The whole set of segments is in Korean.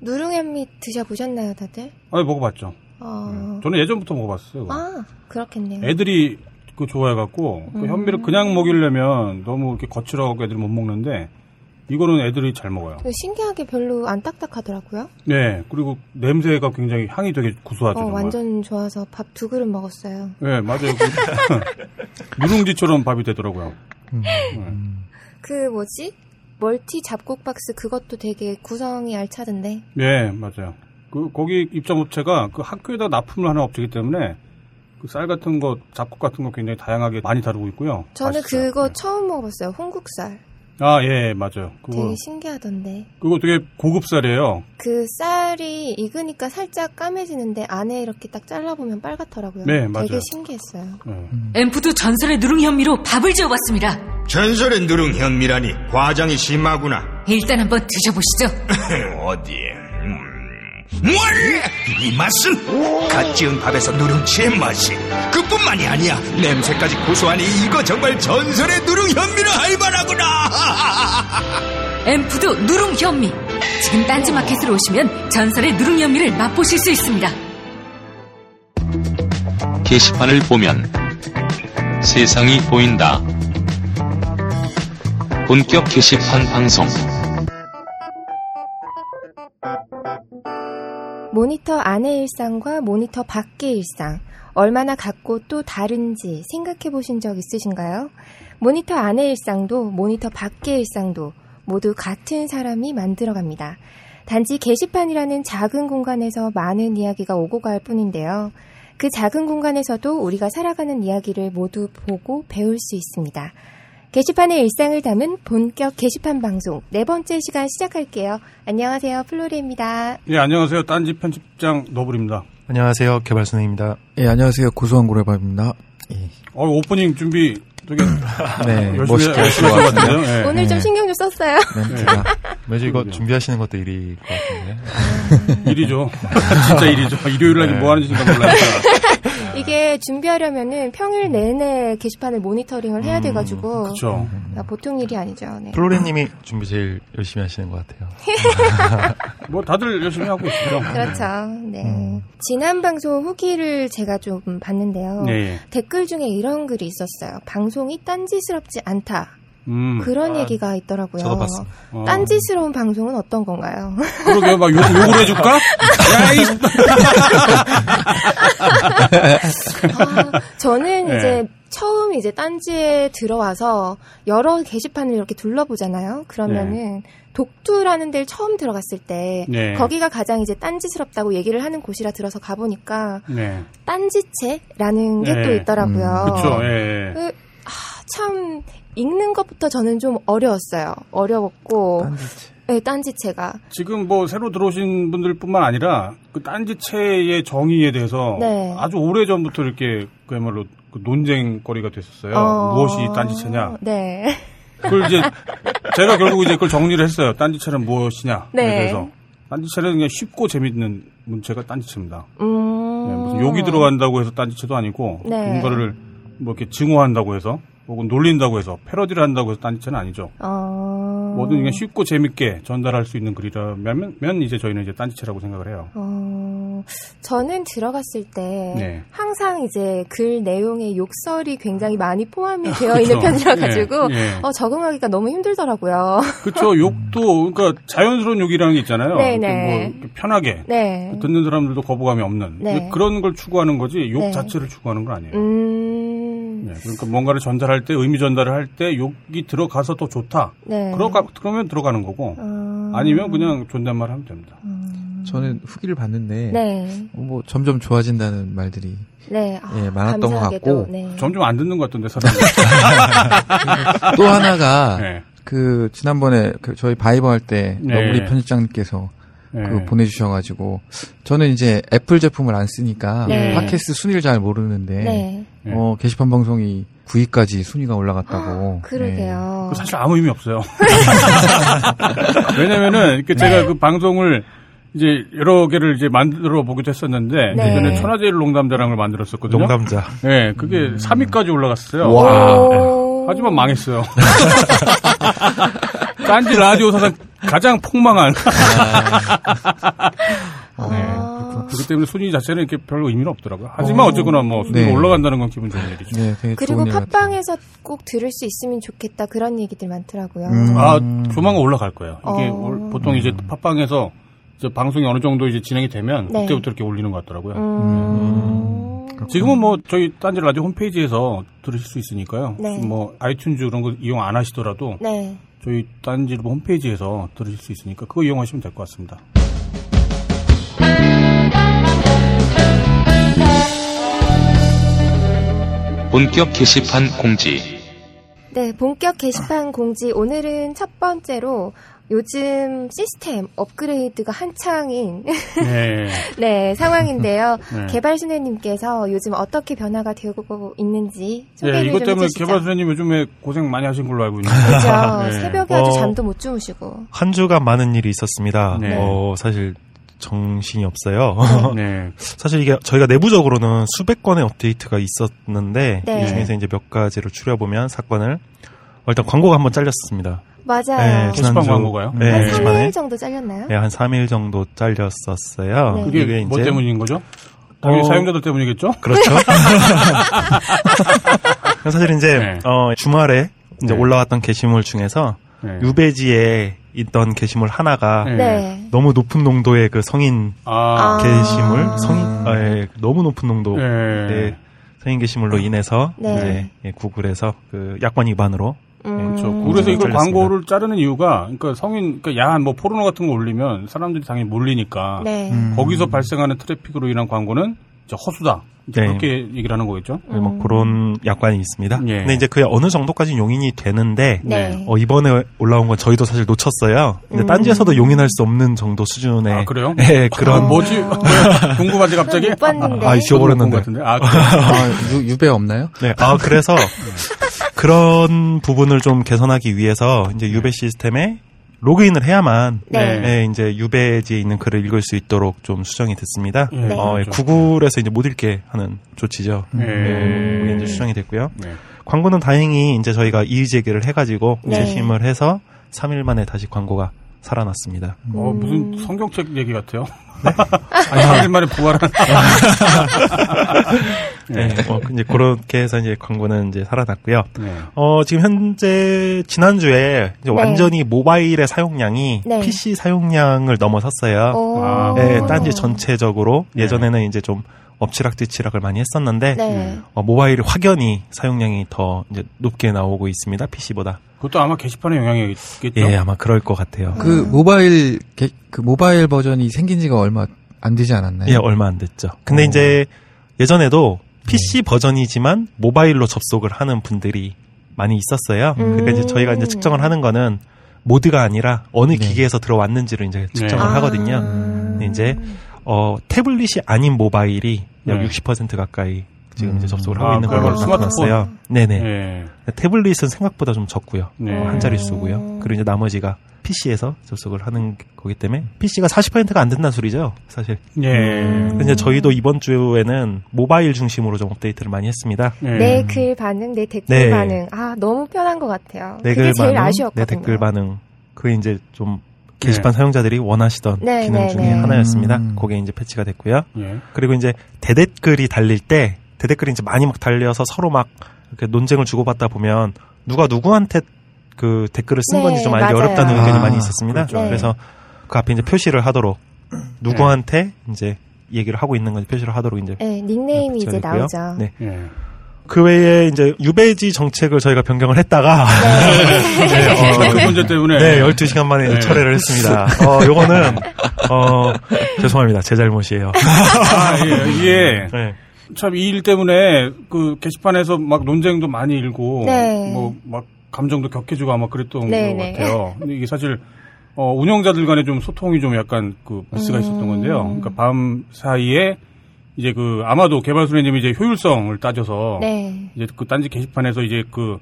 누룽현미 드셔보셨나요, 다들? 아니 먹어봤죠. 어, 저는 예전부터 먹어봤어요. 그거. 아, 그렇겠네요. 애들이 그 좋아해갖고 그 음. 현미를 그냥 먹이려면 너무 이렇게 거칠어갖고 애들이 못 먹는데 이거는 애들이 잘 먹어요. 이거 신기하게 별로 안 딱딱하더라고요. 네 그리고 냄새가 굉장히 향이 되게 구수하죠. 어. 완전 좋아서 밥 두 그릇 먹었어요. 네 맞아요. 그 누룽지처럼 밥이 되더라고요. 그 뭐지? 멀티 잡곡 박스 그것도 되게 구성이 알차던데. 네 맞아요. 그 거기 입점업체가 그 학교에다 납품을 하는 업체이기 때문에 그 쌀 같은 거 잡곡 같은 거 굉장히 다양하게 많이 다루고 있고요. 저는 맛있어요. 그거 네. 처음 먹어봤어요. 홍국살. 아, 예, 맞아요. 그거, 되게 신기하던데. 그거 되게 고급 쌀이에요. 그 쌀이 익으니까 살짝 까매지는데 안에 이렇게 딱 잘라보면 빨갛더라고요. 네, 맞아요. 되게 신기했어요. 예. 앰프도 전설의 누룽 현미로 밥을 지어봤습니다. 전설의 누룽 현미라니 과장이 심하구나. 일단 한번 드셔보시죠. 어디? 음. 뭘? 이 맛은 갓 지은 밥에서 누룽지의 맛이 그뿐만이 아니야 냄새까지 고소하니 이거 정말 전설의 누룽 현미라 할 만하구나 앰프도 누룽 현미. 지금 딴지마켓으로 오시면 전설의 누룽 현미를 맛보실 수 있습니다. 게시판을 보면 세상이 보인다. 본격 게시판 방송. 모니터 안의 일상과 모니터 밖의 일상, 얼마나 같고 또 다른지 생각해 보신 적 있으신가요? 모니터 안의 일상도 모니터 밖의 일상도 모두 같은 사람이 만들어 갑니다. 단지 게시판이라는 작은 공간에서 많은 이야기가 오고 갈 뿐인데요. 그 작은 공간에서도 우리가 살아가는 이야기를 모두 보고 배울 수 있습니다. 게시판의 일상을 담은 본격 게시판 방송 네 번째 시간 시작할게요. 안녕하세요. 플로리입니다. 예, 안녕하세요. 딴지 편집장 너블입니다. 안녕하세요. 개발순입니다. 예, 안녕하세요. 고소한 고래밥입니다. 예. 어, 오프닝 준비 되게 네, 열심히 멋있게 하신 것 같은데요. 예. 오늘 좀 네. 신경 좀 썼어요. 네, 제가 매주 이거 그러게요. 준비하시는 것도 일일 것 같은데. 일이죠. 진짜 일이죠. 일요일 날 네. 뭐 하는지 몰라요. 이게 준비하려면은 평일 내내 게시판을 모니터링을 해야 돼가지고 그렇죠. 아, 보통 일이 아니죠. 네. 플로리님이 준비 제일 열심히 하시는 것 같아요. 뭐 다들 열심히 하고 있죠. 그렇죠. 네. 지난 방송 후기를 제가 좀 봤는데요. 네. 댓글 중에 이런 글이 있었어요. 방송이 딴지스럽지 않다. 음. 그런 얘기가 있더라고요. 저도 봤습니다. 어. 딴지스러운 방송은 어떤 건가요? 그러게요. 막 욕, 욕을 해줄까? 야, 이 아, 저는 네. 이제 처음 이제 딴지에 들어와서 여러 게시판을 이렇게 둘러보잖아요. 그러면은 독두라는 데를 처음 들어갔을 때 네. 거기가 가장 이제 딴지스럽다고 얘기를 하는 곳이라 들어서 가보니까 네. 딴지체라는 게 네. 또 있더라고요. 그쵸, 예. 그, 아, 참 읽는 것부터 저는 좀 어려웠어요. 어려웠고 딴짓. 네, 딴지체가 지금 뭐 새로 들어오신 분들뿐만 아니라 그 딴지체의 정의에 대해서 네. 아주 오래 전부터 이렇게 그야말로 그 논쟁거리가 됐었어요. 어, 무엇이 딴지체냐? 네. 그걸 이제 제가 결국 이제 그걸 정리를 했어요. 딴지체는 무엇이냐? 네. 그래서 딴지체는 그냥 쉽고 재밌는 문체가 딴지체입니다. 음. 네, 무슨 욕이 들어간다고 해서 딴지체도 아니고 네. 뭔가를 뭐 이렇게 증오한다고 해서 혹은 놀린다고 해서 패러디를 한다고 해서 딴지체는 아니죠. 어. 뭐든 그냥 쉽고 재밌게 전달할 수 있는 글이라면 면 이제 저희는 이제 딴지체라고 생각을 해요. 어, 저는 들어갔을 때 네. 항상 이제 글 내용에 욕설이 굉장히 많이 포함이 되어 있는 그렇죠. 편이라 예, 가지고 예. 어, 적응하기가 너무 힘들더라고요. 그렇죠. 욕도 그러니까 자연스러운 욕이라는 게 있잖아요. 네, 네. 뭐 편하게 네. 듣는 사람들도 거부감이 없는 네. 그런 걸 추구하는 거지 욕 네. 자체를 추구하는 건 아니에요. 음. 네, 그러니까 뭔가를 전달할 때 의미 전달을 할 때 욕이 들어가서 더 좋다. 네. 그러가, 그러면 들어가는 거고 어. 아니면 그냥 존댓말 하면 됩니다. 저는 후기를 봤는데 네. 어, 뭐 점점 좋아진다는 말들이 네. 아, 예, 많았던 것 감사하게도, 같고. 네. 점점 안 듣는 것 같던데 사람들. 또 하나가 네. 그 지난번에 그 저희 바이버 할때 네. 너구리 편집장님께서 네. 그 보내주셔가지고 저는 이제 애플 제품을 안 쓰니까 네. 팟캐스트 순위를 잘 모르는데 네. 네. 어, 게시판 방송이 9위까지 순위가 올라갔다고. 그러게요. 그 사실 아무 의미 없어요. 왜냐면은 그 제가 그 방송을 이제 여러 개를 이제 만들어 보기도 했었는데 네. 예전에 천하제일 농담자랑을 만들었었거든요. 농담자. 네, 그게 3위까지 올라갔어요. 오. 하지만 망했어요. 딴지 라디오 사상 가장 폭망한. 아, 그렇기 때문에 순위 자체는 이렇게 별로 의미는 없더라고요. 하지만 어쨌거나 뭐 순위가 네. 올라간다는 건 기분 좋은 일이죠. 네, 되게 그리고. 팟빵에서 꼭 들을 수 있으면 좋겠다 그런 얘기들 많더라고요. 음. 아, 조만간 올라갈 거예요. 이게 어. 올- 보통 이제 팟빵에서 이제 방송이 어느 정도 이제 진행이 되면 네. 그때부터 이렇게 올리는 것 같더라고요. 음. 지금은 뭐 저희 딴지 라디오 홈페이지에서 들으실 수 있으니까요. 네. 뭐 아이튠즈 그런 거 이용 안 하시더라도 네. 저희 딴지 홈페이지에서 들으실 수 있으니까 그거 이용하시면 될 것 같습니다. 본격 게시판 공지. 네, 본격 게시판 공지 오늘은 첫 번째로 요즘 시스템 업그레이드가 한창인 네. 네, 상황인데요. 네. 개발 수녀님께서 요즘 어떻게 변화가 되고 있는지 네, 소개를 이것 좀 때문에 해주시죠. 개발 선생님 요즘에 고생 많이 하신 걸로 알고 있는데. 그렇죠. 네. 새벽에 아주 어. 잠도 못 주무시고. 한 주간 많은 일이 있었습니다. 네. 어, 사실 정신이 없어요. 네. 사실 이게 저희가 내부적으로는 수백 건의 업데이트가 있었는데 네. 이 중에서 이제 몇 가지를 추려 보면 사건을 어, 일단 광고가 한번 잘렸습니다. 맞아요. 게시판 광고가요? 네, 한 게시판에 3일 정도 잘렸나요? 네, 한 3일 정도 잘렸었어요. 네. 그게 뭐 때문인 거죠? 당연히 어, 사용자들 때문이겠죠? 그렇죠. 사실 이제 네. 어, 주말에 이제 네. 올라왔던 게시물 중에서 네. 유배지에 있던 게시물 하나가 네. 네. 너무 높은 농도의 그 성인 아, 아. 게시물, 성인 아, 예, 너무 높은 농도 네. 의 성인 게시물로 인해서 네. 이제 예, 구글에서 그 약관 위반으로 음. 그렇죠. 그래서 이걸 잘렸습니다. 광고를 자르는 이유가, 그러니까 성인, 그러니까 야한 뭐 포르노 같은 거 올리면 사람들이 당연히 몰리니까 네. 음. 거기서 발생하는 트래픽으로 인한 광고는 허수다. 네. 그렇게 얘기를 하는 거겠죠. 그뭐 그런 약관이 있습니다. 예. 근데 이제 그게 어느 정도까지 용인이 되는데 네. 어, 이번에 올라온 건 저희도 사실 놓쳤어요. 근데 음. 딴지에서도 용인할 수 없는 정도 수준의 아, 그래요? 예, 그런 아, 뭐지? 궁금하지 갑자기? 못 봤는데. 아, 아, 지워버렸는데. 같은데. 아? 아, 유, 유배 없나요? 네, 아 그래서 그런 부분을 좀 개선하기 위해서 이제 유배 시스템에 로그인을 해야만 네. 예, 이제 유배지에 있는 글을 읽을 수 있도록 좀 수정이 됐습니다. 예, 네. 어, 예, 그렇죠. 구글에서 이제 못 읽게 하는 조치죠. 예. 예, 그게 이제 수정이 됐고요. 네. 광고는 다행히 이제 저희가 이의 제기를 해가지고 네. 재심을 해서 3일 만에 다시 광고가 살아났습니다. 어, 음. 무슨 성경책 얘기 같아요. 아니, 한일 만에 부활한. 네, 뭐 이제 그렇게 해서 이제 광고는 이제 살아났고요. 네. 어, 지금 현재 지난주에 이제 네. 완전히 모바일의 사용량이 네. PC 사용량을 넘어섰어요. 네, 딴지 전체적으로 네. 예전에는 이제 좀 엎치락뒤치락을 많이 했었는데 네. 어, 모바일이 확연히 사용량이 더 이제 높게 나오고 있습니다. PC보다. 그것도 아마 게시판의 영향이겠죠. 예, 아마 그럴 것 같아요. 그 모바일 게- 그 모바일 버전이 생긴 지가 얼마 안 되지 않았나요? 예, 얼마 안 됐죠. 근데 어. 이제 예전에도 PC 버전이지만 모바일로 접속을 하는 분들이 많이 있었어요. 그러니까 이제 저희가 이제 측정을 하는 거는 모드가 아니라 어느 네. 기계에서 들어왔는지를 이제 측정을 네. 하거든요. 근데 이제 어 태블릿이 아닌 모바일이 약 네. 60% 가까이 지금 이제 접속을 아, 하고 있는 걸로. 나타났어요. 네네. 네. 태블릿은 생각보다 좀 적고요. 네. 어, 한 자릿수고요. 그리고 이제 나머지가 PC에서 접속을 하는 거기 때문에 PC가 40%가 안 된다는 소리죠. 사실. 예. 근데 이제 저희도 이번 주에는 모바일 중심으로 좀 업데이트를 많이 했습니다. 예. 내글 반응, 내 댓글 네. 반응. 아, 너무 편한 것 같아요. 내 그게 글 제일 반응, 아쉬웠거든요. 내 댓글 반응. 그게 이제 좀 게시판 사용자들이 원하시던 네, 기능 네, 중에 네. 하나였습니다. 음. 그게 이제 패치가 됐고요. 예. 그리고 이제 대댓글이 달릴 때 대댓글이 이제 많이 막 달려서 서로 막 이렇게 논쟁을 주고받다 보면 누가 누구한테 그 댓글을 쓴 네, 건지 좀 알기 맞아요. 어렵다는 의견이 아, 많이 있었습니다. 그렇죠. 네. 그래서 그 앞에 이제 표시를 하도록 누구한테 이제 얘기를 하고 있는 건지 표시를 하도록 이제 네, 닉네임이 이제 됐고요. 나오죠. 네. 예. 그 외에 이제 유배지 정책을 저희가 변경을 했다가 네, 어, 그 문제 때문에. 네, 12시간 만에 네. 철회를 했습니다. 어, 요거는 어, 죄송합니다. 제 잘못이에요. 아, 예. 이게 네. 참이 일 때문에 그 게시판에서 막 논쟁도 많이 일고 네. 뭐막 감정도 격해지고 아마 그랬던 네, 것 네. 같아요. 근데 이게 사실 어, 운영자들 간에 좀 소통이 좀 약간 그 미스가 있었던 건데요. 그러니까 밤 사이에 이제 그 아마도 개발소장님이 이제 효율성을 따져서 네. 이제 그 딴지 게시판에서 이제 그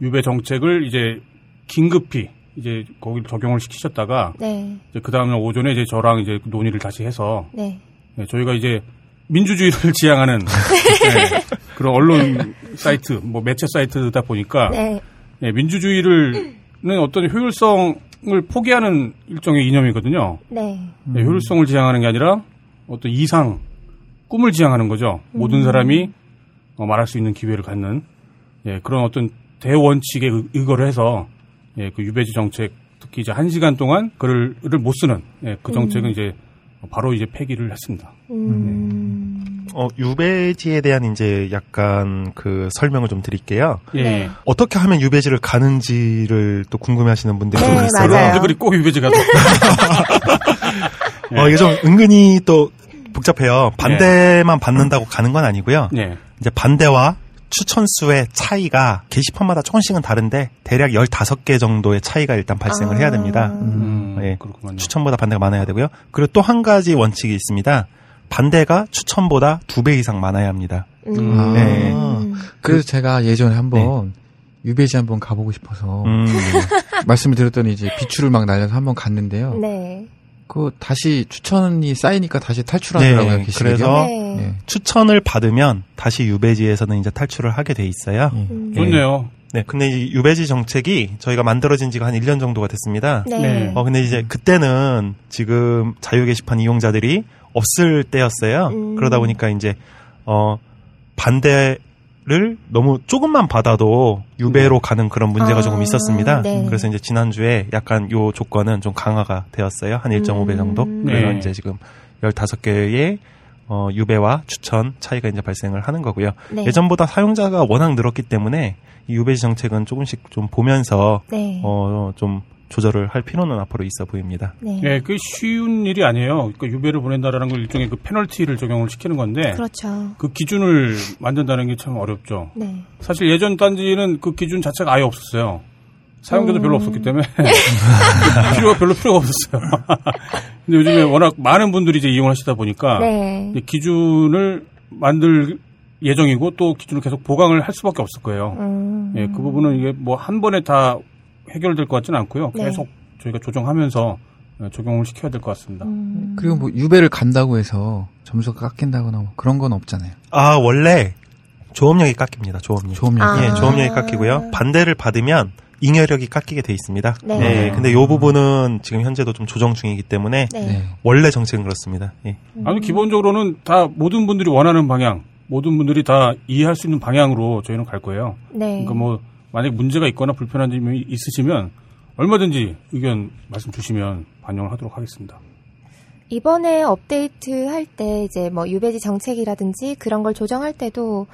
유배 정책을 이제 긴급히 이제 거기를 적용을 시키셨다가 네. 이제 그 다음날 오전에 이제 저랑 이제 논의를 다시 해서 네. 네, 저희가 이제 민주주의를 지향하는 네, 그런 언론 사이트, 뭐 매체 사이트다 보니까 네. 네, 민주주의를 는 어떤 효율성 포기하는 일종의 이념이거든요. 네. 네, 효율성을 지향하는 게 아니라 어떤 이상 꿈을 지향하는 거죠. 모든 사람이 어, 말할 수 있는 기회를 갖는 예, 그런 어떤 대원칙에 의- 의거를 해서 예, 그 유배지 정책 특히 이제 한 시간 동안 글을 못 쓰는 예, 그 정책은 이제 바로 이제 폐기를 했습니다. 음. 어, 유배지에 대한 이제 약간 그 설명을 좀 드릴게요. 예. 네. 어떻게 하면 유배지를 가는지를 또 궁금해하시는 분들이 네, 좀 있어요. 맞아요. 그리 꼭 유배지 가서 어, 이게 좀 은근히 또 복잡해요. 반대만 받는다고 가는 건 아니고요. 예. 이제 반대와 추천수의 차이가 게시판마다 조금씩은 다른데 대략 15개 정도의 차이가 일단 발생을 아. 해야 됩니다. 음, 예. 그렇구만요. 추천보다 반대가 많아야 되고요. 그리고 또 한 가지 원칙이 있습니다. 반대가 추천보다 두 배 이상 많아야 합니다. 음. 아. 네. 그래서 제가 예전에 한번 유배지 한번 가보고 싶어서 음, 말씀을 드렸더니 이제 비추를 막 날려서 한번 갔는데요. 네. 그 다시 추천이 쌓이니까 다시 탈출하더라고요. 네, 게시글이요. 그래서 네. 예. 추천을 받으면 다시 유배지에서는 이제 탈출을 하게 돼 있어요. 예. 음. 좋네요. 네, 근데 이 유배지 정책이 저희가 만들어진 지가 한 1년 정도가 됐습니다. 네. 네. 어, 근데 이제 그때는 지금 자유 게시판 이용자들이 없을 때였어요. 음. 그러다 보니까 이제, 어, 반대 를 너무 조금만 받아도 유배로 가는 그런 문제가 아, 조금 있었습니다. 네. 그래서 이제 지난주에 약간 요 조건은 좀 강화가 되었어요. 한 1.5배 정도. 음. 그래서 네. 이제 지금 15개의 어, 유배와 추천 차이가 이제 발생을 하는 거고요. 네. 예전보다 사용자가 워낙 늘었기 때문에 이 유배지 정책은 조금씩 좀 보면서 네. 어, 좀 조절을 할 필요는 앞으로 있어 보입니다. 네. 예, 그 쉬운 일이 아니에요. 그러니까 유배를 보낸다라는 걸 일종의 그 페널티를 적용을 시키는 건데 그렇죠. 그 기준을 만든다는 게 참 어렵죠. 네. 사실 예전 딴지는 그 기준 자체가 아예 없었어요. 사용자도 음. 별로 없었기 때문에 필요가 별로 필요가 없었어요. 근데 요즘에 워낙 많은 분들이 이제 이용을 하시다 보니까 네. 기준을 만들 예정이고 또 기준을 계속 보강을 할 수밖에 없을 거예요. 음. 예, 그 부분은 이게 뭐 한 번에 다 해결될 것 같지는 않고요. 네. 계속 저희가 조정하면서 어, 적용을 시켜야 될 것 같습니다. 음. 그리고 뭐 유배를 간다고 해서 점수가 깎인다거나 뭐 그런 건 없잖아요. 아, 원래 조업력이 깎입니다. 조업력. 조업력. 아. 예, 조업력이 깎이고요. 반대를 받으면 잉여력이 깎이게 돼 있습니다. 네. 예, 근데 이 부분은 지금 현재도 좀 조정 중이기 때문에 네. 네. 원래 정책은 그렇습니다. 예. 아니 기본적으로는 다 모든 분들이 원하는 방향, 모든 분들이 다 이해할 수 있는 방향으로 저희는 갈 거예요. 네. 그러니까 뭐 만약 문제가 있거나 불편한 점이 있으시면 얼마든지 의견 말씀 주시면 반영을 하도록 하겠습니다. 이번에 업데이트 할 때 이제 뭐 유배지 정책이라든지 그런 걸 조정할 때도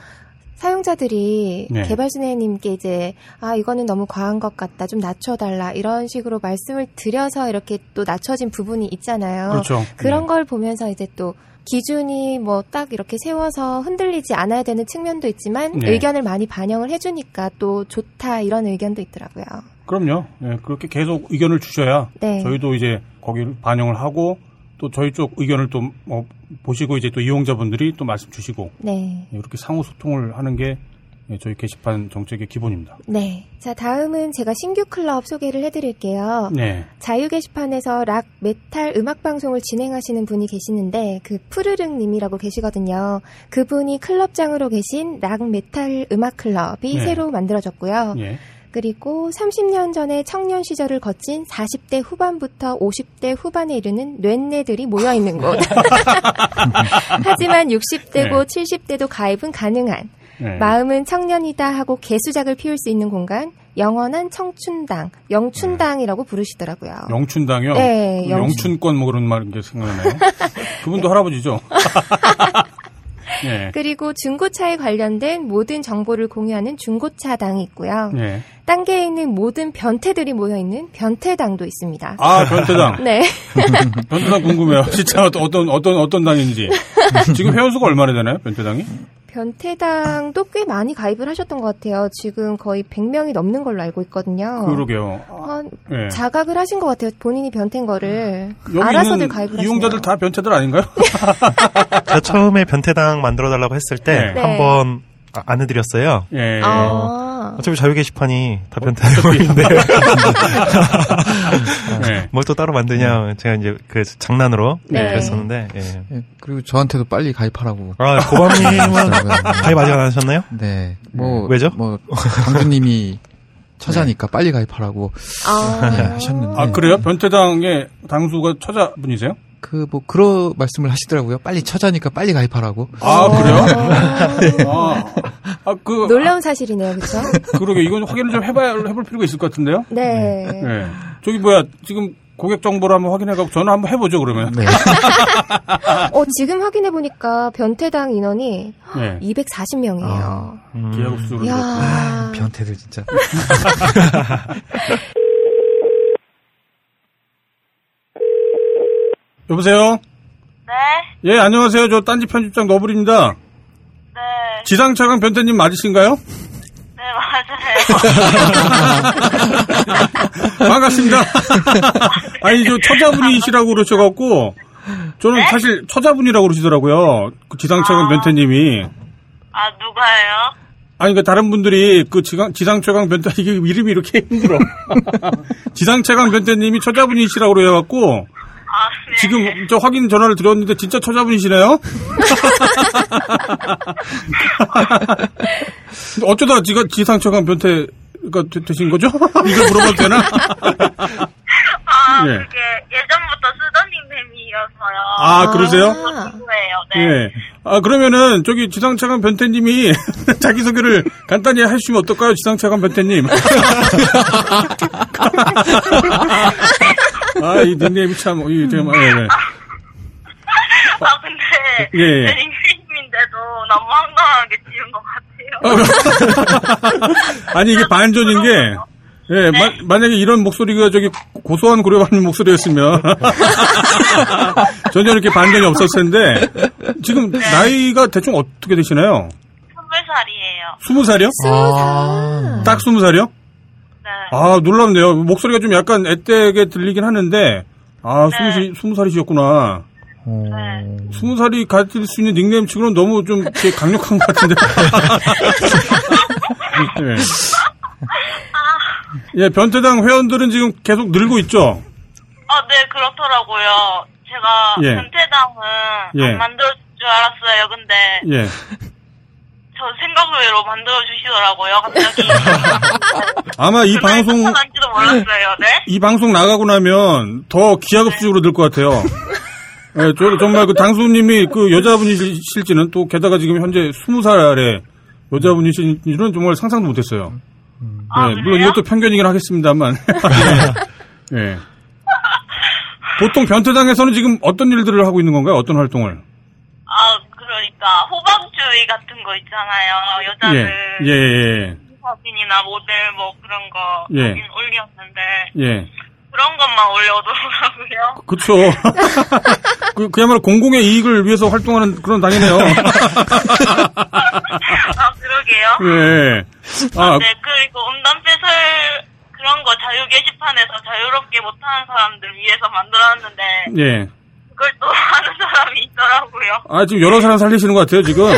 사용자들이 네. 개발순애님께 이제 아 이거는 너무 과한 것 같다 좀 낮춰달라 이런 식으로 말씀을 드려서 이렇게 또 낮춰진 부분이 있잖아요. 그렇죠. 그런 네. 걸 보면서 이제 또 기준이 뭐 딱 이렇게 세워서 흔들리지 않아야 되는 측면도 있지만 네. 의견을 많이 반영을 해주니까 또 좋다 이런 의견도 있더라고요. 그럼요. 예, 그렇게 계속 의견을 주셔야 네. 저희도 이제 거기를 반영을 하고 또 저희 쪽 의견을 또 뭐 보시고 이제 또 이용자분들이 또 말씀 주시고 네. 예, 이렇게 상호 소통을 하는 게 예, 저희 게시판 정책의 기본입니다. 네. 자, 다음은 제가 신규 클럽 소개를 해드릴게요. 네. 자유 게시판에서 락, 메탈 음악 방송을 진행하시는 분이 계시는데 그 푸르릉 님이라고 계시거든요. 그분이 클럽장으로 계신 락 메탈 음악 클럽이 네. 새로 만들어졌고요. 예. 그리고 30년 전에 청년 시절을 거친 40대 후반부터 50대 후반에 이르는 뇐네들이 모여 있는 곳. 하지만 60대고 70대도 가입은 가능한 네. 마음은 청년이다 하고 개수작을 피울 수 있는 공간 영원한 청춘당 영춘당이라고 부르시더라고요. 영춘당이요? 네, 그 영춘. 영춘 권 뭐 그런 말게 생각나네요. 그분도 할아버지죠. 네. 그리고 중고차에 관련된 모든 정보를 공유하는 중고차당이 있고요. 네. 단계에 있는 모든 변태들이 모여 있는 변태당도 있습니다. 아, 변태당. 네. 변태당 궁금해요. 진짜 어떤, 어떤, 어떤 당인지. 지금 회원수가 얼마나 되나요? 변태당이? 변태당도 꽤 많이 가입을 하셨던 것 같아요. 지금 거의 100명이 넘는 걸로 알고 있거든요. 그러게요. 한 네. 자각을 하신 것 같아요. 본인이 변태인 거를 알아서들 가입을 이용자들 하시네요. 다 변태들 아닌가요? 제가 처음에 변태당 만들어 달라고 했을 때 네. 한번 아- 안 해드렸어요. 예. 아, 어차피 자유 게시판이 다 변태당인데 네. 뭘또 따로 만드냐 제가 이제 그 장난으로 네. 그랬었는데 예. 예, 그리고 저한테도 빨리 가입하라고. 아 고밤님은 하시더라고요. 가입 아직 안 하셨나요? 네. 뭐 왜죠? 뭐 강주님이 처자니까 빨리 가입하라고 아, 네, 하셨는데 아, 그래요? 변태당의 당수가 처자분이세요? 그 뭐 그런 말씀을 하시더라고요. 빨리 처자니까 빨리 가입하라고. 아, 그래요? 어, 아, 아, 그, 놀라운 사실이네요, 그렇죠? 그러게, 이건 확인을 좀 해봐야, 해볼 필요가 있을 것 같은데요? 네. 네. 저기 뭐야, 지금 고객 정보를 한번 확인해가고 전화 한번 해보죠, 그러면. 네. 어, 지금 확인해 보니까 변태당 인원이 네. 240명이에요. 기하급 수를. 이야. 아, 변태들 진짜. 여보세요? 네, 예, 안녕하세요. 저 딴지 편집장 너블입니다. 네, 지상차강 변태님 맞으신가요? 네, 맞아요. 반갑습니다. 아니, 저 처자분이시라고 그러셔갖고, 저는 네? 사실 처자분이라고 그러시더라고요. 그 지상차강 아. 변태님이. 아, 누가요? 아니, 그 다른 분들이 그 지상, 지상최강 변태, 이게 이름이 이렇게 힘들어. 지상최강 변태님이 처자분이시라고 그래갖고, 아, 네. 지금 저 확인 전화를 드렸는데 진짜 처자분이시네요? 어쩌다 지가 지상최강 변태가 되, 되신 거죠? 이걸 물어봐도 되나? 아, 예. 그게 예전부터 쓰던 닉네임이어서요. 아, 그러세요? 그거예요, 네. 예. 아, 그러면은, 저기, 지상차관 변태님이 자기소개를 간단히 해주시면 어떨까요? 지상차관 변태님. 아, 이 닉네임이 참, 이, 되게, 예, 예. 아, 근데 예, 예. 제 닉네임인데도 너무 황당하게 지은 것 같아요. 아니, 이게 반전인 게, 예, 마- 만약에 이런 목소리가 저기 고소한 고려받는 목소리였으면 전혀 이렇게 반전이 없었을 텐데 지금 나이가 대충 어떻게 되시나요? 스물 살이에요. 스무 살이요? 아, 딱 스무 살이요? 네. 아, 놀랍네요. 목소리가 좀 약간 앳되게 들리긴 하는데, 아, 스무, 시- 스무 살이셨구나. 어, 스무 살이 가질 수 있는 닉네임 치고는 너무 좀 강력한 것 같은데. 예. 예, 변태당 회원들은 지금 계속 늘고 있죠? 아, 네, 그렇더라고요. 제가 예. 변태당은 예. 안 만들어줄 줄 알았어요. 근데 예. 저 생각외로 만들어주시더라고요, 갑자기. 아마 이 방송, 몰랐어요, 네? 이 방송 나가고 나면 더 기하급수적으로 늘 것 같아요. 예, 저, 정말 그 당수님이 그 여자분이실지는 또 게다가 지금 현재 스무 살의 여자분이신지는 정말 상상도 못했어요. 아, 예, 물론? 이것도 편견이긴 하겠습니다만. 예. 예. 보통 변태당에서는 지금 어떤 일들을 하고 있는 건가요? 어떤 활동을? 아, 그러니까 호박주의 같은 거 있잖아요. 예, 여자들 예, 예, 사진이나 모델 뭐 그런 거 예. 사진 올렸는데 예. 그런 것만 올려오더라고요. 그쵸. 그, 그야말로 공공의 이익을 위해서 활동하는 그런 당이네요. 아, 그러게요. 예. 아, 네, 그리고 음담패설 그런 거 자유 게시판에서 자유롭게 못하는 사람들 위해서 만들었는데 예. 그걸 또 하는 사람이 있더라고요. 아, 지금 여러 사람 살리시는 것 같아요, 지금.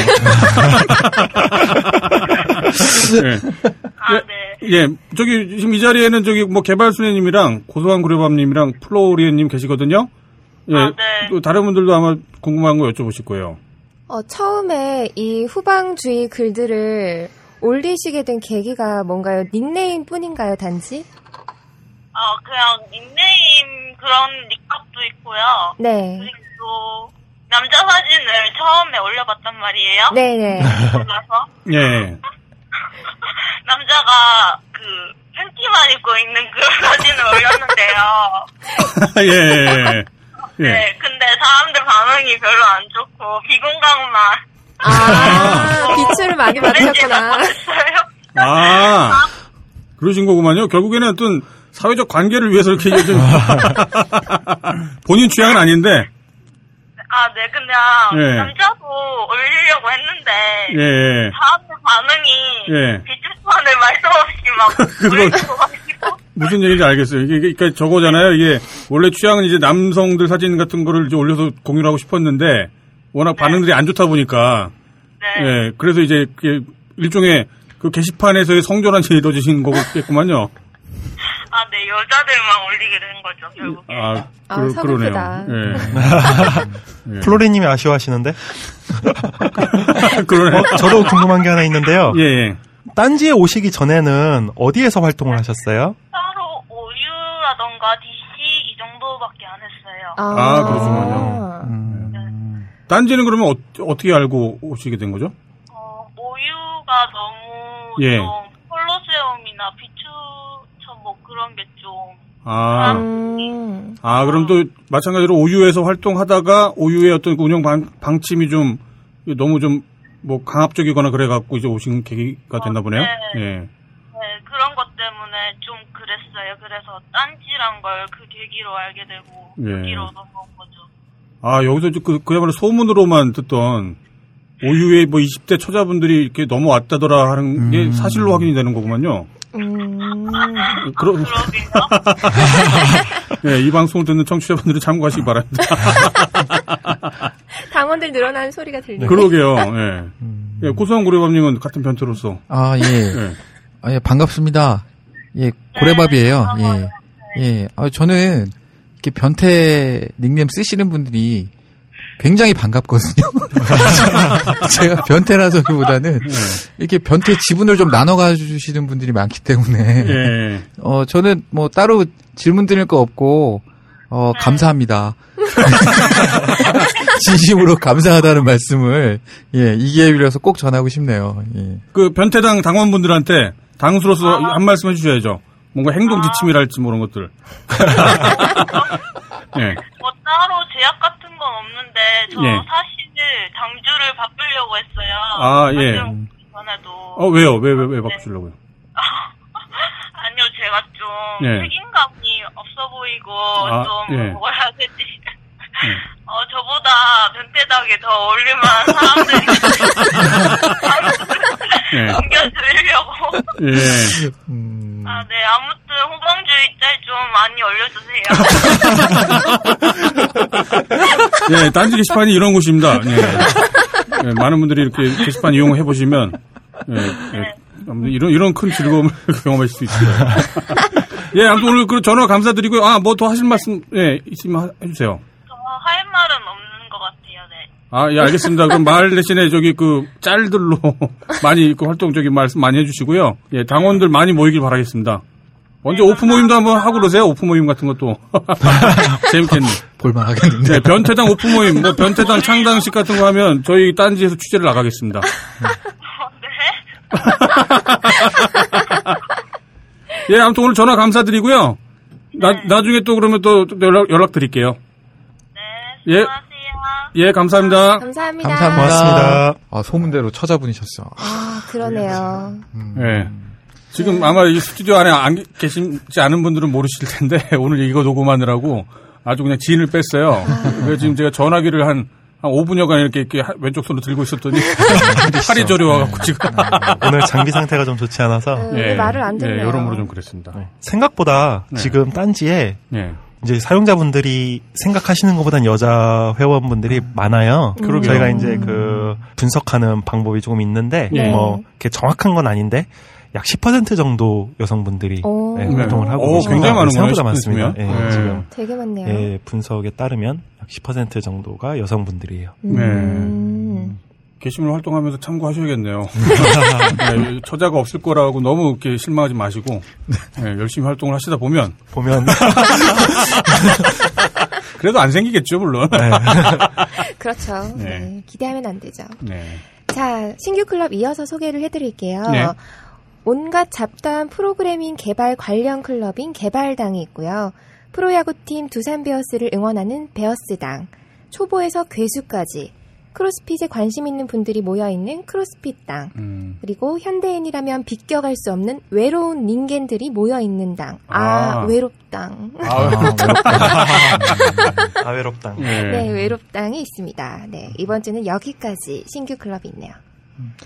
예. 아, 예. 네. 예, 저기, 지금 이 자리에는 저기 뭐 개발순애님이랑 고소한 구려밤님이랑 플로리엔님 계시거든요. 예. 아, 네. 또 다른 분들도 아마 궁금한 거 여쭤보실 거예요. 어, 처음에 이 후방주의 글들을 올리시게 된 계기가 뭔가요? 닉네임 뿐인가요, 단지? 어, 그냥 닉네임 그런 닉값도 있고요. 네. 그리고 남자 사진을 처음에 올려봤단 말이에요. 네네. 올라서 예. 남자가 그 팬티만 입고 있는 그런 사진을 올렸는데요. 예, 예. 예. 네, 근데 사람들 반응이 별로 안 좋고 비공감만 아, 빛을 많이 받으셨구나. 아, 그러신 거구만요. 결국에는 어떤 사회적 관계를 위해서 이렇게 이제 좀 본인 취향은 아닌데, 아, 네, 그냥 예. 남자도 올리려고 했는데 예, 예. 사람들 반응이 예. 비트판을 말씀 없이 막 그거- 무슨 얘기인지 알겠어요. 이게, 그러니까 저거잖아요. 이게 원래 취향은 이제 남성들 사진 같은 거를 이제 올려서 공유를 하고 싶었는데 워낙 반응들이 안 좋다 보니까 네. 예, 그래서 이제 그게 일종의 그 게시판에서의 성전환이 이루어지신 거겠구만요. 아, 네, 여자들만 올리게 된 거죠, 결국에. 아, 아, 그, 서글프다. 그러네요. 예. 플로리님이 아쉬워하시는데? 그러네. 어, 저도 궁금한 게 하나 있는데요. 예, 예. 딴지에 오시기 전에는 어디에서 활동을 하셨어요? 따로 오유라던가 DC 이 정도밖에 안 했어요. 아, 그러시군요. 음. 딴지는 그러면 어, 떻게 알고 오시게 된 거죠? 어, 오유가 너무 예. 좀 콜로세움이나 뭐 그런 게좀 아, 음. 아, 그럼 또 마찬가지로 오유에서 활동하다가 오유의 어떤 그 운영 방, 방침이 좀 너무 좀 뭐 강압적이거나 그래갖고 이제 오신 계기가 됐나 보네요. 네. 예. 네, 그런 것 때문에 좀 그랬어요. 그래서 딴지란 걸 그 계기로 알게 되고 예. 여기로 넘어온 거죠. 아, 여기서 이제 그, 그야말로 소문으로만 듣던 오유의 뭐 20대 초자분들이 이렇게 넘어왔다더라 하는 게 사실로 확인이 되는 거구만요. 음. 그러, 그러게요. 예, 이 방송을 듣는 청취자분들은 참고하시기 바랍니다. 당원들 늘어나는 소리가 들리네. 그러게요, 예. 예, 고소한 고래밥님은 같은 변태로서. 아, 예. 예. 아, 예, 반갑습니다. 예, 고래밥이에요. 예. 예. 아, 저는 이렇게 변태 닉네임 쓰시는 분들이 굉장히 반갑거든요. 제가 변태라서기보다는 이렇게 변태 지분을 좀 나눠 가 주시는 분들이 많기 때문에 예. 어 저는 뭐 따로 질문 드릴 거 없고 어 감사합니다. 진심으로 감사하다는 말씀을 예, 이 기회에 빌어서 꼭 전하고 싶네요. 예. 그 변태당 당원분들한테 당수로서 한 말씀 해주셔야죠. 뭔가 행동 지침이랄지 뭐 그런 것들. 예. 뭐 따로 제약 같은 건 없는데 저 예. 사실 당주를 바꾸려고 했어요. 아, 예. 전에도 어, 왜요? 왜, 왜, 왜 바꾸시려고요? 아니요 제가 좀 예. 책임감이 없어 보이고 아, 좀 예. 뭐라 해야 되지? 어 저보다 변태당에 더 어울릴만한 사람들이 예. 넘겨드리려고. 예. 아, 네. 아무튼 호방주의 짤좀 많이 올려주세요. 예, 딴지 게시판이 이런 곳입니다. 예. 예, 많은 분들이 이렇게 게시판 이용해 보시면 예, 예, 아무튼 이런 이런 큰 즐거움을 경험하실 수 있어요. 예, 아무튼 오늘 그 전화 감사드리고요. 아, 뭐 더 하실 말씀 예, 있으면 하- 해주세요. 저할 말은 없는 것같 네. 아, 예, 알겠습니다. 그럼 말 대신에 저기 그 짤들로 많이 그 활동 적인 말씀 많이 해주시고요. 예, 당원들 많이 모이길 바라겠습니다. 언제 오프 모임도 한번 하고 그러세요? 오프 모임 같은 것도. 재밌겠네. 볼만하겠는데. 네, 변태당 오프 모임, 뭐 변태당 창당식 같은 거 하면 저희 딴지에서 취재를 나가겠습니다. 예, 아무튼 오늘 전화 감사드리고요. 나, 나중에 또 그러면 또 연락, 연락 드릴게요. 네. 예. 예, 감사합니다. 감사합니다. 감사합니다. 고맙습니다. 아, 소문대로 처자분이셨어. 아, 그러네요. 예. 지금 아마 이 스튜디오 안에 안 계시지 않은 분들은 모르실 텐데 오늘 이거 녹음하느라고 아주 그냥 지인을 뺐어요. 그래서 지금 제가 전화기를 한, 한 5분여간 이렇게, 이렇게 하- 왼쪽 손으로 들고 있었더니 팔이 저려와갖고 지금. 오늘 장비 상태가 좀 좋지 않아서 음, 왜 말을 안 듣네요. 예, 여러모로 좀 그랬습니다. 생각보다 네. 지금 딴지에 예. 이제 사용자분들이 생각하시는 것보단 여자 회원분들이 많아요. 그러게요. 저희가 이제 그 분석하는 방법이 조금 있는데 네. 뭐 이렇게 정확한 건 아닌데 약 10% 정도 여성분들이 오. 네, 네. 활동을 하고 오. 굉장히 많은 생각보다 많습니다. 10% 예, 면. 네. 지금 되게 많네요. 예, 분석에 따르면 약 10% 정도가 여성분들이에요. 음. 게시물 활동하면서 참고하셔야겠네요. 네, 처자가 없을 거라고 너무 이렇게 실망하지 마시고 네, 열심히 활동을 하시다 보면 보면 그래도 안 생기겠죠, 물론. 그렇죠. 네. 네, 기대하면 안 되죠. 네. 자, 신규 클럽 이어서 소개를 해드릴게요. 네. 온갖 잡다한 프로그래밍 개발 관련 클럽인 개발당이 있고요. 프로야구팀 두산 베어스를 응원하는 베어스당, 초보에서 괴수까지, 크로스핏에 관심 있는 분들이 모여 있는 크로스핏 당, 음. 그리고 현대인이라면 비껴갈 수 없는 외로운 닌겐들이 모여 있는 당. 아, 아. 외롭당. 아, 아외롭당. 네. 네, 외롭당이 있습니다. 네, 이번 주는 여기까지 신규 클럽이 있네요.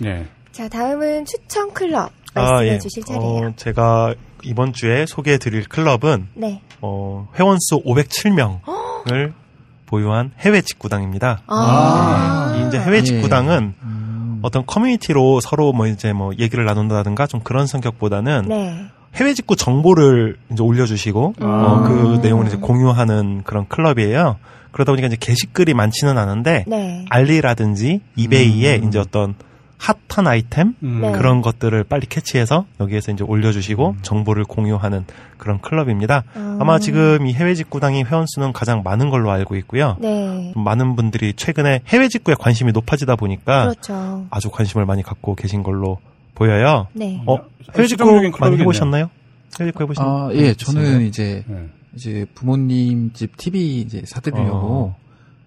네. 자, 다음은 추천 클럽 아, 말씀해 예. 주실 차례예요. 어, 제가 이번 주에 소개해 드릴 클럽은 네. 어, 회원수 507명을 보유한 해외 직구당입니다. 아. 이 이제 해외 예. 직구당은 음. 어떤 커뮤니티로 서로 뭐 이제 뭐 얘기를 나눈다든가 좀 그런 성격보다는 네. 해외 직구 정보를 이제 올려주시고 음. 어, 그 내용을 이제 공유하는 그런 클럽이에요. 그러다 보니까 이제 게시글이 많지는 않은데 네. 알리라든지 이베이에 음. 이제 어떤 핫한 아이템 음. 네. 그런 것들을 빨리 캐치해서 여기에서 이제 올려주시고 정보를 공유하는 그런 클럽입니다. 아. 아마 지금 이 해외 직구당의 회원 수는 가장 많은 걸로 알고 있고요. 네. 많은 분들이 최근에 해외 직구에 관심이 높아지다 보니까 그렇죠. 아주 관심을 많이 갖고 계신 걸로 보여요. 네. 어, 해외 직구 많이. 해보셨나요? 해외 직구 해보신 아, 분 예? 저는 이제 네. 이제 부모님 집 TV 이제 사드리려고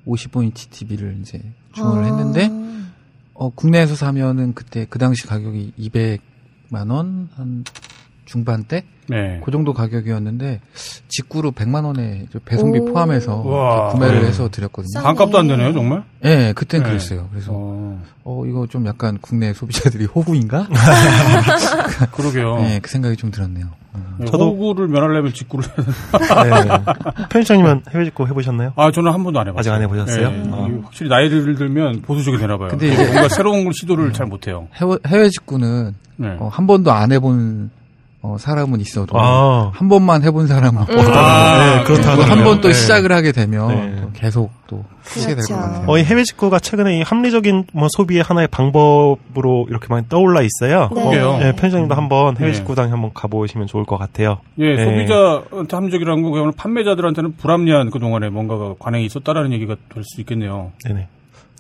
55인치 TV를 이제 주문을 아. 했는데 어 국내에서 사면은 그때 그 당시 가격이 200만 원 한 중반대 네. 그 정도 가격이었는데 직구로 100만 원에 배송비 오. 포함해서 우와. 구매를 네. 해서 드렸거든요. 싸- 반값도 안 되네요, 정말. 예, 그땐 네. 그랬어요. 그래서 어, 어 이거 좀 약간 국내 소비자들이 호구인가? 그러게요. 예, 그 생각이 좀 들었네요. 음. 네, 저도- 호구를 면하려면 직구를 네. 편집장님은 해외 직구 해보셨나요? 아, 저는 한 번도 안 해봤어요. 아직 안 해보셨어요? 네. 어. 이게 확실히 나이를 들면 보수적이 되나 봐요. 근데 뭔가 새로운 걸 시도를 잘 못해요. 해외, 해외 직구는 네. 어, 한 번도 안 해본 어, 사람은 있어도 아. 한 번만 해본 사람은 없고 아, 네, 그렇다 한번또 네. 시작을 하게 되면 네. 또 계속 또 하게 될것 그렇죠. 같아요. 어, 이 해외 직구가 최근에 이 합리적인 뭐 소비의 하나의 방법으로 이렇게 많이 떠올라 있어요. 네. 그러게요. 네, 편집장님도 한번 해외 네. 직구당 한번 가보시면 좋을 것 같아요. 예, 네. 소비자한테 합리적이라는 거 그냥 판매자들한테는 불합리한 그 동안에 뭔가가 관행이 있었다라는 얘기가 될 수 있겠네요. 네네.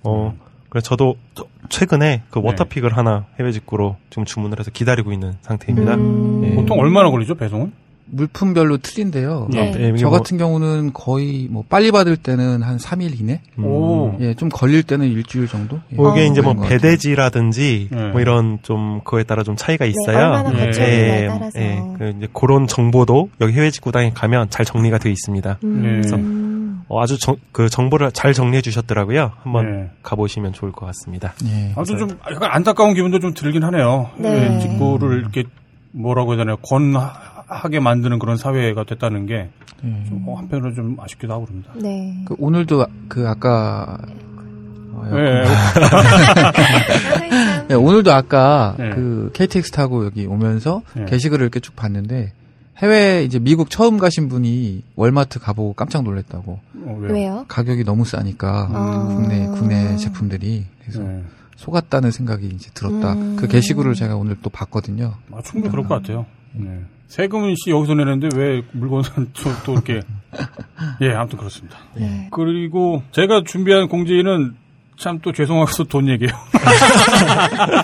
어, 그래서 저도 저- 최근에 그 네. 워터픽을 하나 해외 직구로 지금 주문을 해서 기다리고 있는 상태입니다. 음. 네. 보통 얼마나 걸리죠, 배송은? 물품별로 틀린데요. 네. 네, 이게 저 뭐- 같은 경우는 거의 뭐 빨리 받을 때는 한 3일 이내? 음. 오. 예, 좀 걸릴 때는 일주일 정도? 예, 뭐 이게 어. 이제 뭐. 배대지라든지 네. 뭐 이런 좀 그거에 따라 좀 차이가 있어요. 네, 얼마나 네. 거쳐오느냐에 따라서. 그 이제 그런 정보도 여기 해외 직구당에 가면 잘 정리가 되어 있습니다. 음. 어, 아주 정, 그 정보를 잘 정리해 주셨더라고요. 한번 네. 가보시면 좋을 것 같습니다. 예. 아무튼 좀 약간 안타까운 기분도 좀 들긴 하네요. 네. 예, 직구를 이렇게 뭐라고 해야 되나요? 권하게 만드는 그런 사회가 됐다는 게 예. 좀 어, 한편으로 좀 아쉽기도 하고 그럽니다. 네. 그 오늘도 아- 그 아까 어, 예, 예, 오늘도 아까 네. 그 KTX 타고 여기 오면서 네. 게시글을 이렇게 쭉 봤는데 해외 이제 미국 처음 가신 분이 월마트 가보고 깜짝 놀랐다고 어, 왜요? 왜요? 가격이 너무 싸니까 아. 국내 국내 제품들이 그래서 네. 속았다는 생각이 이제 들었다. 음. 그 게시글을 제가 오늘 또 봤거든요. 아, 충분히 그럴 것 같아요. 네. 세금은 씨 여기서 내는데 왜 물건은 또, 또 이렇게 예 아무튼 그렇습니다. 네. 그리고 제가 준비한 공지는 참 또 죄송해서 돈 얘기예요.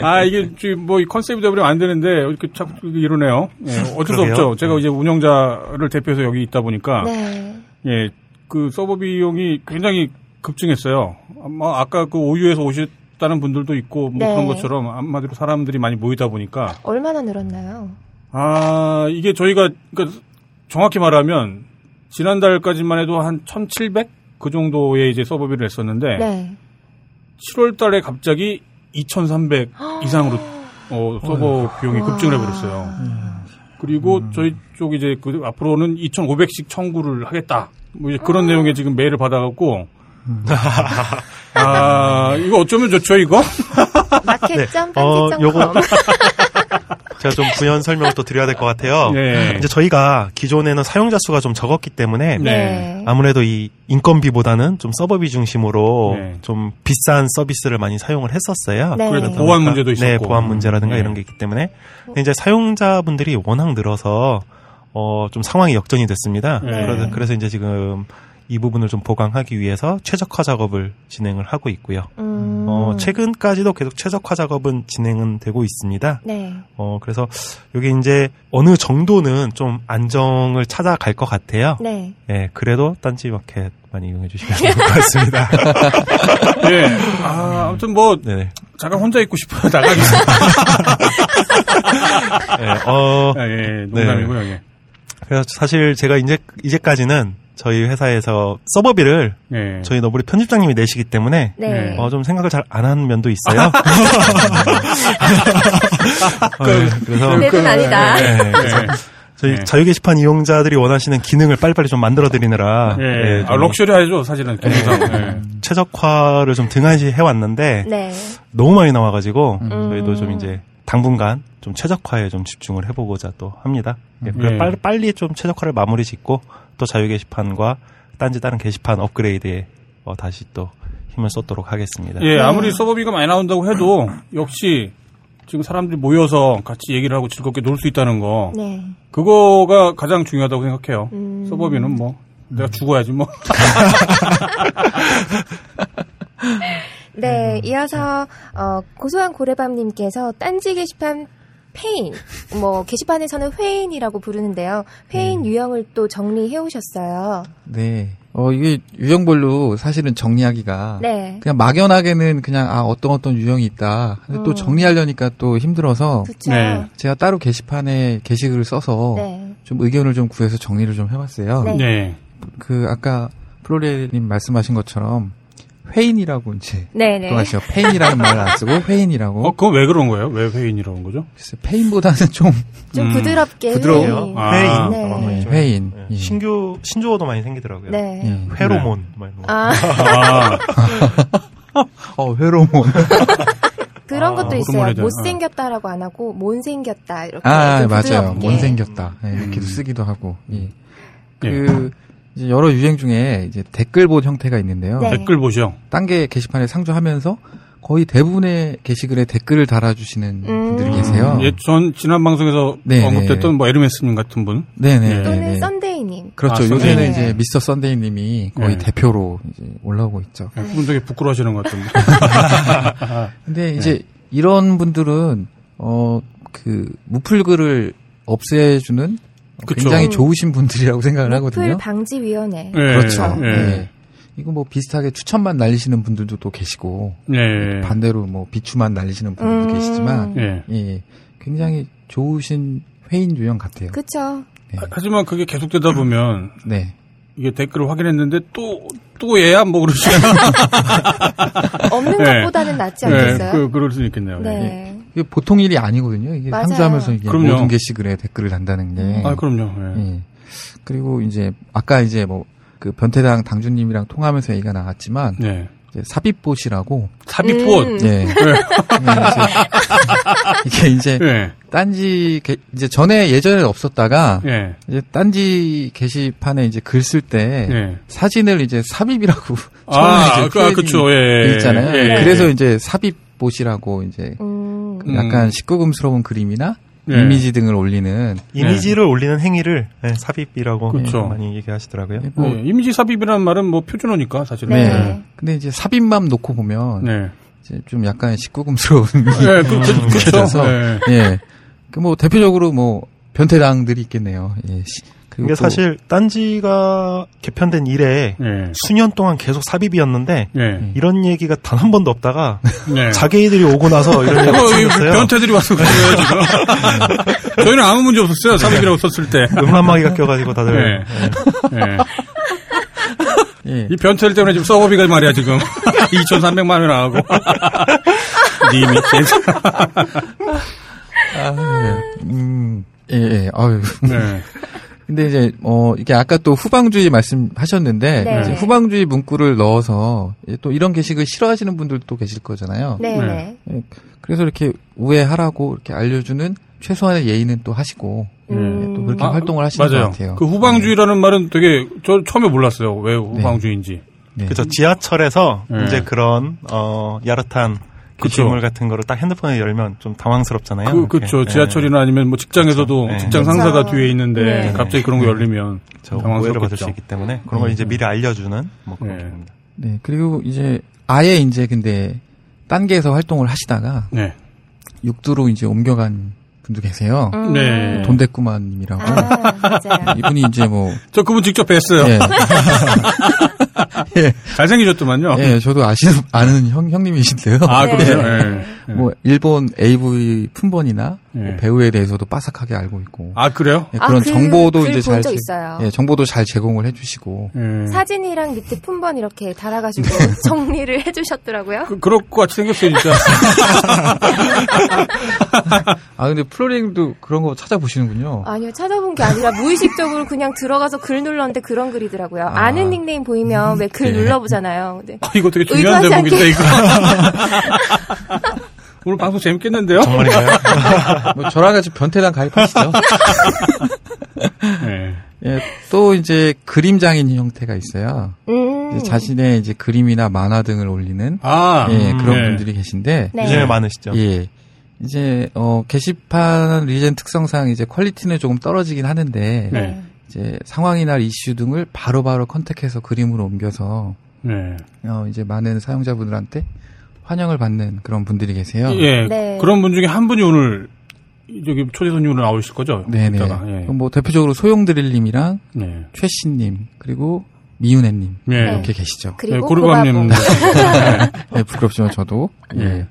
아 이게 지금 뭐이 컨셉이 되버리면 안 되는데 이렇게 자꾸 이러네요. 예, 어쩔 수 그러게요. 없죠. 제가 이제 운영자를 대표해서 여기 있다 보니까 네. 예, 그 서버 비용이 굉장히 급증했어요. 아마 아까 그 오유에서 오셨다는 분들도 있고 뭐 네. 그런 것처럼 한마디로 사람들이 많이 모이다 보니까 얼마나 늘었나요? 아 이게 저희가 그러니까 정확히 말하면 지난달까지만 해도 한 1,700? 그 정도의 이제 서버비를 냈었는데 네. 7월 달에 갑자기 2,300 이상으로 어, 서버 비용이 와. 급증을 해버렸어요. 그리고 저희 쪽 이제 그 앞으로는 2,500씩 청구를 하겠다. 뭐 이제 그런 내용의 지금 메일을 받아갖고 아 이거 어쩌면 좋죠 이거? 마켓점 어, 딴지점 요거- 컴. 제가 좀 부연 설명을 또 드려야 될 것 같아요. 네. 이제 저희가 기존에는 사용자 수가 좀 적었기 때문에 네. 아무래도 이 인건비보다는 좀 서버비 중심으로 네. 좀 비싼 서비스를 많이 사용을 했었어요. 네. 그래도 네. 보안 문제도 있었고 네, 보안 문제라든가 네. 이런 게 있기 때문에 근데 이제 사용자분들이 워낙 늘어서 어, 좀 상황이 역전이 됐습니다. 네. 그래서, 그래서 이제 지금 이 부분을 좀 보강하기 위해서 최적화 작업을 진행을 하고 있고요. 음. 어, 최근까지도 계속 최적화 작업은 진행은 되고 있습니다. 네. 어, 그래서 여기 이제 어느 정도는 좀 안정을 찾아갈 것 같아요. 네. 예, 그래도 딴지 마켓 많이 이용해 주시면 좋을 것 같습니다. 네. 아, 아무튼 뭐 네네. 잠깐 혼자 있고 싶어요 나가겠습니다. 예, 어, 아, 예, 농담이고요. 예. 그래서 사실 제가 이제, 이제까지는 저희 회사에서 서버비를 예. 저희 너브리 편집장님이 내시기 때문에 네. 어, 좀 생각을 잘 안 하는 면도 있어요. 네, 그래서 내돈 아니다. 네, 예. 저희 네. 자유 게시판 이용자들이 원하시는 기능을 빨리빨리 좀 만들어 드리느라 예. 예, 아, 좀 럭셔리하죠 사실은. 최적화를 좀 등한시 해왔는데 네. 너무 많이 나와가지고 음. 저희도 좀 이제 당분간 좀 최적화에 좀 집중을 해보고자 또 합니다. 예, 그래서 예. 빨리 빨리 좀 최적화를 마무리 짓고 또 자유 게시판과 딴지 다른 게시판 업그레이드에 어, 다시 또 힘을 쏟도록 하겠습니다. 예, 아무리 서버비가 많이 나온다고 해도 역시 지금 사람들이 모여서 같이 얘기를 하고 즐겁게 놀 수 있다는 거 네. 그거가 가장 중요하다고 생각해요. 음. 서버비는 뭐 내가 죽어야지 뭐. 네, 이어서 어, 고소한 고래밤님께서 딴지 게시판 폐인, 뭐 게시판에서는 회인이라고 부르는데요. 회인 유형을 또 정리해 오셨어요. 네. 어, 이게 유형별로 사실은 정리하기가 네, 그냥 막연하게는 그냥 아 어떤 어떤 유형이 있다. 근데 또 음. 정리하려니까 또 힘들어서. 네. 제가 따로 게시판에 게시글을 써서 네. 좀 의견을 좀 구해서 정리를 좀 해봤어요. 네. 네. 그 아까 플로리님 말씀하신 것처럼 회인이라고 이제 네, 네. 들어가시죠. 폐인이라는 말을 안 쓰고 회인이라고. 어, 그건 왜 그런 거예요? 왜 회인이라는 거죠? 글쎄, 폐인보다는 좀좀 음. 부드럽게 부드러워요? 회인. 아. 회인. 네. 어, 네, 좀, 회인. 예. 예. 신규 신조어도 많이 생기더라고요. 네. 예. 회로몬 거. 아, 아, 어 회로몬. 그런 아, 것도 있어요. 못생겼다라고 안 하고 못생겼다 이렇게 아좀 맞아요. 못생겼다. 예, 음. 이렇게도 쓰기도 하고. 예. 예. 그 이제 여러 유형 중에 이제 댓글봇 형태가 있는데요. 네. 댓글봇이죠. 딴게 게시판에 상주하면서 거의 대부분의 게시글에 댓글을 달아주시는 음. 분들이 계세요. 예, 전 지난 방송에서 네, 언급됐던 뭐 에르메스님 같은 분. 네네. 또는 네. 썬데이님. 그렇죠. 아, 요새는 썬데이. 이제 미스터 썬데이님이 거의 네. 대표로 이제 올라오고 있죠. 예, 그분 되게 부끄러워하시는 것 같은데. 근데 이제 이런 분들은 어 그 무풀글을 없애주는 그쵸. 굉장히 좋으신 분들이라고 생각을 하거든요. 방지위원회. 예, 그렇죠. 예. 네. 이거 뭐 비슷하게 추천만 날리시는 분들도 또 계시고 예. 반대로 뭐 비추만 날리시는 분들도 음. 계시지만 예. 예, 굉장히 좋으신 회인 유형 같아요. 그쵸. 네. 하지만 그게 계속되다 보면 네. 이게 댓글을 확인했는데 또, 또 얘야? 뭐 그러시 없는 네. 것보다는 낫지 네, 않겠어요? 그, 그럴 수 있겠네요. 예. 네. 이게 보통 일이 아니거든요. 이게 맞아요. 상주하면서 이게 그럼요. 모든 게시글에 댓글을 단다는 게. 아, 그럼요. 예. 예. 그리고 이제 아까 이제 뭐 그 변태당 당주님이랑 통하면서 얘기가 나왔지만 네. 이제 삽입봇이라고 삽입봇. 음. 예. 예, 이제 이게 이제 예. 딴지 게- 이제 전에 예전에 없었다가 예. 이제 딴지 게시판에 이제 글 쓸때 예. 사진을 이제 삽입이라고 아, 처음에 이제 그, 아, 그쵸. 예. 돼 있잖아요. 예. 그래서 이제 삽입봇이라고 이제 음. 음. 약간 19금스러운 그림이나 예. 이미지 등을 올리는 이미지를 올리는 행위를 네, 삽입이라고 그쵸. 많이 얘기하시더라고요. 뭐 예, 이미지 삽입이라는 말은 뭐 표준어니까 사실은. 네. 네. 근데 이제 삽입만 놓고 보면 네. 이제 좀 약간 19금스러운 예, 그, 그. 느껴져서 예. 예. 그뭐 대표적으로 뭐 변태당들이 있겠네요. 예. 또- 사실 딴지가 개편된 이래 예. 수년 동안 계속 삽입이었는데 예. 이런 얘기가 단 한 번도 없다가 네. 자기들이 오고 나서 이런 얘기가 생겼어요. 변태들이 와서 그래요 지금. 저희는 아무 문제 없었어요. 삽입이라고 썼을 때. 음란마귀가 껴가지고 다들 네. 예. 예. 이 변태들 때문에 지금 서버비가 말이야 지금 2,300만 원 나가고. 님이 아, 예. 음, 예, 예. 아유. 네. 근데 이제 어 이게 아까 또 후방주의 말씀하셨는데 네. 이제 후방주의 문구를 넣어서 이제 또 이런 게시글 싫어하시는 분들도 계실 거잖아요. 네. 네. 네. 예, 그래서 이렇게 우회하라고 이렇게 알려주는 최소한의 예의는 또 하시고 음. 예, 또 그렇게 아, 활동을 하시는 맞아요. 것 같아요. 그 후방주의라는 말은 되게 저 처음에 몰랐어요. 왜 후방주의인지. 네. 그죠 지하철에서 네. 이제 그런 어 야릇한 그쵸. 게시물 같은 거를 딱 핸드폰에 열면 좀 당황스럽잖아요. 그. 예. 지하철이나 아니면 뭐 직장에서도 그쵸. 네. 직장 상사가. 뒤에 있는데 네. 갑자기 그런 거 열리면 저 오해를 받을 수 당황스럽겠죠. 있기 때문에 그런 걸 이제 미리 알려주는 뭐 그런 네. 겁니다. 네, 그리고 이제 아예 이제 근데 딴 게에서 활동을 하시다가 네. 육두로 이제 옮겨간 분도 계세요. 음. 네. 돈대꾸만님이라고. 아, 맞아요. 이분이 이제 뭐 저 그분 직접 뵀어요. 예, 예, 잘생기셨더만요. 예, 저도 아시는 아는 형 형님이신데요. 아, 그러세요? 네. 예. 뭐 일본 AV 품번이나 뭐 예. 배우에 대해서도 빠삭하게 알고 있고 아, 그래요? 예, 아, 그런 그 정보도 글 이제 본 적 제- 있어요. 예, 정보도 잘 제공을 해주시고 예. 사진이랑 밑에 품번 이렇게 달아가지고 정리를 해주셨더라고요. 그, 그럴 것 같이 생겼어요, 진짜. 아 근데 플로링도 그런 거 찾아보시는군요. 아니요, 찾아본 게 아니라 무의식적으로 그냥 들어가서 글 눌렀는데 그런 글이더라고요. 아. 아. 는 닉네임 보이면 왜글 네. 눌러보잖아요. 근데 아, 이거 되게 중요한 대목인데, 이거. 오늘 방송 재밌겠는데요? 정말인가요? 뭐 저랑 같이 변태당 가입하시죠. 네. 예, 또 이제 그림 장인 형태가 있어요. 음. 이제 자신의 이제 그림이나 만화 등을 올리는 아, 예, 그런 네. 분들이 계신데 네. 요즘에 많으시죠. 예. 이제 어 게시판 리젠 특성상 이제 퀄리티는 조금 떨어지긴 하는데 네. 이제 상황이나 이슈 등을 바로바로 컨택해서 그림으로 옮겨서 네. 어 이제 많은 사용자분들한테 환영을 받는 그런 분들이 계세요. 예. 네. 그런 분 중에 한 분이 오늘 저기 초대 손님으로 나오실 거죠? 네네. 이따가, 예. 그럼 뭐 대표적으로 소용드릴님이랑 네. 최씨님 그리고 미윤혜님 네. 이렇게 계시죠. 네, 그리고 고르밤님. 고바보. 네, 부끄럽지만 저도. 네. 예.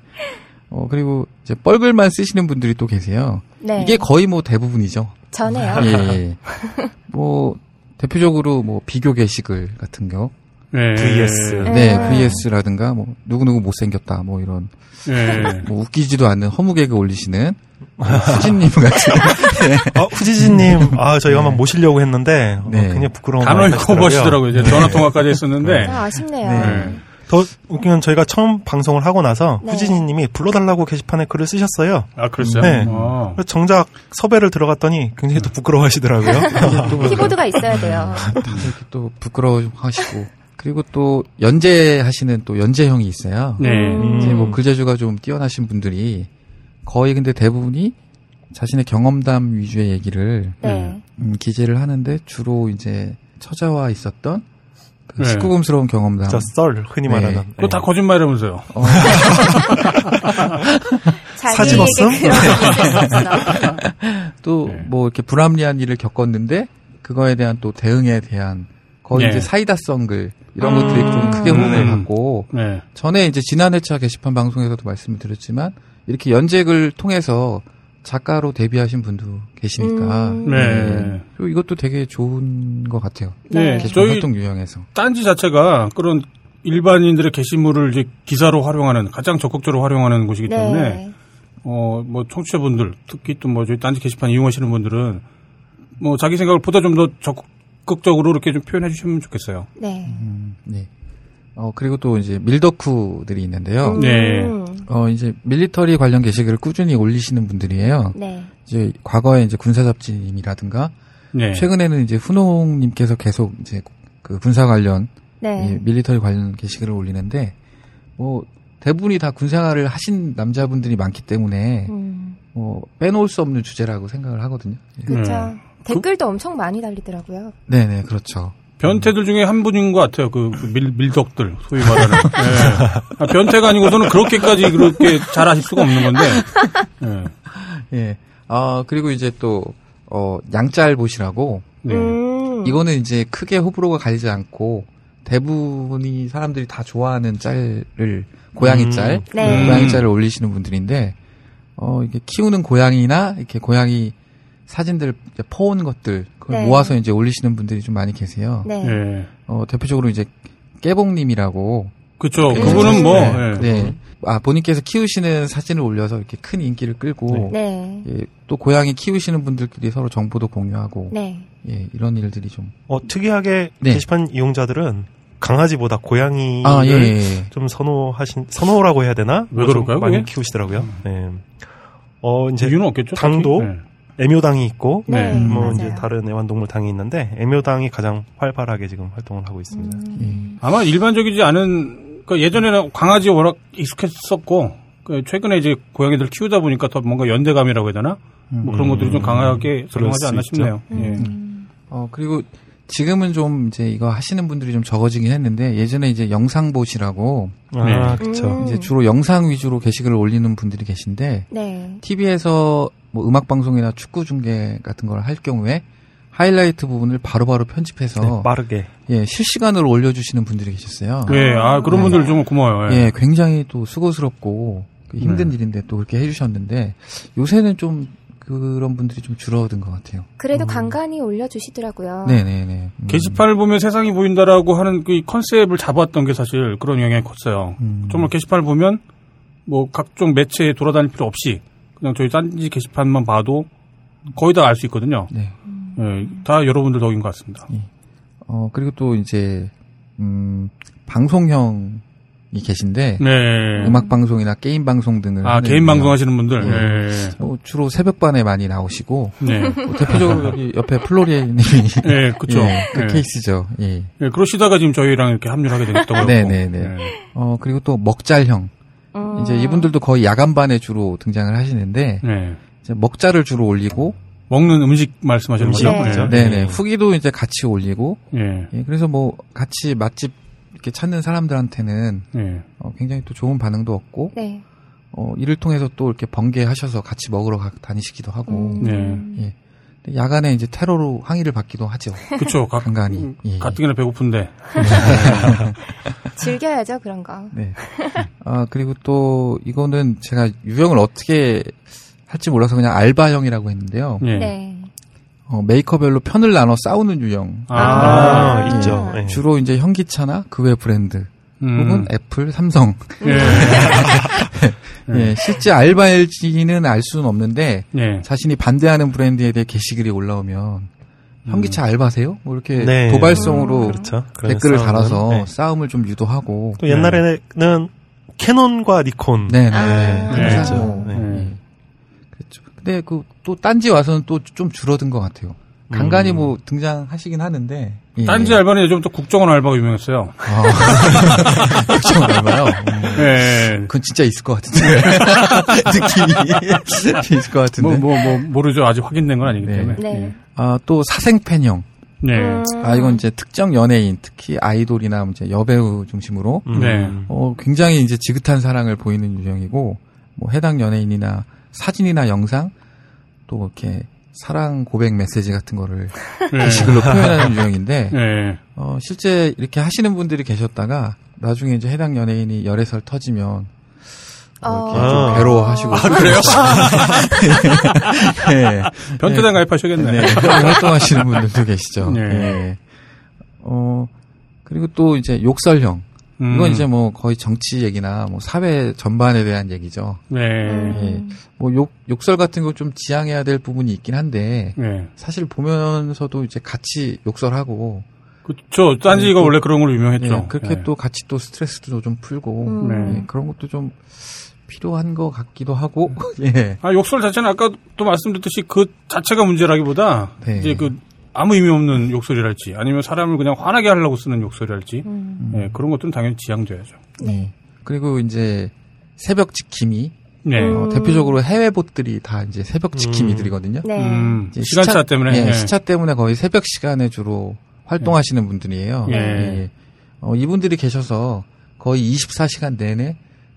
어 그리고 이제 뻘글만 쓰시는 분들이 또 계세요. 네. 이게 거의 뭐 대부분이죠. 전에요. 예, 예. 뭐 대표적으로 뭐 비교 게시글 같은 거, 네. VS. 네, 아. VS라든가 뭐 누구 누구 못생겼다 뭐 이런 네. 뭐 웃기지도 않는 허무 개그 올리시는 수진님 같은 어, 후지진님, 아, 저희가 한번 모시려고 했는데, 어, 네. 굉장히 부끄러운 단어를. 커버시더라고요. 이제 전화 통화까지 했었는데. 아, 아쉽네요. 네. 더 웃긴 건 저희가 처음 방송을 하고 나서 네. 후지진님이 불러달라고 게시판에 글을 쓰셨어요. 아, 그랬어요? 네. 아. 정작 섭외를 들어갔더니 굉장히 또 부끄러워하시더라고요. 키보드가 있어야 돼요. 이렇게 또 부끄러워하시고 그리고 또 연재하시는 또 연재형이 있어요. 네. 음. 이제 뭐 글재주가 좀 뛰어나신 분들이 거의 근데 대부분이 자신의 경험담 위주의 얘기를 네. 음, 기재를 하는데 주로 이제 처자와 있었던 그 네. 19금스러운 경험담. 저 썰, 흔히 네. 말하는. 그거 다 거짓말이라면서요. 어, 사진 자기에게 없음? 그런 거 없어. 또 네. 뭐 이렇게 불합리한 일을 겪었는데 그거에 대한 또 대응에 대한 거의 네. 이제 사이다성 글 이런 음. 것들이 좀 크게 호응을 음. 받고 네. 전에 이제 지난 회차 게시판 방송에서도 말씀을 드렸지만 이렇게 연재글 통해서 작가로 데뷔하신 분도 계시니까 음. 네. 또 이것도 되게 좋은 것 같아요. 네. 게시판 저희 활동 유형에서. 딴지 자체가 그런 일반인들의 게시물을 이제 기사로 활용하는 가장 적극적으로 활용하는 곳이기 때문에 네. 어뭐 청취자분들 특히 또 뭐 저희 딴지 게시판 이용하시는 분들은 뭐 자기 생각을 보다 좀 더 적극 적으로 이렇게 좀 표현해 주시면 좋겠어요. 네. 음, 네. 어 그리고 또 이제 밀덕후들이 있는데요. 네. 음. 어 이제 밀리터리 관련 게시글을 꾸준히 올리시는 분들이에요. 네. 이제 과거에 이제 군사 잡지님이라든가 네. 최근에는 이제 훈홍님께서 계속 이제 그 군사 관련 네. 예, 밀리터리 관련 게시글을 올리는데 뭐 대부분이 다 군생활을 하신 남자분들이 많기 때문에 음. 뭐 빼놓을 수 없는 주제라고 생각을 하거든요. 예. 그렇죠. 네. 댓글도 엄청 많이 달리더라고요. 네네 그렇죠. 변태들 중에 한 분인 것 같아요. 그, 그 밀, 밀덕들, 소위 말하는. 예. 아, 변태가 아니고서는 그렇게까지 그렇게 잘 하실 수가 없는 건데. 예. 예. 아 그리고 이제 또 어, 양짤봇이라고 네. 음. 이거는 이제 크게 호불호가 갈리지 않고 대부분이 사람들이 다 좋아하는 짤을 고양이 음. 짤, 네. 고양이 짤을 올리시는 분들인데 어 이게 키우는 고양이나 이렇게 고양이 사진들 이제 퍼온 것들 그걸 네. 모아서 이제 올리시는 분들이 좀 많이 계세요. 네. 예. 어 대표적으로 이제 깨봉님이라고 그쵸. 네. 그분은 뭐, 네. 예. 네. 아 본인께서 키우시는 사진을 올려서 이렇게 큰 인기를 끌고 네. 예, 또 고양이 키우시는 분들끼리 서로 정보도 공유하고 네. 예, 이런 일들이 좀 어, 특이하게 네. 게시판 이용자들은 강아지보다 고양이를 아, 예, 예. 좀 선호하신, 선호라고 해야 되나? 왜좀 그럴까요, 많이 그게? 키우시더라고요. 네. 어, 이제 이유는 없겠죠. 당도? 딱히? 애묘당이 있고, 네. 네. 뭐 맞아요. 이제 다른 애완동물 당이 있는데, 애묘당이 가장 활발하게 지금 활동을 하고 있습니다. 음. 아마 일반적이지 않은, 그 예전에는 강아지 워낙 익숙했었고, 그 최근에 이제 고양이들 키우다 보니까 더 뭔가 연대감이라고 해야 되나? 뭐 그런 음. 것들이 좀 강하게 그럴 작용하지 수 않나 있죠. 싶네요. 예. 음. 어, 그리고 지금은 좀 이제 이거 하시는 분들이 좀 적어지긴 했는데 예전에 이제 영상봇이라고 아, 네. 음. 이제 주로 영상 위주로 게시글을 올리는 분들이 계신데 네. TV에서 뭐 음악 방송이나 축구 중계 같은 걸 할 경우에 하이라이트 부분을 바로바로 편집해서 네, 빠르게. 예, 실시간으로 올려주시는 분들이 계셨어요. 예, 아, 그런 네. 분들 좀 고마워요. 예. 예, 굉장히 또 수고스럽고 그 힘든 네. 일인데 또 그렇게 해주셨는데 요새는 좀 그런 분들이 좀 줄어든 것 같아요. 그래도 간간히 올려주시더라고요. 네네네. 음. 게시판을 보면 세상이 보인다라고 하는 그 컨셉을 잡았던 게 사실 그런 영향이 컸어요. 음. 정말 게시판을 보면 뭐 각종 매체에 돌아다닐 필요 없이 그냥 저희 딴지 게시판만 봐도 거의 다 알 수 있거든요. 네. 예, 다 여러분들 덕인 것 같습니다. 어, 그리고 또 이제, 음, 방송형 계신데 네. 음악 방송이나 게임 방송 등을 아, 하는 개인 유형. 방송 하시는 분들. 예. 네. 어, 주로 새벽반에 많이 나오시고 네. 뭐 대표적으로 여기 옆에 플로리님이 예, 그쵸. 예, 그 예. 케이스죠. 예. 예, 그러시다가 지금 저희랑 이렇게 합류를 하게 됐다고. 네, 네, 네. 어 그리고 또 먹잘형 음. 이제 이분들도 거의 야간반에 주로 등장을 하시는데 네. 이제 먹자를 주로 올리고 먹는 음식 말씀하시는 음식, 거죠? 그죠? 네네 후기도 이제 같이 올리고 예. 예, 그래서 뭐 같이 맛집 이렇게 찾는 사람들한테는 예. 어, 굉장히 또 좋은 반응도 얻고 네. 어, 이를 통해서 또 이렇게 번개하셔서 같이 먹으러 가- 다니시기도 하고 음. 네. 예. 야간에 이제 테러로 항의를 받기도 하죠. 그쵸. 가, 간간히. 예. 가뜩이나 배고픈데. 즐겨야죠 그런 거. 네. 아, 그리고 또 이거는 제가 유형을 어떻게 할지 몰라서 그냥 알바형이라고 했는데요. 예. 네. 어, 메이커별로 편을 나눠 싸우는 유형. 아, 아, 아. 있죠. 예. 주로 이제 현기차나 그 외 브랜드 음. 혹은 애플, 삼성. 예. 예, 실제 알바일지는 알 수는 없는데 예. 자신이 반대하는 브랜드에 대해 게시글이 올라오면 현기차 알바세요? 뭐 이렇게 네. 도발성으로 그렇죠. 그런 댓글을 싸움은, 달아서 네. 싸움을 좀 유도하고 또 옛날에는 캐논과 니콘 네, 네. 아. 네. 네. 항상 뭐, 네. 예. 그렇죠. 근데 그 또 딴지 와서는 또 좀 줄어든 것 같아요. 간간히 음. 뭐 등장하시긴 하는데 예. 딴지 알바는 요즘 또 국정원 알바가 유명했어요. 아, 그렇죠, 알바요. 음. 예. 그건 진짜 있을 것 같은데 느낌이 있을 것 같은데. 뭐, 뭐, 뭐, 모르죠. 아직 확인된 건 아니기 네. 때문에. 네. 아, 또 사생팬형. 네. 음. 아, 이건 이제 특정 연예인, 특히 아이돌이나 이제 여배우 중심으로 음. 네. 어, 굉장히 이제 지긋한 사랑을 보이는 유형이고, 뭐, 해당 연예인이나 사진이나 영상, 또 이렇게 사랑 고백 메시지 같은 거를 네. 게시글로 표현하는 유형인데, 네. 어, 실제 이렇게 하시는 분들이 계셨다가, 나중에 이제 해당 연예인이 열애설 터지면, 어, 이렇게 어. 좀 아. 괴로워하시고. 그래요? 네. 변태단 가입하셔야겠네. 네, 그렇게 활동하시는 분들도 계시죠. 네. 예. 어, 그리고 또 이제 욕설형. 음. 이건 이제 뭐 거의 정치 얘기나 뭐 사회 전반에 대한 얘기죠. 네. 예. 뭐 욕, 욕설 같은 거 좀 지양해야 될 부분이 있긴 한데, 네. 사실 보면서도 이제 같이 욕설하고, 그쵸. 딴지가 원래 그런 걸로 유명했죠. 예, 그렇게 네. 또 같이 또 스트레스도 좀 풀고, 음. 네. 예, 그런 것도 좀 필요한 것 같기도 하고, 예. 아, 욕설 자체는 아까 또 말씀드렸듯이 그 자체가 문제라기보다 네. 이제 그 아무 의미 없는 욕설이랄지 아니면 사람을 그냥 화나게 하려고 쓰는 욕설이랄지 음. 예, 그런 것들은 당연히 지양돼야죠. 네. 그리고 이제 새벽 지킴이, 네. 어, 음. 대표적으로 해외 봇들이 다 이제 새벽 지킴이들이거든요. 네. 음, 시간차 시차- 때문에 예, 예. 시차 때문에 거의 새벽 시간에 주로 활동하시는 분들이에요. 예. 예. 어, 이분들이 계셔서 거의 24시간 내내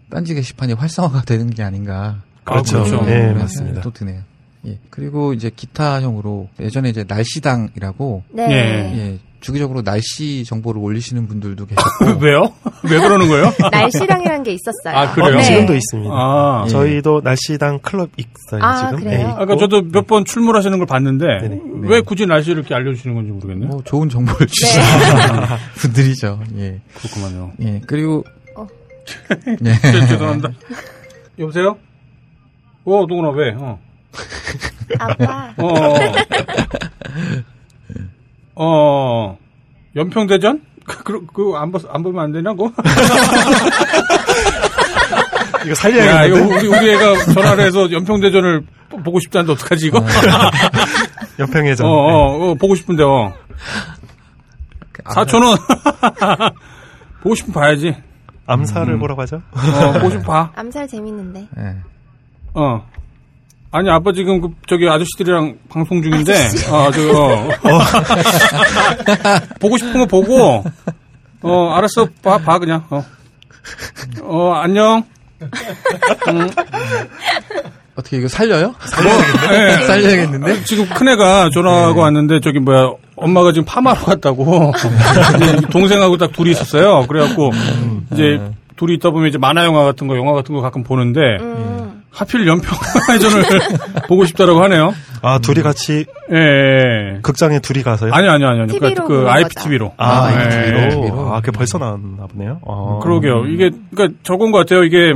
딴지 게시판이 활성화가 되는 게 아닌가. 그렇죠. 그런 그렇죠. 예, 생각이 맞습니다. 또 드네요. 예. 그리고 이제 기타형으로 예전에 이제 날씨당이라고 네. 예. 예, 주기적으로 날씨 정보를 올리시는 분들도 계셨고 왜요? 왜 그러는 거예요? 날씨랑이라는 게 있었어요. 아, 그래요? 어, 네. 지금도 있습니다. 아, 예. 저희도 날씨당 클럽 있어요, 아, 지금. 그래요? 예, 아까. 저도 몇 번 출몰하시는 걸 봤는데 네네. 왜 굳이 날씨를 이렇게 알려주시는 건지 모르겠네요. 뭐 좋은 정보를 네. 주시는 분들이죠. 예. 그렇구만요. 예. 그리고 어. 예. 죄- 죄송합니다. 여보세요? 어, 누구나 왜? 어. 아빠. 어. 어. 연평대전? 그, 그, 그거 안, 보, 안 보면 안 되냐, 그거? 이거 야, 살려야 이거 되는데. 우리, 우리 애가 전화를 해서 연평대전을 보- 보고 싶다는데 어떡하지, 이거? 연평해전. 어, 어, 어, 보고 싶은데, 어. 사촌은 보고 싶으면 봐야지. 암살을 보러 가죠? 어, 보고 싶으면 봐. 암살 재밌는데. 예. 어. 아니, 아빠 지금 그, 저기 아저씨들이랑 방송 중인데, 어, 저, 어. 보고 싶은 거 보고, 어, 알았어. 봐, 봐, 그냥, 어. 어, 안녕. 어떻게 이거 살려요? 네. 살려야겠는데? 지금 큰애가 전화하고 왔는데, 저기 뭐야, 엄마가 지금 파마로 갔다고, 동생하고 딱 둘이 있었어요. 그래갖고, 이제, 둘이 있다 보면 이제 만화 영화 같은 거, 영화 같은 거 가끔 보는데, 음. 하필 연평해전을 보고 싶다라고 하네요. 아, 둘이 같이 예, 예. 극장에 둘이 가서요? 아니요, 아니요, 아니요. TV 로 그, 그 보는 IPTV로. 아, 아, 아 IPTV 로 로? 아, 그게 벌써 나왔나 보네요. 아. 그러게요. 이게, 그니까 저건 것 같아요. 이게,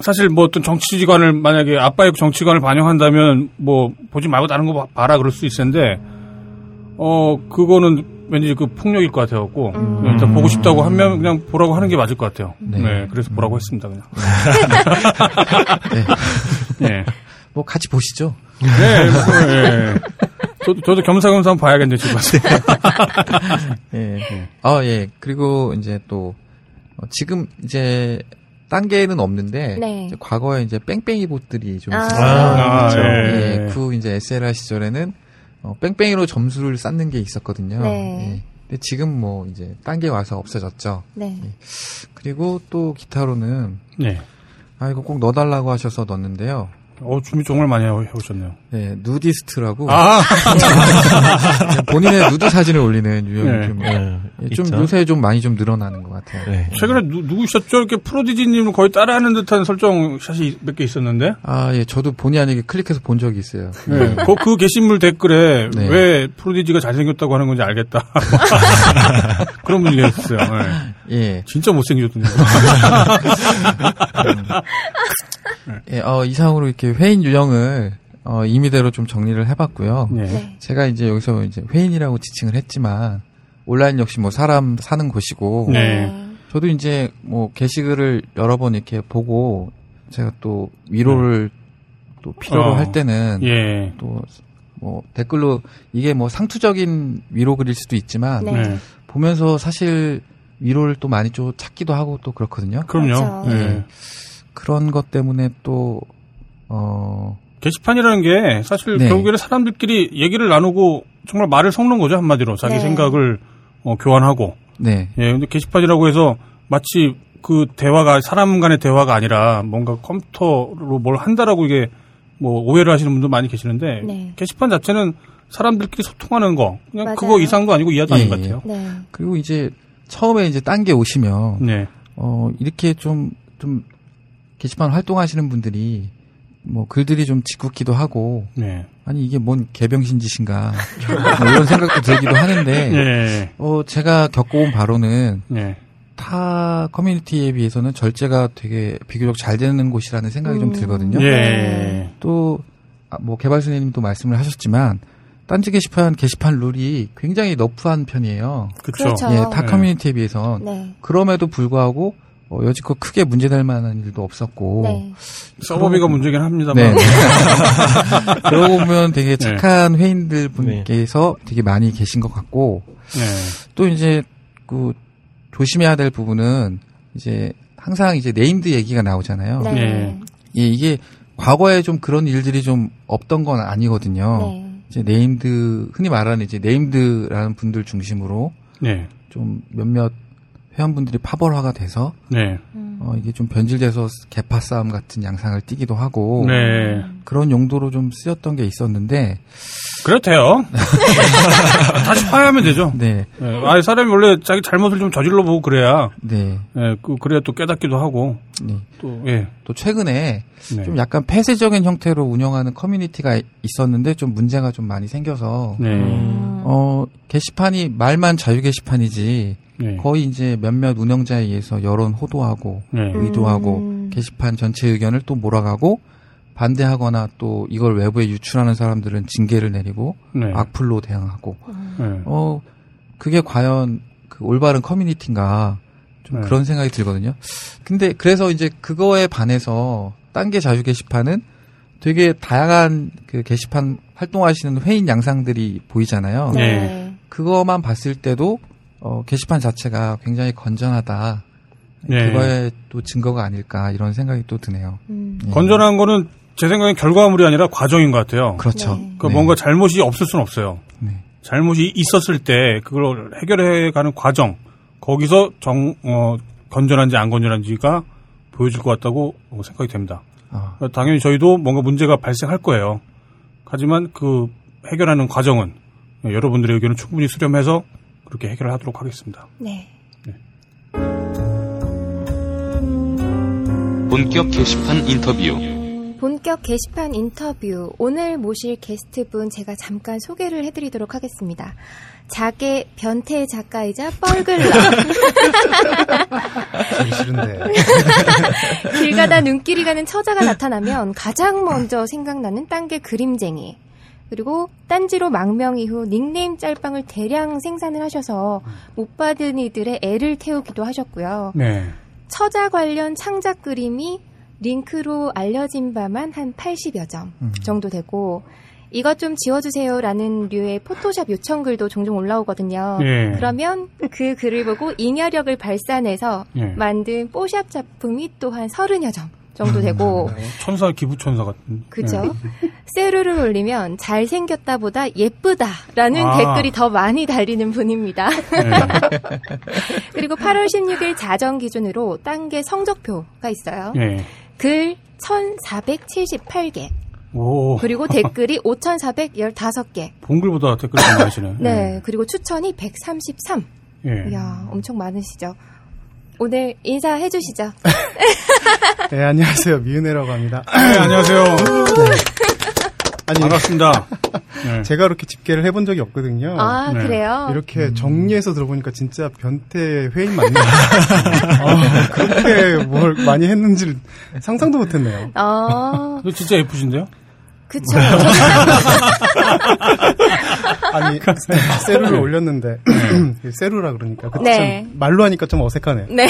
사실 뭐 어떤 정치관을, 만약에 아빠의 정치관을 반영한다면, 뭐, 보지 말고 다른 거 봐- 봐라 그럴 수 있을 텐데, 어, 그거는 왠지 그 폭력일 것 같아갖고 음. 일단 보고 싶다고 하면 그냥 보라고 하는 게 맞을 것 같아요. 네. 네, 그래서 보라고 했습니다 그냥. 네. 뭐 같이 보시죠. 네, 뭐, 예. 저도, 저도 겸사겸사 한번 봐야겠네, 지금. 예. 아, 예. 그리고 이제 또, 어, 지금 이제, 단계는 없는데, 네. 이제 과거에 이제 뺑뺑이 봇들이 좀 아. 있었어요. 아, 그렇죠. 예. 예. 그 이제 SLR 시절에는, 어, 뺑뺑이로 점수를 쌓는 게 있었거든요. 네. 예. 근데 지금 뭐 이제 단계 와서 없어졌죠. 네. 그리고 또 기타로는, 네. 아, 이거 꼭 넣어달라고 하셔서 넣었는데요. 어, 준비 정말 많이 해- 해오셨네요. 네, 누디스트라고. 아! 본인의 누드 사진을 올리는 유형이 네. 좀, 네, 예, 좀 있죠. 요새 좀 많이 좀 늘어나는 것 같아요. 네. 최근에 누, 누구셨죠? 이렇게 프로디지님을 거의 따라하는 듯한 설정 샷이 몇 개 있었는데? 아, 예, 저도 본의 아니게 클릭해서 본 적이 있어요. 네. 그, 그 게시물 댓글에 네. 왜 프로디지가 잘생겼다고 하는 건지 알겠다. 그런 분이 계셨어요. 네. 예, 진짜 못생겼던데. 예, 어, 이상으로 이렇게 회인 유형을, 어, 임의대로 좀 정리를 해봤고요. 네. 네. 제가 이제 여기서 이제 회인이라고 지칭을 했지만, 온라인 역시 뭐 사람 사는 곳이고, 네. 저도 이제 뭐 게시글을 여러 번 이렇게 보고, 제가 또 위로를 또 필요로 어. 할 때는, 예. 또, 뭐 댓글로 이게 뭐 상투적인 위로 글일 수도 있지만, 네. 네. 보면서 사실 위로를 또 많이 좀 찾기도 하고 또 그렇거든요. 그럼요. 그렇죠. 예. 그런 것 때문에 또, 어, 게시판이라는 게 사실 네. 결국에는 사람들끼리 얘기를 나누고 정말 말을 섞는 거죠 한마디로 자기 네. 생각을 어, 교환하고 네. 예 근데 게시판이라고 해서 마치 그 대화가 사람 간의 대화가 아니라 뭔가 컴퓨터로 뭘 한다라고 이게 뭐 오해를 하시는 분도 많이 계시는데 네. 게시판 자체는 사람들끼리 소통하는 거 그냥 맞아요. 그거 이상도 아니고 이하도 예, 아닌 것 예. 같아요. 네. 그리고 이제 처음에 이제 딴 게 오시면, 네. 어, 이렇게 좀, 좀, 게시판 활동하시는 분들이, 뭐, 글들이 좀 짓궂기도 하고, 네. 아니, 이게 뭔 개병신 짓인가, 뭐 이런 생각도 들기도 하는데, 네. 어, 제가 겪어온 바로는, 네. 타 커뮤니티에 비해서는 절제가 되게 비교적 잘 되는 곳이라는 생각이 좀 음. 들거든요. 예. 또, 아, 뭐, 개발 선생님도 말씀을 하셨지만, 딴지 게시판, 게시판 룰이 굉장히 너프한 편이에요. 그렇죠. 예, 타 네. 커뮤니티에 비해서. 네. 그럼에도 불구하고, 어, 여지껏 크게 문제 될 만한 일도 없었고. 네. 서버비가 문제긴 합니다만. 네. 그러고 보면 되게 착한 회인들 분께서 되게 많이 계신 것 같고, 네. 또 이제, 그, 조심해야 될 부분은, 이제, 항상 이제 named 얘기가 나오잖아요. 네. 네. 예, 이게, 과거에 좀 그런 일들이 좀 없던 건 아니거든요. 네. 이제 named, 흔히 말하는 이제 named라는 분들 중심으로 네. 좀 몇몇 회원분들이 파벌화가 돼서, 네. 음. 어, 이게 좀 변질돼서 계파 싸움 같은 양상을 띠기도 하고, 네. 그런 용도로 좀 쓰였던 게 있었는데, 그래도 돼요. 다시 파야하면 되죠. 네, 예, 아, 사람이 원래 자기 잘못을 좀 저질러 보고 그래야, 네, 예, 그, 그래야 또 깨닫기도 하고, 네. 또, 예. 또 최근에 네. 좀 약간 폐쇄적인 형태로 운영하는 커뮤니티가 있었는데 좀 문제가 좀 많이 생겨서, 네. 음. 어, 게시판이 말만 자유 게시판이지, 네. 거의 이제 몇몇 운영자에 의해서 여론 호도하고, 네. 의도하고, 음. 게시판 전체 의견을 또 몰아가고, 반대하거나 또 이걸 외부에 유출하는 사람들은 징계를 내리고, 네. 악플로 대응하고, 네. 어, 그게 과연 그 올바른 커뮤니티인가, 좀 네. 그런 생각이 들거든요. 근데 그래서 이제 그거에 반해서 딴 게 자유 게시판은 되게 다양한 그 게시판 활동하시는 회인 양상들이 보이잖아요. 네. 그거만 봤을 때도 어, 게시판 자체가 굉장히 건전하다. 네. 그거에 또 증거가 아닐까 이런 생각이 또 드네요. 음. 예. 건전한 거는 제 생각엔 결과물이 아니라 과정인 것 같아요. 그렇죠. 네. 그러니까 네. 뭔가 잘못이 없을 수는 없어요. 네. 잘못이 있었을 때 그걸 해결해 가는 과정 거기서 정 어, 건전한지 안 건전한지가 보여줄 것 같다고 어, 생각이 됩니다. 아, 그러니까 당연히 저희도 뭔가 문제가 발생할 거예요. 하지만 그 해결하는 과정은 여러분들의 의견을 충분히 수렴해서 그렇게 해결을 하도록 하겠습니다. 네. 본격 게시판 인터뷰. 본격 게시판 인터뷰. 오늘 모실 게스트분 제가 잠깐 소개를 해드리도록 하겠습니다. 자개 변태 작가이자 뻘글러. 싫은데. 길 가다 눈길이 가는 처자가 나타나면 가장 먼저 생각나는 딴 게 그림쟁이. 그리고 딴지로 망명 이후 닉네임 짤방을 대량 생산을 하셔서 못 받은 이들의 애를 태우기도 하셨고요. 네. 처자 관련 창작 그림이 링크로 알려진 바만 한 80여 점 음. 정도 되고 이것 좀 지워주세요라는 류의 포토샵 요청 글도 종종 올라오거든요. 예. 그러면 그 글을 보고 잉여력을 발산해서 예. 만든 뽀샵 작품이 또한 30여 점 정도 되고 천사 기부 천사 같은. 그죠? 세루를 올리면 잘생겼다보다 예쁘다라는 아. 댓글이 더 많이 달리는 분입니다. 예. 그리고 8월 16일 자정 기준으로 단계 성적표가 있어요. 예. 예. 글 1478개, 오. 그리고 댓글이 5415개. 본글보다 댓글 좀 많으시네. 네, 그리고 추천이 133. 예. 이야, 엄청 많으시죠. 오늘 인사해 주시죠. 네, 안녕하세요. 미은혜라고 합니다. 네, 안녕하세요. 아니, 반갑습니다. 네. 제가 그렇게 집계를 해본 적이 없거든요. 아, 네. 그래요? 이렇게 정리해서 들어보니까 진짜 변태 회인 맞네요. 아, 그렇게 뭘 많이 했는지를 상상도 못했네요. 아, 이거 진짜 예쁘신데요? 그쵸. 아니, 세루를 올렸는데, 세루라 그러니까. 그쵸? 네. 말로 하니까 좀 어색하네요. 네.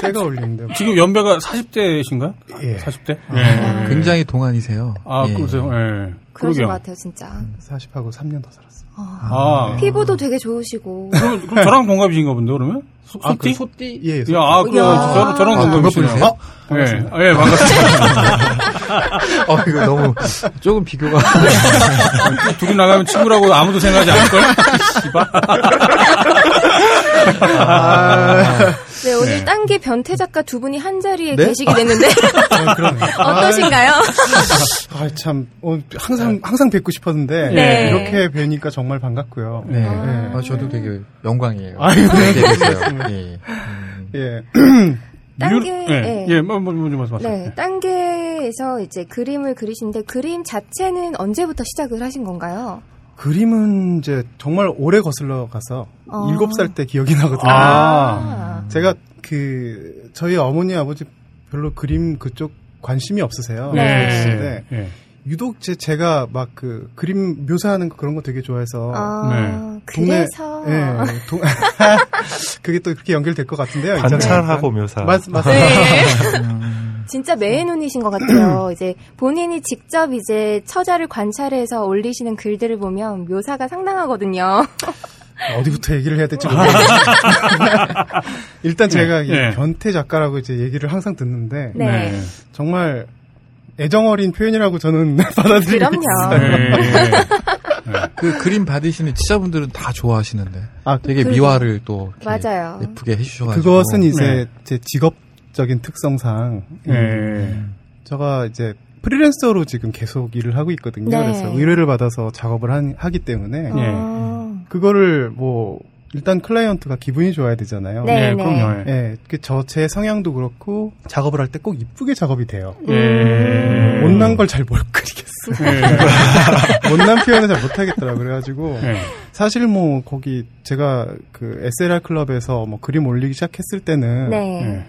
새가 올리는데. 지금 연배가 40대신가요? 예. 40대? 아. 굉장히 동안이세요. 아, 예. 그러세요? 예. 그러신 그러게요. 것 같아요, 진짜. 40하고 3년 더 살았어요. 아, 피부도 되게 좋으시고. 그럼, 그럼 저랑 동갑이신가 본데, 그러면? 소, 아, 그 소띠? 소띠? 예, 야, 아, 그, 야. 저, 저랑 아, 동갑이시네요. 동갑분이세요? 예, 예, 반갑습니다. 어, 이거 너무 조금 비교가. 둘이 나가면 친구라고 아무도 생각하지 않을걸? 씨발. 네, 오늘 딴게 변태 작가 두 분이 한 자리에 네? 계시게 됐는데 아, 그러네. 어떠신가요? 아, 참, 어, 항상, 항상 뵙고 싶었는데, 네. 이렇게 뵈니까 정말 반갑고요. 네. 아. 아, 저도 되게 영광이에요. 아유, 네. 네. 예. 딴게 예, 예, 뭐, 뭐, 먼저 말씀하세요. 네, 딴게에서 이제 그림을 그리시는데 그림 자체는 언제부터 시작을 하신 건가요? 그림은 이제 정말 오래 거슬러 가서 어. 일곱 살때 기억이 나거든요. 아. 제가 그 저희 어머니 아버지 별로 그림 그쪽 관심이 없으세요. 네. 예. 유독 제 제가 막 그 그림 묘사하는 거 그런 거 되게 좋아해서 아, 동네 그래서 예, 동, 그게 또 그렇게 연결될 것 같은데요. 관찰하고 묘사. 맞, 맞, 네. 진짜 매의 눈이신 것 같아요. 이제 본인이 직접 이제 처자를 관찰해서 올리시는 글들을 보면 묘사가 상당하거든요. 어디부터 얘기를 해야 될지 모르겠어요. 일단 제가 이 네. 변태 작가라고 이제 얘기를 항상 듣는데 네. 정말 애정 어린 표현이라고 저는 받아들이고 그럼요. 있어요. 예. 그 그림 받으시는 치자분들은 다 좋아하시는데. 아, 되게 그- 미화를 또 맞아요. 예쁘게 해주셔가지고. 그것은 이제 네. 제 직업 적인 특성상 예. 음, 제가 이제 프리랜서로 지금 계속 일을 하고 있거든요. 네. 그래서 의뢰를 받아서 작업을 한- 하기 때문에 예. 어. 그거를 뭐 일단 클라이언트가 기분이 좋아야 되잖아요. 네, 예, 네. 그럼요. 예. 예, 그저제 성향도 그렇고 작업을 할 때 꼭 이쁘게 작업이 돼요. 예. 못난 걸 잘 못 그리겠어. 예. 못난 표현을 잘 못하겠더라. 그래가지고 예. 사실 뭐 거기 제가 그 SLR 클럽에서 뭐 그림 올리기 시작했을 때는 네. 예.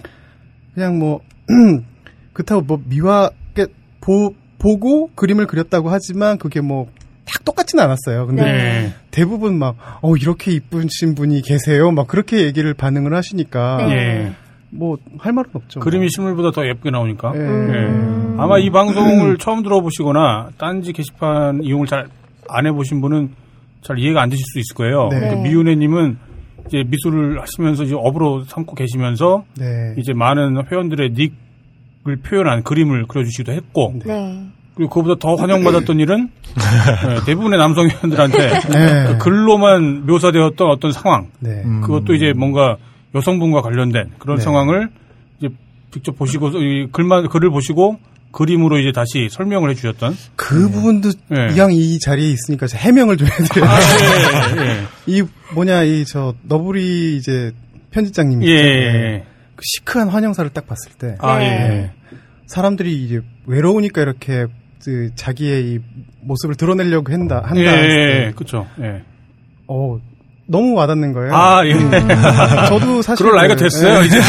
그냥 뭐 그렇다고 뭐 미화 게 보, 보고 그림을 그렸다고 하지만 그게 뭐 딱 똑같지는 않았어요. 근데 네. 대부분 막 어 이렇게 이쁘신 분이 계세요. 막 그렇게 얘기를 반응을 하시니까 네. 예. 뭐할 말은 없죠. 그림이 실물보다 더 예쁘게 나오니까. 예. 음. 예. 아마 이 방송을 처음 들어보시거나 딴지 게시판 이용을 잘 안 해보신 분은 잘 이해가 안 되실 수 있을 거예요. 네. 그 미윤혜님은 이제 미술을 하시면서 이제 업으로 삼고 계시면서 네. 이제 많은 회원들의 닉을 표현한 그림을 그려주시기도 했고 네. 그리고 그보다 더 환영받았던 일은 예, 대부분의 남성 회원들한테 네. 그 글로만 묘사되었던 어떤 상황 네. 음. 그것도 이제 뭔가 여성분과 관련된 그런 네. 상황을 이제 직접 보시고 이 글만 글을 보시고 그림으로 이제 다시 설명을 해주셨던 그 부분도 네. 이왕 이 자리에 있으니까 해명을 좀 해드려요. 아, 예, 예, 이 뭐냐 이 저 너브리 이제 편집장님 예. 예. 그 시크한 환영사를 딱 봤을 때 아, 네. 예. 사람들이 이제 외로우니까 이렇게 그 자기의 이 모습을 드러내려고 한다 한다. 예, 예, 때 그쵸. 예. 어 너무 와닿는 거예요. 아, 예. 저도 사실 그럴 나이가 그- 됐어요, 예. 이제.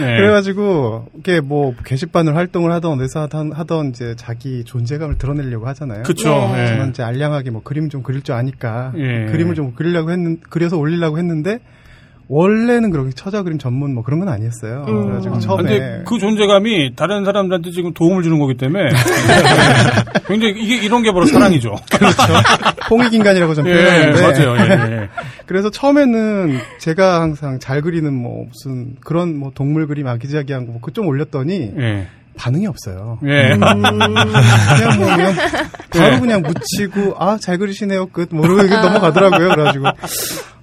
네. 예. 그래가지고 이게 뭐 게시판을 활동을 하던 어디서 하던, 하던 이제 자기 존재감을 드러내려고 하잖아요. 그쵸. 네. 예. 저는 이제 알량하게 뭐 그림 좀 그릴 줄 아니까 예. 그림을 좀 그리려고 했는 그려서 올리려고 했는데 원래는 그렇게 처자 그림 전문 뭐 그런 건 아니었어요. 음. 그래가지고 아, 처음에 근데 그 존재감이 다른 사람들한테 지금 도움을 주는 거기 때문에 굉장히 이게 이런 게 바로 사랑이죠. 홍익인간이라고 좀 예, 표현하는데 맞아요. 예, 예. 그래서 처음에는 제가 항상 잘 그리는 뭐 무슨 그런 뭐 동물 그림 아기자기한 거그좀 올렸더니 예. 반응이 없어요. 예. 음. 그냥 뭐 그냥 바로 그냥 묻히고 아 잘 그리시네요 끝 모르고 이게 넘어가더라고요. 그래가지고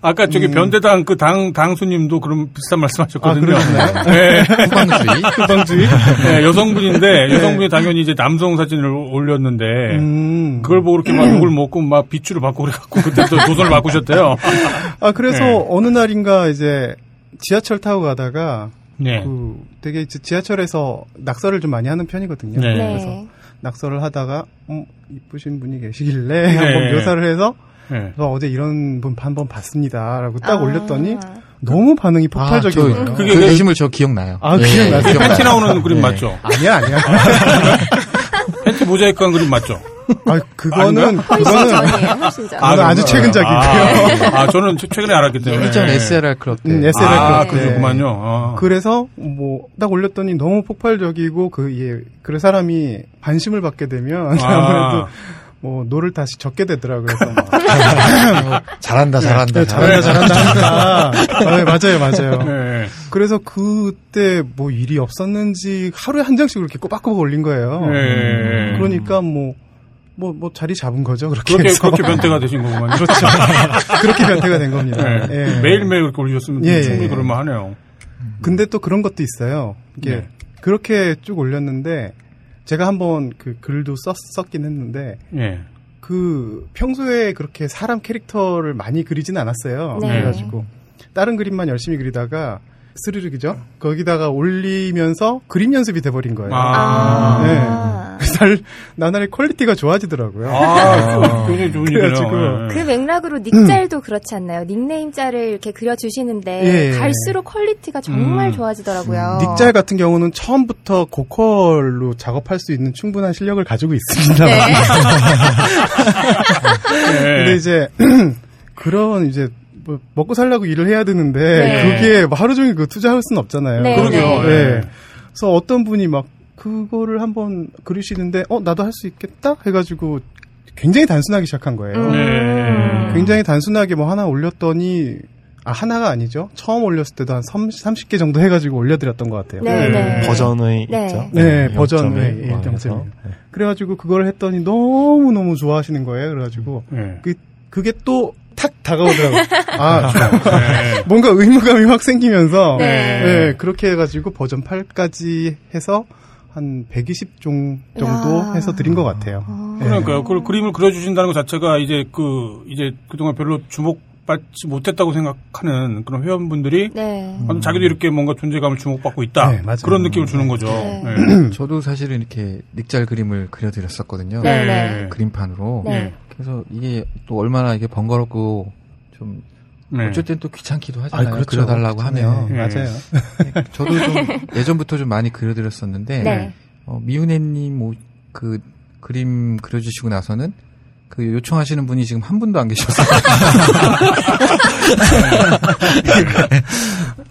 아까 저기 음. 변대당 그 당 당수님도 그런 비슷한 말씀하셨거든요. 아, 그러셨나요? 예. 후방주의. 후방주의 예, 여성분인데 여성분이 당연히 이제 남성 사진을 올렸는데 음. 그걸 보고 이렇게 막 욕을 먹고 막 비추를 받고 그래갖고 그때 또 조선을 바꾸셨대요. 아 그래서 네. 어느 날인가 이제 지하철 타고 가다가 네. 그 되게 지하철에서 낙서를 좀 많이 하는 편이거든요. 네. 그래서 네. 낙서를 하다가 음, 이쁘신 분이 계시길래 한번 묘사를 해서 네. 저 어제 이런 분 한 번 봤습니다라고 딱 아. 올렸더니 너무 반응이 아, 거예요. 저, 그게 그 그- 게시물 저 기억나요. 아, 기억나세요? 팬티 나오는 그림 맞죠? 아니야 아니야. 팬티 모자이크한 그림 맞죠? 아 그거는 훨씬 그거는 전이에요, 훨씬 전. 그거는 아주 최근작이고요. 아, 아, 저는 최- 최근에 알았기 때문에. 일전 SLR 클럽 때. 음, SLR 아, 클럽 때. 그렇구만요. 아. 그래서 뭐 딱 올렸더니 너무 폭발적이고 그 예, 그 사람이 관심을 받게 되면 아. 아무래도 뭐 노를 다시 젓게 되더라고요. 막 잘한다, 잘한다. 네, 잘한다 잘한다 아, 네, 맞아요 맞아요. 네. 그래서 그때 뭐 일이 없었는지 하루에 한 장씩 이렇게 꼬박꼬박 올린 거예요. 네. 그러니까 뭐 뭐, 뭐, 자리 잡은 거죠, 그렇게. 그렇게, 해서. 그렇게 변태가 되신 거구만요. 그렇죠. 그렇게 변태가 된 겁니다. 네. 예. 매일매일 그렇게 올리셨으면 예, 충분히 예. 그럴만 하네요. 근데 또 그런 것도 있어요. 이게 네. 그렇게 쭉 올렸는데 제가 한번 그 글도 썼, 썼긴 했는데 예. 그 평소에 그렇게 사람 캐릭터를 많이 그리진 않았어요. 네. 그래가지고 다른 그림만 열심히 그리다가 스르륵이죠. 거기다가 올리면서 그림 연습이 돼버린 거예요. 아. 그래서 날- 나날이 quality가 좋아지더라고요. 아, 굉장히 좋은 그래가지고 일이네요. 그 맥락으로 닉짤도 그렇지 않나요? 닉네임 짤을 이렇게 그려주시는데 예, 예. 갈수록 quality가 정말 음. 좋아지더라고요. 닉짤 같은 경우는 처음부터 고퀄로 작업할 수 있는 충분한 실력을 가지고 있습니다. 네. 예. 근데 이제 그런 이제 뭐 먹고 살려고 일을 해야 되는데 네. 그게 뭐 하루 종일 그 투자할 수는 없잖아요. 네, 그러게요. 네. 예. 그래서 어떤 분이 막 그거를 한번 그리시는데 어 나도 할 수 있겠다 해가지고 굉장히 단순하게 시작한 거예요. 음. 네. 굉장히 단순하게 뭐 하나 올렸더니 아 하나가 아니죠. 처음 올렸을 때도 한 30, 개 정도 해가지고 올려드렸던 것 같아요. 네, 네. 버전의 네. 있죠. 네, 네, 버전, 0.1 네, 뭐 1.0. 해서. 네. 그래가지고 그걸 했더니 너무 너무 좋아하시는 거예요. 그래가지고 예. 그 그게 또 탁 다가오더라고요. 아, 네. 뭔가 의무감이 확 생기면서 네. 네, 그렇게 해가지고 버전 8까지 해서 한 120종 정도 야. 해서 드린 것 같아요. 네. 그러니까요. 그걸 그림을 그려주신다는 것 자체가 이제 그, 이제 그동안 별로 주목 받지 못했다고 생각하는 그런 회원분들이 네. 아, 자기도 이렇게 뭔가 존재감을 주목받고 있다. 네, 맞아요. 그런 느낌을 주는 거죠. 네. 네. 저도 사실은 이렇게 닉짤 그림을 그려드렸었거든요. 네, 네. 그림판으로. 네. 그래서 이게 또 얼마나 이게 번거롭고 좀 네. 어쩔 땐 또 귀찮기도 아, 하잖아요. 그렇죠. 그려달라고 하면. 맞아요. 저도 좀 예전부터 좀 많이 그려드렸었는데 네. 어, 미운애님 뭐, 그 그림 그려주시고 나서는 그 요청하시는 분이 지금 한 분도 안 계셔서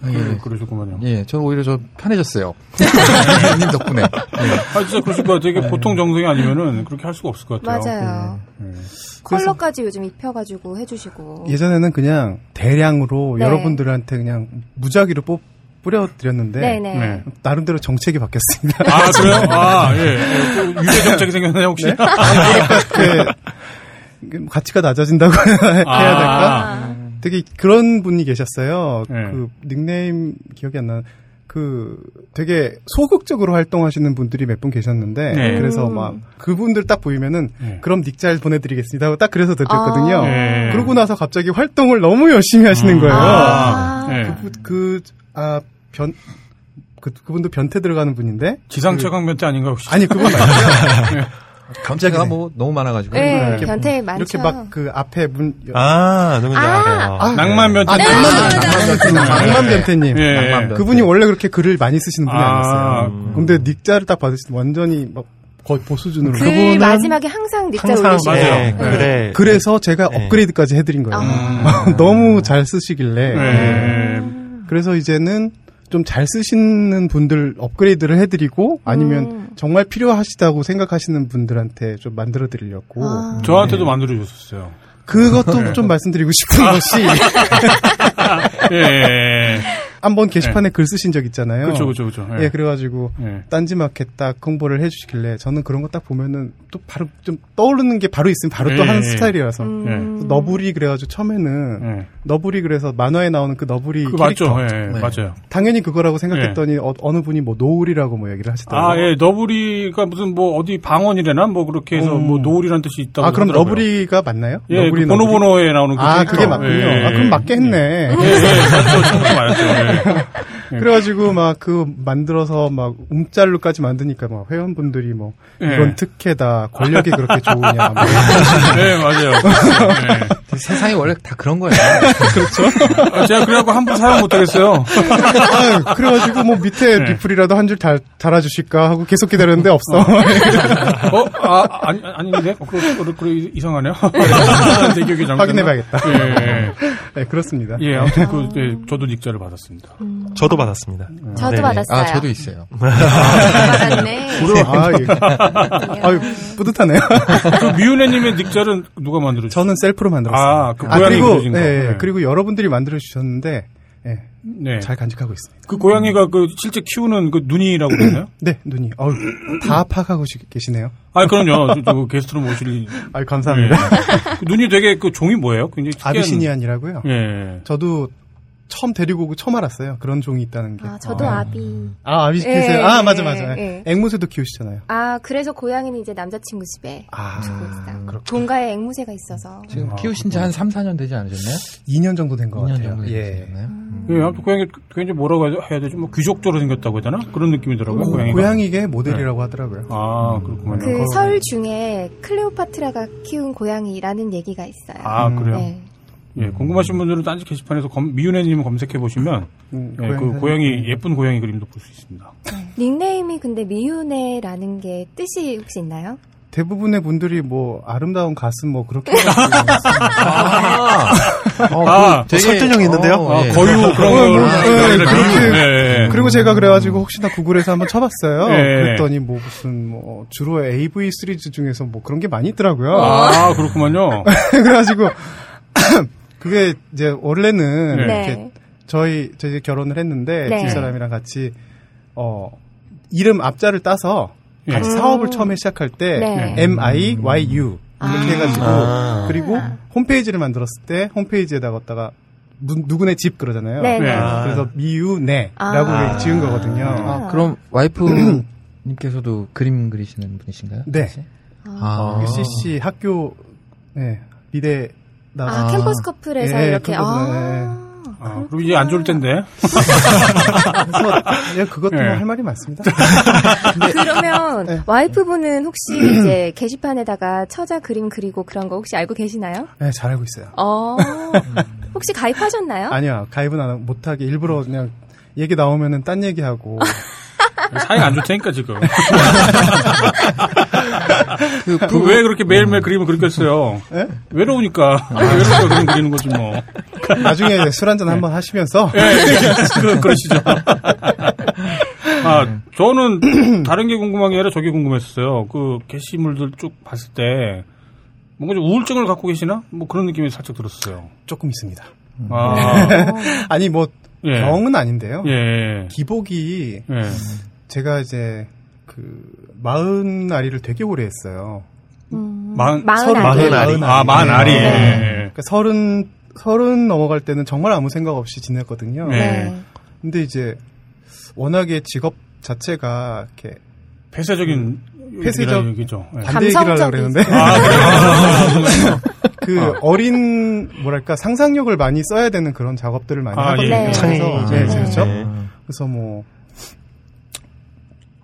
그, 그러셨구만요. 예, 저는 오히려 저 편해졌어요. 님 덕분에. 예. 아, 진짜 그러실 것 같아요. 이게 보통 정성이 아니면은 그렇게 할 수가 없을 것 같아요. 맞아요. 네. 컬러까지 요즘 입혀가지고 해주시고. 예전에는 그냥 대량으로 네. 여러분들한테 그냥 무작위로 뽑 뿌려드렸는데 네네. 네. 나름대로 정책이 바뀌었습니다. 아, 그래요? 아, 예. 예. 또 유죄 정책이 생겼나요, 혹시? 그 가치가 낮아진다고 해야 될까? 아. 되게 그런 분이 계셨어요. 네. 그 닉네임 기억이 안 나. 그 되게 소극적으로 활동하시는 분들이 몇 분 계셨는데 네. 그래서 음. 막 그분들 딱 보이면은 네. 그럼 닉잘 보내드리겠습니다 하고 딱 그래서 드렸거든요. 아. 네. 그러고 나서 갑자기 활동을 너무 열심히 하시는 거예요. 아. 네. 그, 아, 변, 그, 그분도 변태 들어가는 분인데? 지상 최강 변태 아닌가, 혹시? 아니, 그분 말고요. 변태가 뭐 너무 많아가지고. 네, 이렇게 변태 많죠. 이렇게 막 그 앞에 문 아, 누군지 아. 아, 낭만 변태. 아, 낭만 변태. 낭만 변태님. 예. 낭만 변태. 그분이 원래 그렇게 글을 많이 쓰시는 분이 아, 아, 니었어요 음. 근데 닉자를 딱 받으실 때 완전히 막 거의 보수준으로. 글 그분은 마지막에 항상 닉자 올리시고. 맞아요. 네, 그래. 그래서 제가 네. 업그레이드까지 해드린 거예요. 아. 너무 잘 쓰시길래. 네. 그래서 이제는 좀 잘 쓰시는 분들 업그레이드를 해드리고 아니면 음. 정말 필요하시다고 생각하시는 분들한테 좀 만들어 드리려고 아. 저한테도 만들어 줬었어요. 그것도 좀 말씀드리고 싶은 것이 예. 한번 게시판에 글 쓰신 적 있잖아요. 그렇죠, 그렇죠, 그렇죠. 예, 그래가지고 예. 딴지마켓 딱 홍보를 해주시길래 저는 그런 거 딱 보면은 또 바로 좀 떠오르는 게 바로 있으면 바로 또 예, 하는 예. 스타일이라서 음. 너부리 그래가지고 처음에는 예. 너부리 그래서 만화에 나오는 그 너부리 그 캐릭터 맞죠. 예, 네. 맞아요. 당연히 그거라고 생각했더니 어, 느 분이 뭐 노을이라고 뭐 얘기를 하시더라고요. 아, 예, 너구리가 무슨 뭐 어디 방언이래나 뭐 그렇게 해서 음. 뭐 노을이라는 뜻이 있다고 아 그럼 하더라고요. 너부리가 맞나요? 예, 그 번호번호에 나오는 그 아 캐릭터. 그게 맞군요. 예, 아 그럼 예. 맞게 했네. 예, 예, 맞죠. 충분히 맞았죠. 예. 그래가지고 막 그 만들어서 막 움짤로까지 만드니까 막 회원분들이 뭐 예. 이건 특혜다 권력이 그렇게 좋으냐 뭐 네, 맞아요. 세상이 원래 다 그런 거예요. 예. 아, 제가 그래갖고 한 번 사용 못하겠어요. 아, 그래가지고 뭐 밑에 네. 리플이라도 한 줄 달아주실까 하고 계속 기다렸는데 없어. 어, 아, 아니, 아닌데? 어, 그래, 그래, 그래, 이상하네요. 내 기억이 잘못. 확인해봐야겠다. 예, 네, 그렇습니다. 예. 예, 아무튼 그, 예, 저도 닉자를 받았습니다. 저도 받았습니다. 저도 네네. 받았어요. 아, 저도 있어요. 아, 받았네. 아, 예. 아유, 뿌듯하네요. 그 미윤혜님의 닉자는 누가 만들어주셨어요? 저는 셀프로 만들었어요. 아, 그 고양이 그리고. 예, 네. 그리고 여러분들이 만들어 주셨는데, 예, 네. 잘 간직하고 있습니다. 그 고양이가 그 실제 키우는 그 눈이라고 그러나요? 네, 눈이. 어우, 다 파악하고 시- 계시네요. 아, 그럼요. 저, 저 게스트로 모실. 아유, 감사합니다. 그 눈이 되게 그 종이 뭐예요? 굉장히 특이한. 아비시니안이라고요. 예. 저도 처음 데리고 오고 처음 알았어요. 그런 종이 있다는 게. 아, 저도 아. 아. 비 아, 아비시 예, 키우세요? 아, 예, 맞아, 예, 맞아. 예. 앵무새도 키우시잖아요. 아, 그래서 고양이는 이제 남자친구 집에 아, 두고 있어요. 그렇구나. 본가에 앵무새가 있어서. 지금 아, 키우신 지 한 3, 4년 되지 않으셨나요? 2년 정도 된것 2년 같아요. 정도 예. 되셨나요? 음. 예, 아무튼 고양이 굉장히 뭐라고 해야- 되지? 뭐 귀족적으로 생겼다고 해야 되나? 그런 느낌이더라고요. 고, 고양이가. 고양이계 모델이라고 하더라고요. 아, 그렇구만요. 그설 중에 클레오파트라가 키운 고양이라는 얘기가 있어요. 아, 그래요? 네. 예, 궁금하신 분들은 딴지 게시판에서 검, 미윤혜님 검색해 보시면 음, 예, 그. 고양이 예쁜 고양이 그림도 볼 수 있습니다. 닉네임이 근데 미윤혜라는 게 뜻이 혹시 있나요? 대부분의 분들이 뭐 아름다운 가슴 뭐 그렇게 아, 어, 아, 그 되게- 설득력이 있는데요? 어, 아, 예. 거유 그런 어, 거 뭐, 예, 그렇게. 예, 예. 그리고 제가 그래가지고 혹시나 구글에서 한번 쳐봤어요. 예. 그랬더니 뭐 무슨 뭐 주로 AV 시리즈 중에서 뭐 그런 게 많이 있더라고요. 아, 그렇구만요. 그래가지고 그게 이제 원래는 네. 이렇게 저희 저희 이제 결혼을 했는데 네. 집 사람이랑 같이 어 이름 앞자를 따서 같이 예. 사업을 처음에 시작할 때 네. M I Y U 이렇게 아. 해가지고 아. 그리고 홈페이지를 만들었을 때 홈페이지에다가 갖다가 누, 누구네 집 그러잖아요. 네, 네. 아. 그래서 미유네라고 아. 지은 거거든요. 아, 그럼 와이프님께서도 그림 그리시는 분이신가요? 네. 혹시? 아. 그 CC 학교 네, 미대 아, 캠퍼스 커플에서 예, 이렇게 캠퍼스, 아. 아, 그럼 이제 안 좋을 텐데. 그래서 예, 그것도 네. 뭐할 말이 많습니다. 그러면 네. 와이프분은 혹시 이제 게시판에다가 처자 그림 그리고 그런 거 혹시 알고 계시나요? 네, 잘 알고 있어요. 어. 혹시 가입하셨나요? 아니요, 가입은 안 못하게 일부러 그냥 얘기 나오면은 딴 얘기하고 사이 안 좋다니까, 지금. 그, 그왜 그렇게 매일매일 그림을 그리겠어요? 예? 외로우니까. 외로우니까 그림 그리는 거지, 뭐. 나중에 술 한잔 한번 하시면서 예, 예, 그, 그러시죠. 아, 저는 다른 게 궁금한 게 아니라 저게 궁금했어요. 그 게시물들 쭉 봤을 때 뭔가 좀 우울증을 갖고 계시나? 뭐 그런 느낌이 살짝 들었어요. 조금 있습니다. 아, 아니 뭐 예. 병은 아닌데요. 예. 기복이 예. 제가 이제 그 마흔 아리를 되게 오래 했어요. 음, 마흔- 마흔 서른 아리. 마흔 아리. 아, 만 알이. 네. 예. 그러니까 서른 서른 넘어갈 때는 정말 아무 생각 없이 지냈거든요. 네. 네. 근데 이제 워낙에 직업 자체가 이렇게 폐쇄적인 폐쇄적- 얘기죠. 예. 반대 얘기를 하려고 그랬는데 아, 그래요? 그 어린 뭐랄까 상상력을 많이 써야 되는 그런 작업들을 많이 아, 하거든요. 예. 그래서 창의. 네, 네. 그렇죠. 네. 그래서 뭐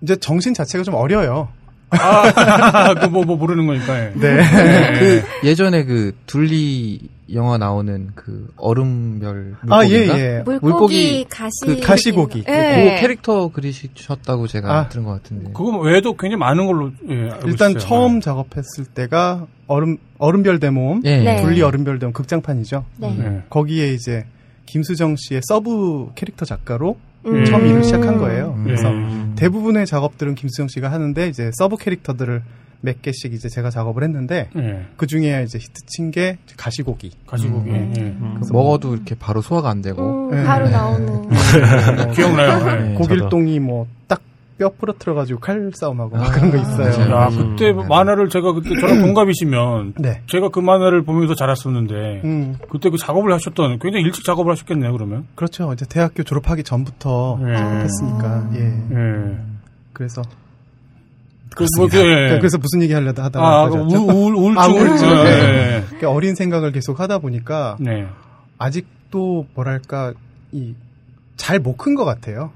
이제 정신 자체가 좀 어려요. 아, 그뭐 뭐 모르는 거니까. 예. 네. 그 예전에 그 둘리 영화 나오는 그 얼음별 물고기인가? 아, 예, 예. 물고기, 가시 그 가시고기. 예. 그 캐릭터 그리셨다고 제가 아. 들은 것 같은데. 그거 외에도 굉장히 많은 걸로 예, 일단 있어요. 처음 작업했을 때가 얼음 얼음별 대모험, 예. 네. 둘리 얼음별 대모험 극장판이죠. 네. 예. 거기에 이제 김수정 씨의 sub 캐릭터 작가로 음. 처음 일을 시작한 거예요. 음. 그래서 음. 대부분의 작업들은 김수정 씨가 하는데 이제 sub 캐릭터들을 몇 개씩 이제 제가 작업을 했는데 예. 그 중에 이제 히트 친 게 가시고기. 가시고기. 음. 예. 그 먹어도 이렇게 바로 소화가 안 되고. 음, 네. 바로 나오는. 기억나요. 예. 네, 고길동이 뭐 딱 뼈 부러뜨려가지고 칼 싸움하고 막 아, 그런 거 있어요. 맞아요. 야, 그때 만화를 제가 그때 저랑 동갑이시면 네. 제가 그 만화를 보면서 자랐었는데 음, 그때 그 작업을 하셨던 굉장히 일찍 작업을 하셨겠네요, 그러면. 그렇죠. 이제 대학교 졸업하기 전부터 예. 했으니까. 예. 예. 그래서 그, 뭐, 그, 예. 그래서 무슨 얘기 하려다 하다가 아, 그. 우, 우울, 우울증. 아, 우울증. 예. 네. 그러니까 어린 생각을 계속 하다 보니까 네. 아직도 뭐랄까 이 잘 못 큰 것 같아요.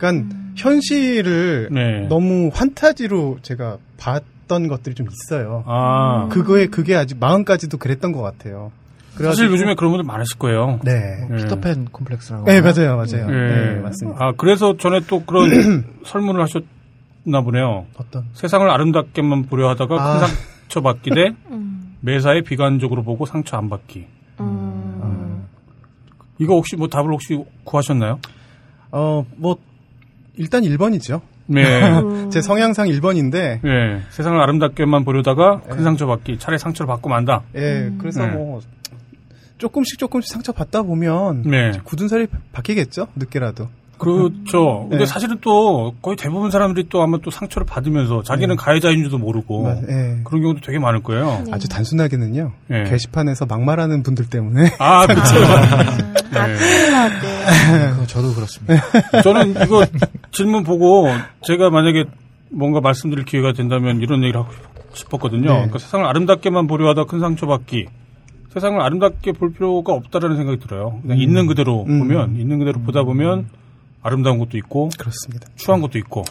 그러니까 현실을 네. 너무 환타지로 제가 봤던 것들이 좀 있어요. 아. 그거에 그게 아직 마음까지도 그랬던 것 같아요. 사실 요즘에 그런 분들 많으실 거예요. 네. 예. 피터팬 콤플렉스라고. 네 맞아요 맞아요. 예. 네 맞습니다. 아, 그래서 전에 또 그런 설문을 하셨나 보네요. 어떤 세상을 아름답게만 보려 하다가 아. 큰 상처 받기 대 음. 매사에 비관적으로 보고 상처 안 받기. 음. 이거 혹시 뭐 답을 혹시 구하셨나요? 어 뭐 일단 1번이죠. 네. 음. 제 성향상 1번인데 네. 세상을 아름답게만 보려다가 큰 네. 상처 받기. 차라리 상처를 받고 만다. 예 그래서 네. 뭐 조금씩 조금씩 상처 받다 보면 네. 굳은 살이 바뀌겠죠 늦게라도. 그렇죠. 근데 네. 사실은 또 거의 대부분 사람들이 또 아마 또 상처를 받으면서 자기는 가해자인 줄도 모르고 맞- 예. 그런 경우도 되게 많을 거예요. 네. 아주 단순하게는요. 네. 게시판에서 막말하는 분들 때문에 아, 그렇죠. 아, 네. 그거 저도 그렇습니다. 저는 이거 질문 보고 제가 만약에 뭔가 말씀드릴 기회가 된다면 이런 얘기를 하고 싶었거든요. 네. 그러니까 세상을 아름답게만 보려 하다 큰 상처 받기. 세상을 아름답게 볼 필요가 없다라는 생각이 들어요. 그냥 있는 그대로 음. 보면, 있는 그대로 보다 보면 아름다운 것도 있고, 그렇습니다. 추한 것도 있고.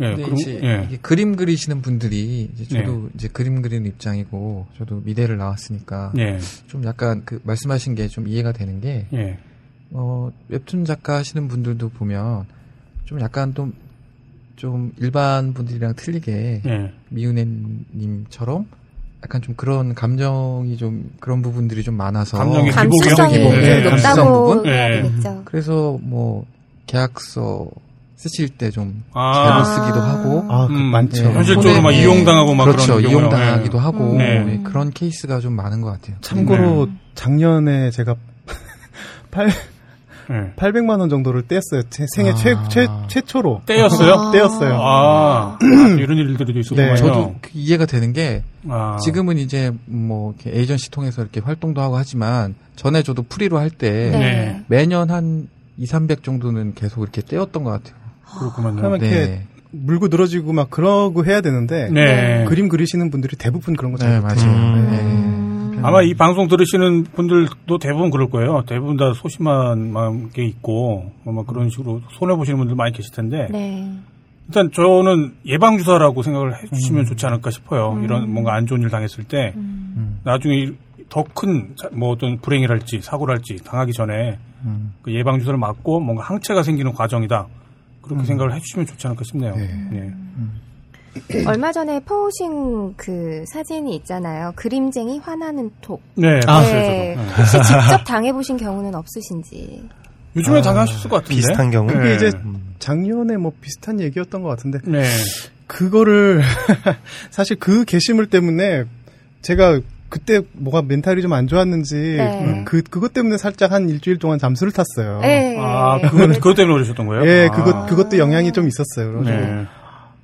예, 근데 그럼, 이제 예. 그림 그리시는 분들이 이제 저도 이제 그림 그리는 입장이고 저도 미대를 나왔으니까 예, 좀 약간 그 말씀하신 게 좀 이해가 되는 게 예. 어, 웹툰 작가 하시는 분들도 보면 좀 약간 좀, 좀 일반 분들이랑 틀리게 예. 미은혜님처럼 약간 좀 그런 감정이 좀 그런 부분들이 좀 많아서 감정이 감수성이 기복이요? 네, 감수성 높다고 부분? 해야 네. 되겠죠. 그래서 뭐 계약서 쓰실 때좀 아. 잘못 쓰기도 하고 아, 그 음, 많죠. 네. 현실적으로 막 손해- 이용당하고 막 그렇죠 그런. 이용당하기도 하고 네. 네, 그런 케이스가 좀 많은 것 같아요. 참고로 작년에 제가 8, 예. 800만 원 정도를 떼었어요. 제 생애 아. 최, 최, 최초로. 떼었어요. 아, 아, 이런 일들이 있었군요. 네. 저도 그 이해가 되는 게 아. 지금은 이제 뭐 이렇게 에이전시 통해서 이렇게 활동도 하고 하지만 전에 저도 프리로 할때 네. 네. 매년 한 2, 300 정도는 계속 이렇게 떼었던 것 같아요. 그렇구만요. 그러면 이렇게 네. 물고 늘어지고 막 그러고 해야 되는데 네. 그림 그리시는 분들이 대부분 그런 거 네, 잘. 못해요. 네. 음. 아마 이 방송 들으시는 분들도 대부분 그럴 거예요. 대부분 다 소심한 마음 게 있고 아마 그런 식으로 손해 보시는 분들 많이 계실 텐데 네. 일단 저는 예방 주사라고 생각을 해주시면 좋지 않을까 싶어요. 이런 뭔가 안 좋은 일 당했을 때 음. 나중에 더 큰 뭐 어떤 불행이랄지 사고랄지 당하기 전에 음. 그 예방 주사를 맞고 뭔가 항체가 생기는 과정이다. 그렇게 생각을 해주시면 좋지 않을까 싶네요. 네. 예. 얼마 전에 퍼오신 그 사진이 있잖아요. 그림쟁이 화나는 톡. 네, 네. 봤어요, 저도. 네. 혹시 직접 당해보신 경우는 없으신지. 요즘에 당하셨을 것 같은데. 비슷한 경우? 그게 네. 이제 작년에 뭐 비슷한 얘기였던 것 같은데 네. 그거를 사실 그 게시물 때문에 제가 그때 뭐가 멘탈이 좀 안 좋았는지 네. 그 그것 때문에 살짝 한 일주일 동안 잠수를 탔어요. 네. 아, 그거, 그것 때문에 그러셨던 거예요? 예, 아. 그것 그것도 영향이 좀 있었어요. 네.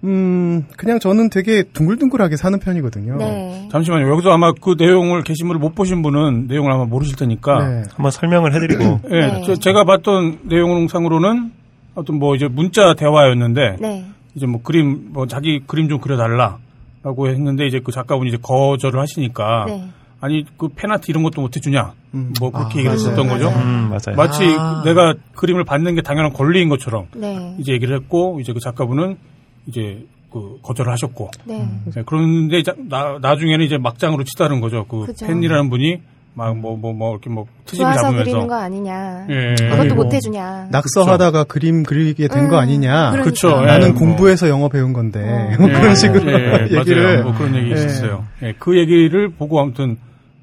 음, 그냥 저는 되게 둥글둥글하게 사는 편이거든요. 네. 잠시만요. 여기서 아마 그 내용을 게시물을 못 보신 분은 내용을 아마 모르실 테니까. 네. 한번 설명을 해드리고 예, 네. 저, 가 봤던 내용상으로는 어떤 뭐 이제 문자 대화였는데 네. 이제 뭐 그림 뭐 자기 그림 좀 그려달라 라고 했는데 이제 그 작가분이 이제 거절을 하시니까 네. 아니 그 펜아트 이런 것도 못 해주냐 음. 뭐 그렇게 아, 얘기를 했었던. 거죠. 음, 맞아요. 마치 아. 내가 그림을 받는 게 당연한 권리인 것처럼 네. 이제 얘기를 했고 이제 그 작가분은 이제 그 거절을 하셨고 네. 네, 그런데 이제 나, 나중에는 이제 막장으로 치다는 거죠. 그 그죠. 팬이라는 분이 막뭐뭐 뭐 이렇게 뭐 트집을 좋아서 잡으면서 그리는 거 아니냐. 예. 그것도 아이고. 못 해주냐. 낙서하다가 그림 그리게 된거 음, 아니냐. 그러니까. 그쵸. 나는 예, 뭐. 공부해서 영어 배운 건데 어. 뭐 예, 그런 식으로 예, 얘기를 맞아요. 뭐 그런 얘기 예. 있었어요. 예, 그 얘기를 보고 아무튼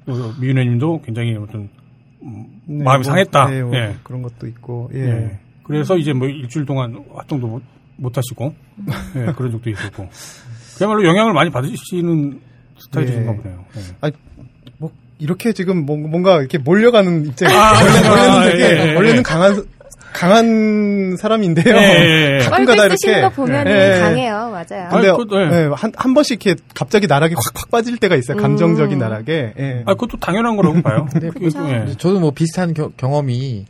그 미윤혜님도 굉장히 아무튼 음, 네, 마음이 뭐, 상했다. 네, 뭐 예. 그런 것도 있고 예. 예. 그래서 이제 뭐 일주일 동안 활동도 못, 못 하시고 예, 그런 적도 있었고 그야말로 영향을 많이 받으시는 스타일이신가 예. 보네요. 예. 아, 뭐 이렇게 지금 뭔- 뭔가 이렇게 몰려가는 입장. 아, 원래, 원래는 아, 되게 예, 예. 원래는 강한 강한 사람인데요. 예, 예, 예. 가끔가다 이렇게 거 보면 예, 예. 강해요. 맞아요. 아니, 근데 그것도, 예. 예, 한, 한 번씩 이렇게 갑자기 나락에 확확 빠질 때가 있어요. 감정적인 음. 나락에. 예. 아, 그것도 당연한 거라고 봐요. 그, 그쵸. 예. 저도 뭐 비슷한 겨- 경험이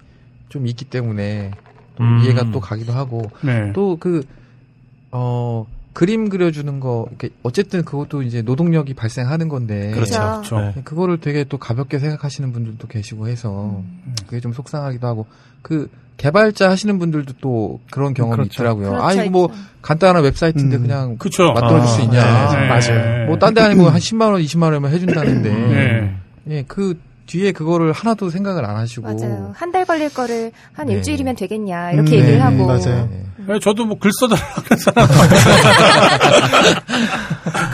좀 있기 때문에 또 음. 이해가 또 가기도 하고 네. 또그 어 그림 그려주는 거 이렇게 어쨌든 그것도 이제 노동력이 발생하는 건데 그렇죠. 그렇죠. 네. 그거를 되게 또 가볍게 생각하시는 분들도 계시고 해서 그게 좀 속상하기도 하고 그 개발자 하시는 분들도 또 그런 경험이 그렇죠. 있더라고요. 그렇죠, 아 이거 뭐. 간단한 웹사이트인데 음. 그냥 그쵸. 맞들어줄 수 아, 있냐? 네. 맞아요. 뭐 딴 데 아니고 한 10만 원, 20만 원이면 해준다는데 네. 예, 그 뒤에 그거를 하나도 생각을 안 하시고 맞아요. 한 달 걸릴 거를 한 네. 일주일이면 되겠냐 이렇게 음, 얘기를 네, 하고 맞아요. 네. 예, 저도 뭐 글 써달라고.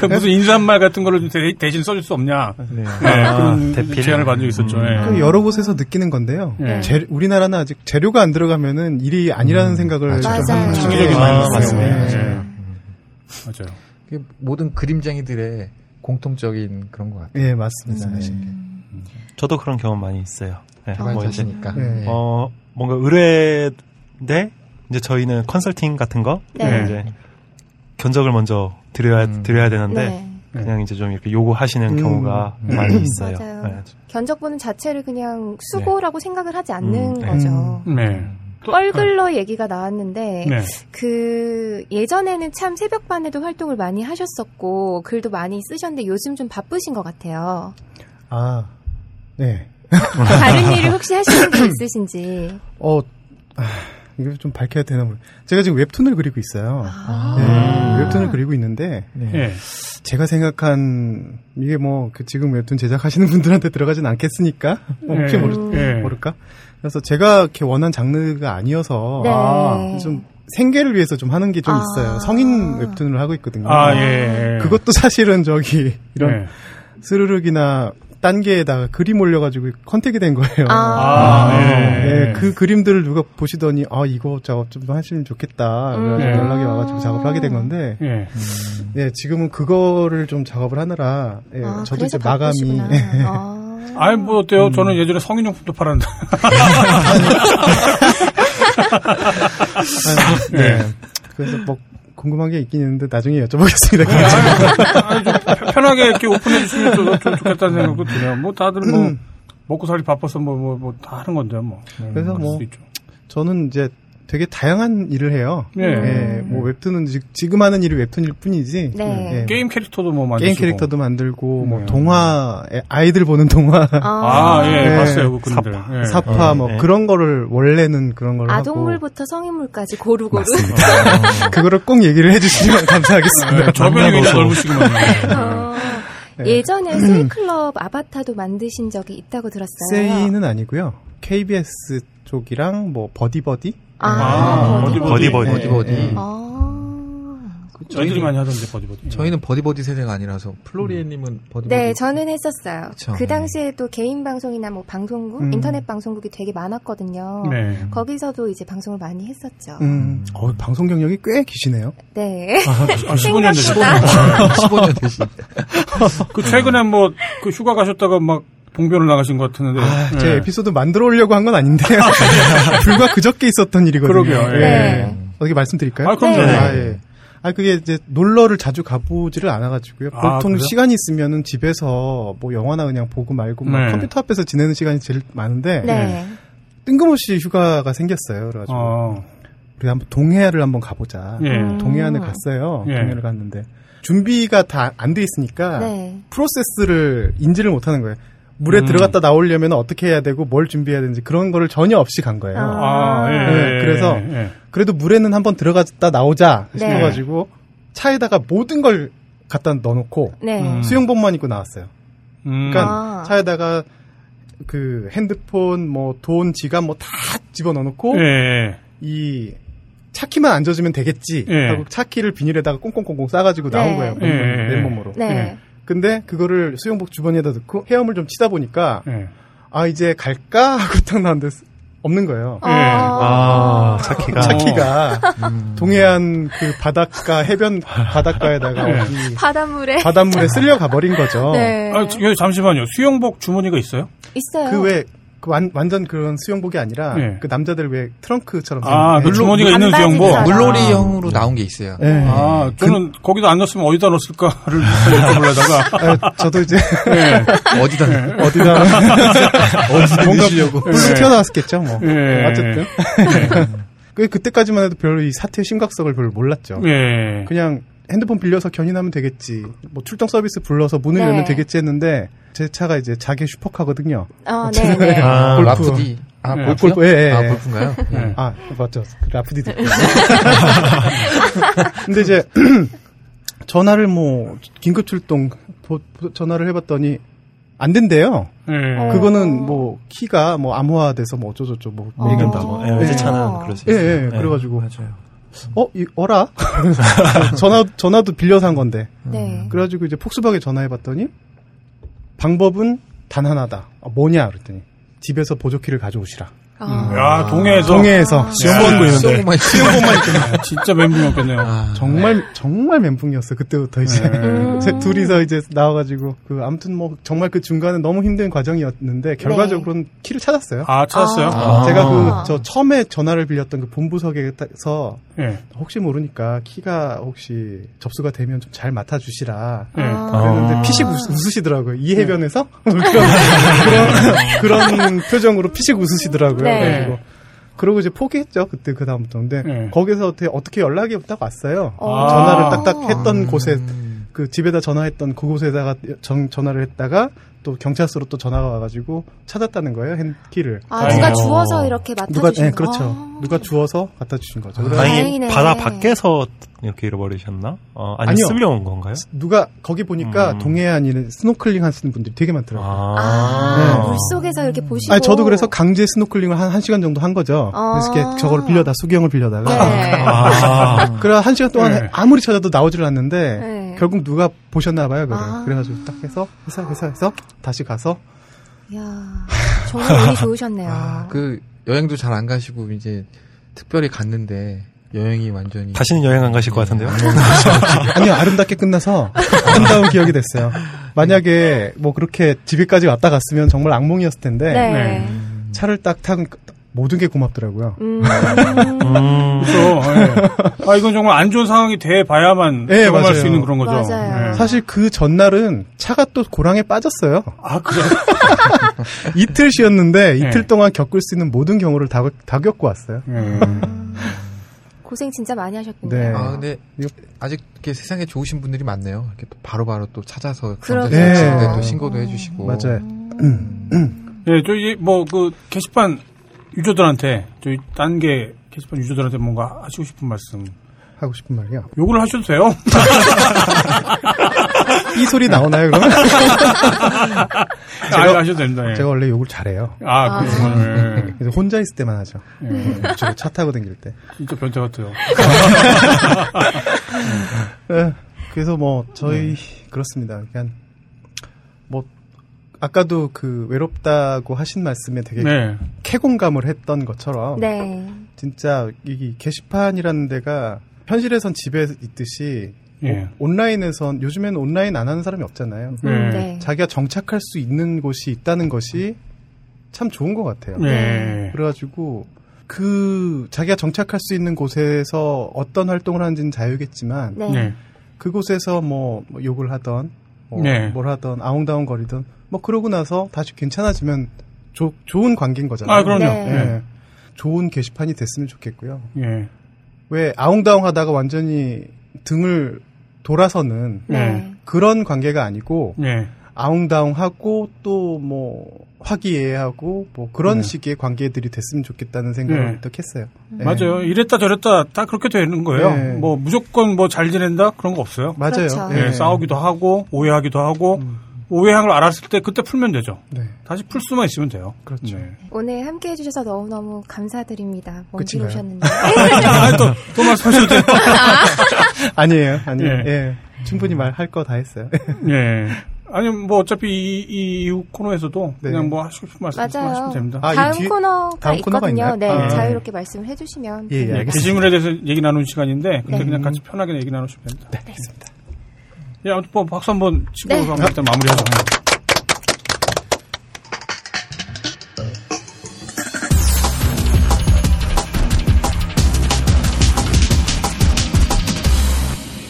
그 무슨 인사말 같은 거를 좀 대- 대신 써줄 수 없냐. 네. 예, 아, 그런 대필. 제안을 받은 적이 있었죠. 예. 그 여러 곳에서 느끼는 건데요. 예. 재- 우리나라는 아직 재료가 안 들어가면은 일이 아니라는 생각을 좀 맞아요. 하는 게 창의력이 예, 많이 아. 맞습니다. 맞아요. 그게 모든 그림쟁이들의 공통적인 그런 것 같아요. 예, 맞습니다. 네. 예. 저도 그런 경험 많이 있어요. 네, 뭐 이제 개발자시니까. 네. 어 뭔가 의뢰인데 이제 저희는 컨설팅 같은 거 네. 이제 견적을 먼저 드려야 음. 드려야 되는데 네. 그냥 이제 좀 이렇게 요구하시는 음. 경우가 음. 많이 있어요. 맞아요. 네. 견적 보는 자체를 그냥 수고라고 생각을 하지 않는 음, 네. 거죠. 네. 또- 뻘글러 얘기가 나왔는데 네. 그 예전에는 참 새벽반에도 활동을 많이 하셨었고 글도 많이 쓰셨는데 요즘 좀 바쁘신 것 같아요. 아, 네. 다른 일을 혹시 하시는 게 있으신지. 어, 아, 이거 좀 밝혀야 되나 모르. 제가 지금 웹툰을 그리고 있어요. 아. 네, 웹툰을 그리고 있는데 네. 예. 제가 생각한 이게 뭐 그 지금 웹툰 제작하시는 분들한테 들어가진 않겠으니까 뭐 혹시 예. 모르, 예. 모를까? 그래서 제가 이렇게 원한 장르가 아니어서 네. 아, 좀 생계를 위해서 좀 하는 게좀 아. 있어요. 성인 웹툰을 하고 있거든요. 아, 예. 그것도 사실은 저기 이런 예. 스르륵이나 딴게에다가 그림 올려가지고 컨택이 된 거예요. 아, 예. 예, 그 그림들을 누가 보시더니 아 이거 작업 좀 하시면 좋겠다. 음. 연락이 와가지고 작업을 하게 된 건데, 예. 예, 지금은 그거를 좀 작업을 하느라, 예, 아, 저도 이제 마감이. 예. 아. 아니, 뭐 어때요? 저는 예전에 성인용품도 팔았는데. 네. 그래서 뭐 궁금한 게 있긴 있는데 나중에 여쭤보겠습니다. 아니, 좀 편- 편하게 이렇게 오픈해 주시면 좀, 좀 좋겠다는 생각도 드네요. 뭐 다들 뭐 먹고 살이 바빠서 뭐 뭐 뭐 다 하는 건데 뭐. 네, 그래서 뭐. 저는 이제 되게 다양한 일을 해요. 예. 예, 뭐 웹툰은 지- 지금 하는 일이 웹툰일 뿐이지. 네. 예, 게임 캐릭터도 뭐 만드시고. 게임 캐릭터도 만들고 뭐 네. 동화 애- 아이들 보는 동화 아, 예, 네. 봤어요. 그 그림들. 예. 삽화 뭐 네. 그런 거를 원래는 그런 걸 아동물부터 성인물까지 고루고루. 그거를 꼭 얘기를 해 주시면 감사하겠습니다. 네, 저변이 굉장히 넓으시구만. 어, 네. 예전에 세이클럽 아바타도 만드신 적이 있다고 들었어요. 세이는 아니고요. KBS 쪽이랑 뭐 버디버디 아, 아, 버디 버디 버디. 버디 버디. 네. 아. 저희들이 많이 하던데, 버디버디. 저희는 버디버디 세대가 아니라서 플로리에님은 버디버디. 네, 저는 했었어요. 그쵸. 그 당시에 또 개인 방송이나 뭐 방송국, 음. 인터넷 방송국이 되게 많았거든요. 네. 거기서도 이제 방송을 많이 했었죠. 음, 어, 방송 경력이 꽤 기시네요. 네. 아, 15년 되셨 생각보다 15년 되신. 그 최근에 뭐, 그 휴가 가셨다가 막 봉변을 나가신 것 같았는데. 아, 예. 제 에피소드 만들어 오려고 한 건 아닌데요. 불과 그저께 있었던 일이거든요. 그러게요, 예. 네. 어떻게 말씀드릴까요? 아, 그럼요. 네. 아, 예. 아, 그게 이제 놀러를 자주 가보지를 않아가지고요. 아, 보통 그래요? 시간이 있으면은 집에서 뭐 영화나 그냥 보고 말고 막 네. 컴퓨터 앞에서 지내는 시간이 제일 많은데 네. 뜬금없이 휴가가 생겼어요. 그래가지고 어, 우리 한번 동해안을 한번 가보자. 예. 음. 동해안을 갔어요. 예. 동해안을 갔는데 준비가 다 안 돼 있으니까 네. 프로세스를 인지를 못하는 거예요. 물에 음. 들어갔다 나오려면 어떻게 해야 되고 뭘 준비해야 되는지 그런 거를 전혀 없이 간 거예요. 아. 아, 예. 네, 그래서 예. 그래도 물에는 한번 들어갔다 나오자 네. 싶어가지고 차에다가 모든 걸 갖다 넣어놓고 네. 음. 수영복만 입고 나왔어요. 음. 그러니까 아. 차에다가 그 핸드폰, 뭐 돈, 지갑 뭐 다 집어 넣어놓고 예. 이 차키만 안 젖으면 되겠지 예. 하고 차키를 비닐에다가 꽁꽁꽁꽁 싸가지고 나온 네. 거예요. 예, 예. 맨몸으로. 네. 네. 근데 그거를 수영복 주머니에다 넣고 헤엄을 좀 치다 보니까 예. 아 이제 갈까 하고 딱 나왔는데 없는 거예요. 예. 아, 차키가. 차키가 동해안 그 바닷가 해변 바닷가에다가 네. 바닷물에 바닷물에 쓸려 가 버린 거죠. 네. 아, 잠시만요. 수영복 주머니가 있어요? 있어요. 그 왜 그 완, 완전 그런 수영복이 아니라 네. 그 남자들 왜 트렁크처럼 아, 그 생긴- 주머니가 있는 수영복. 잘- 물놀이형으로 나온 게 있어요. 예. 아, 저는 거기다 안 넣었으면 어디다 넣었을까를 여쭤보려다가. 아, 저도 이제 예. 어디다 어디다 어디다 뭔가 넣으시려고. 훌륭 튀어나왔겠죠, 뭐. 예. 어쨌든. 그 그때까지만 해도 별로 이 사태의 심각성을 별로 몰랐죠. 예. 그냥 핸드폰 빌려서 견인하면 되겠지. 뭐 출동 서비스 불러서 문을 네. 열면 되겠지 했는데 제 차가 이제 자개 슈퍼카거든요. 어, 네, 네. 아, 골프. 라프디. 아, 네. 골프요? 골프, 예, 예, 아, 예. 골프인가요? 예. 아, 맞죠. 그 라프디도 있고. 근데 이제 전화를 뭐 긴급 출동 전화를 해봤더니 안 된대요. 예. 어. 그거는 뭐 키가 뭐 암호화돼서 뭐 어쩌저쩌 뭐 어. 얘기한다. 뭐, 뭐. 예, 예. 외제차는 그럴 수 예. 예, 그래가지고 맞아요. 어, 이, 어라? 전화 전화도 빌려서 한 건데. 네. 그래가지고 이제 폭스바게 전화해봤더니 방법은 단 하나다. 어, 뭐냐? 그랬더니 집에서 보조키를 가져오시라. 아. 야, 동해에서. 동해에서 수영복 입고 있는데. 수영복만 수영복만 입고 아, 진짜 멘붕이 없겠네요. 아, 정말 정말 멘붕이었어요 그때부터 이제 음. 제 둘이서 이제 나와가지고 그 아무튼 뭐 정말 그 중간에 너무 힘든 과정이었는데 결과적으로는 키를 찾았어요. 아, 찾았어요? 아. 제가 그 저 처음에 전화를 빌렸던 그 본부석에서 예. 혹시 모르니까 키가 혹시 접수가 되면 좀 잘 맡아주시라. 예. 아. 그랬는데 아. 피식 웃, 웃으시더라고요. 이 해변에서 그런, 그런 그런 표정으로 피식 웃으시더라고요. 네. 그래가지고 그러고 이제 포기했죠. 그때 그 다음부터. 근데 네. 거기서 어떻게, 어떻게 연락이 딱 왔어요. 어. 전화를 딱딱 했던 곳에 음. 그 집에다 전화했던 그곳에다가 전, 전화를 했다가 또 경찰서로 또 전화가 와가지고 찾았다는 거예요. 핸키를. 아, 누가. 주워서 이렇게 누가 맡아주신 예 거. 그렇죠. 아. 누가 주워서 갖다 주신 거죠. 아. 다행히. 바다 밖에서 이렇게 잃어버리셨나? 어, 아니 아니요. 쓸려온 건가요? 누가 거기 보니까 음. 동해안에는 스노클링 하시는 분들이 되게 많더라고요. 아, 네. 물 속에서 이렇게 보시고. 아니, 저도 그래서 강제 스노클링을 한 1 시간 정도 한 거죠. 아. 그래서 이렇게 저거를 빌려다, 수경을 빌려다가. 네. 아, 그래, 한 시간 동안 네. 아무리 찾아도 나오지를 않는데, 네. 결국 누가 보셨나 봐요, 그걸. 아. 그래가지고 딱 해서, 회사, 회사에서 다시 가서, 야 정말 운이 좋으셨네요. 아, 그 여행도 잘 안 가시고 이제 특별히 갔는데 여행이 완전히 다시는 여행 안 가실 것 같은데요? 아니요, 아름답게 끝나서 아름다운 기억이 됐어요. 만약에 뭐 그렇게 집에까지 왔다 갔으면 정말 악몽이었을 텐데, 네. 네. 차를 딱 타고 모든 게 고맙더라고요. 음. 음, 그렇죠. 예. 아, 이건 정말 안 좋은 상황이 돼 봐야만 예, 경험할 맞아요. 수 있는 그런 거죠. 맞아요. 예. 사실 그 전날은 차가 또 고랑에 빠졌어요. 아, 그래. 이틀 쉬었는데 이틀 네. 동안 겪을 수 있는 모든 경우를 다, 다 겪고 왔어요. 예. 고생 진짜 많이 하셨군요. 네. 아 근데 아직 이렇게 세상에 좋으신 분들이 많네요. 이렇게 또 바로바로 또 찾아서. 경찰서에 네. 또 신고도 해주시고 맞아요. 예, 저희 뭐그 게시판 유저들한테 저희 딴게 게시판 유저들한테 뭔가 하시고 싶은 말씀. 하고 싶은 말이요. 욕을 하셔도 돼요. 이 소리 나오나요, 그러면? 아, 하셔도 됩니다. 예. 제가 원래 욕을 잘해요. 아, 그렇구나. 예. 그래서 혼자 있을 때만 하죠. 예. 주로 차 타고 다닐 때. 진짜 변태 같아요. 예. 그래서 뭐 저희 그렇습니다. 그냥 뭐 아까도 그 외롭다고 하신 말씀에 되게 네. 쾌공감을 했던 것처럼 네. 진짜 이 게시판이라는 데가 현실에선 집에 있듯이 예. 오- 온라인에선 요즘에는 온라인 안 하는 사람이 없잖아요. 음, 네. 네. 자기가 정착할 수 있는 곳이 있다는 것이 참 좋은 것 같아요. 예. 그래가지고 그 자기가 정착할 수 있는 곳에서 어떤 활동을 하는지는 자유겠지만 네. 네. 그곳에서 뭐, 뭐 욕을 하던 뭐 네. 뭘 하던 아웅다웅 거리던 뭐 그러고 나서 다시 괜찮아지면 조- 좋은 관계인 거잖아요. 아, 그럼요. 네. 예. 좋은 게시판이 됐으면 좋겠고요. 예. 왜 아웅다웅 하다가 완전히 등을 돌아서는 네. 그런 관계가 아니고 예. 아웅다웅하고 또 뭐 화기애애하고 뭐 그런 네. 식의 관계들이 됐으면 좋겠다는 생각을 네. 문득 했어요. 네. 맞아요. 이랬다 저랬다 딱 그렇게 되는 거예요. 네. 뭐 무조건 뭐 잘 지낸다 그런 거 없어요. 맞아요. 그렇죠. 예, 네. 싸우기도 하고 오해하기도 하고 음. 오해한 걸 알았을 때 그때 풀면 되죠. 네. 다시 풀 수만 있으면 돼요. 그렇죠. 네. 오늘 함께 해주셔서 너무너무 감사드립니다. 먼길? 오셨는데. 아, 또, 또 말씀하셔도 돼요. 아니에요, 아니에요. 예. 예. 충분히 말할 거 다 했어요. 예. 아니, 뭐, 어차피 이, 이 이후 코너에서도 네. 그냥 뭐 하시고 싶은 말씀 맞아요. 하시면 됩니다. 아, 이 다음 뒤에- 코너가 다음 있거든요. 네, 아. 자유롭게 말씀을 해주시면. 예, 예, 네, 알겠습니다. 게시물에 대해서 얘기 나누는 시간인데, 그때 네. 그냥 같이 편하게 얘기 나누시면 됩니다. 네, 알겠습니다. 예, 아무튼 뭐, 박수 한번 치고 네. 한번 일단 마무리하자.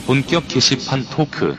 본격 게시판 토크.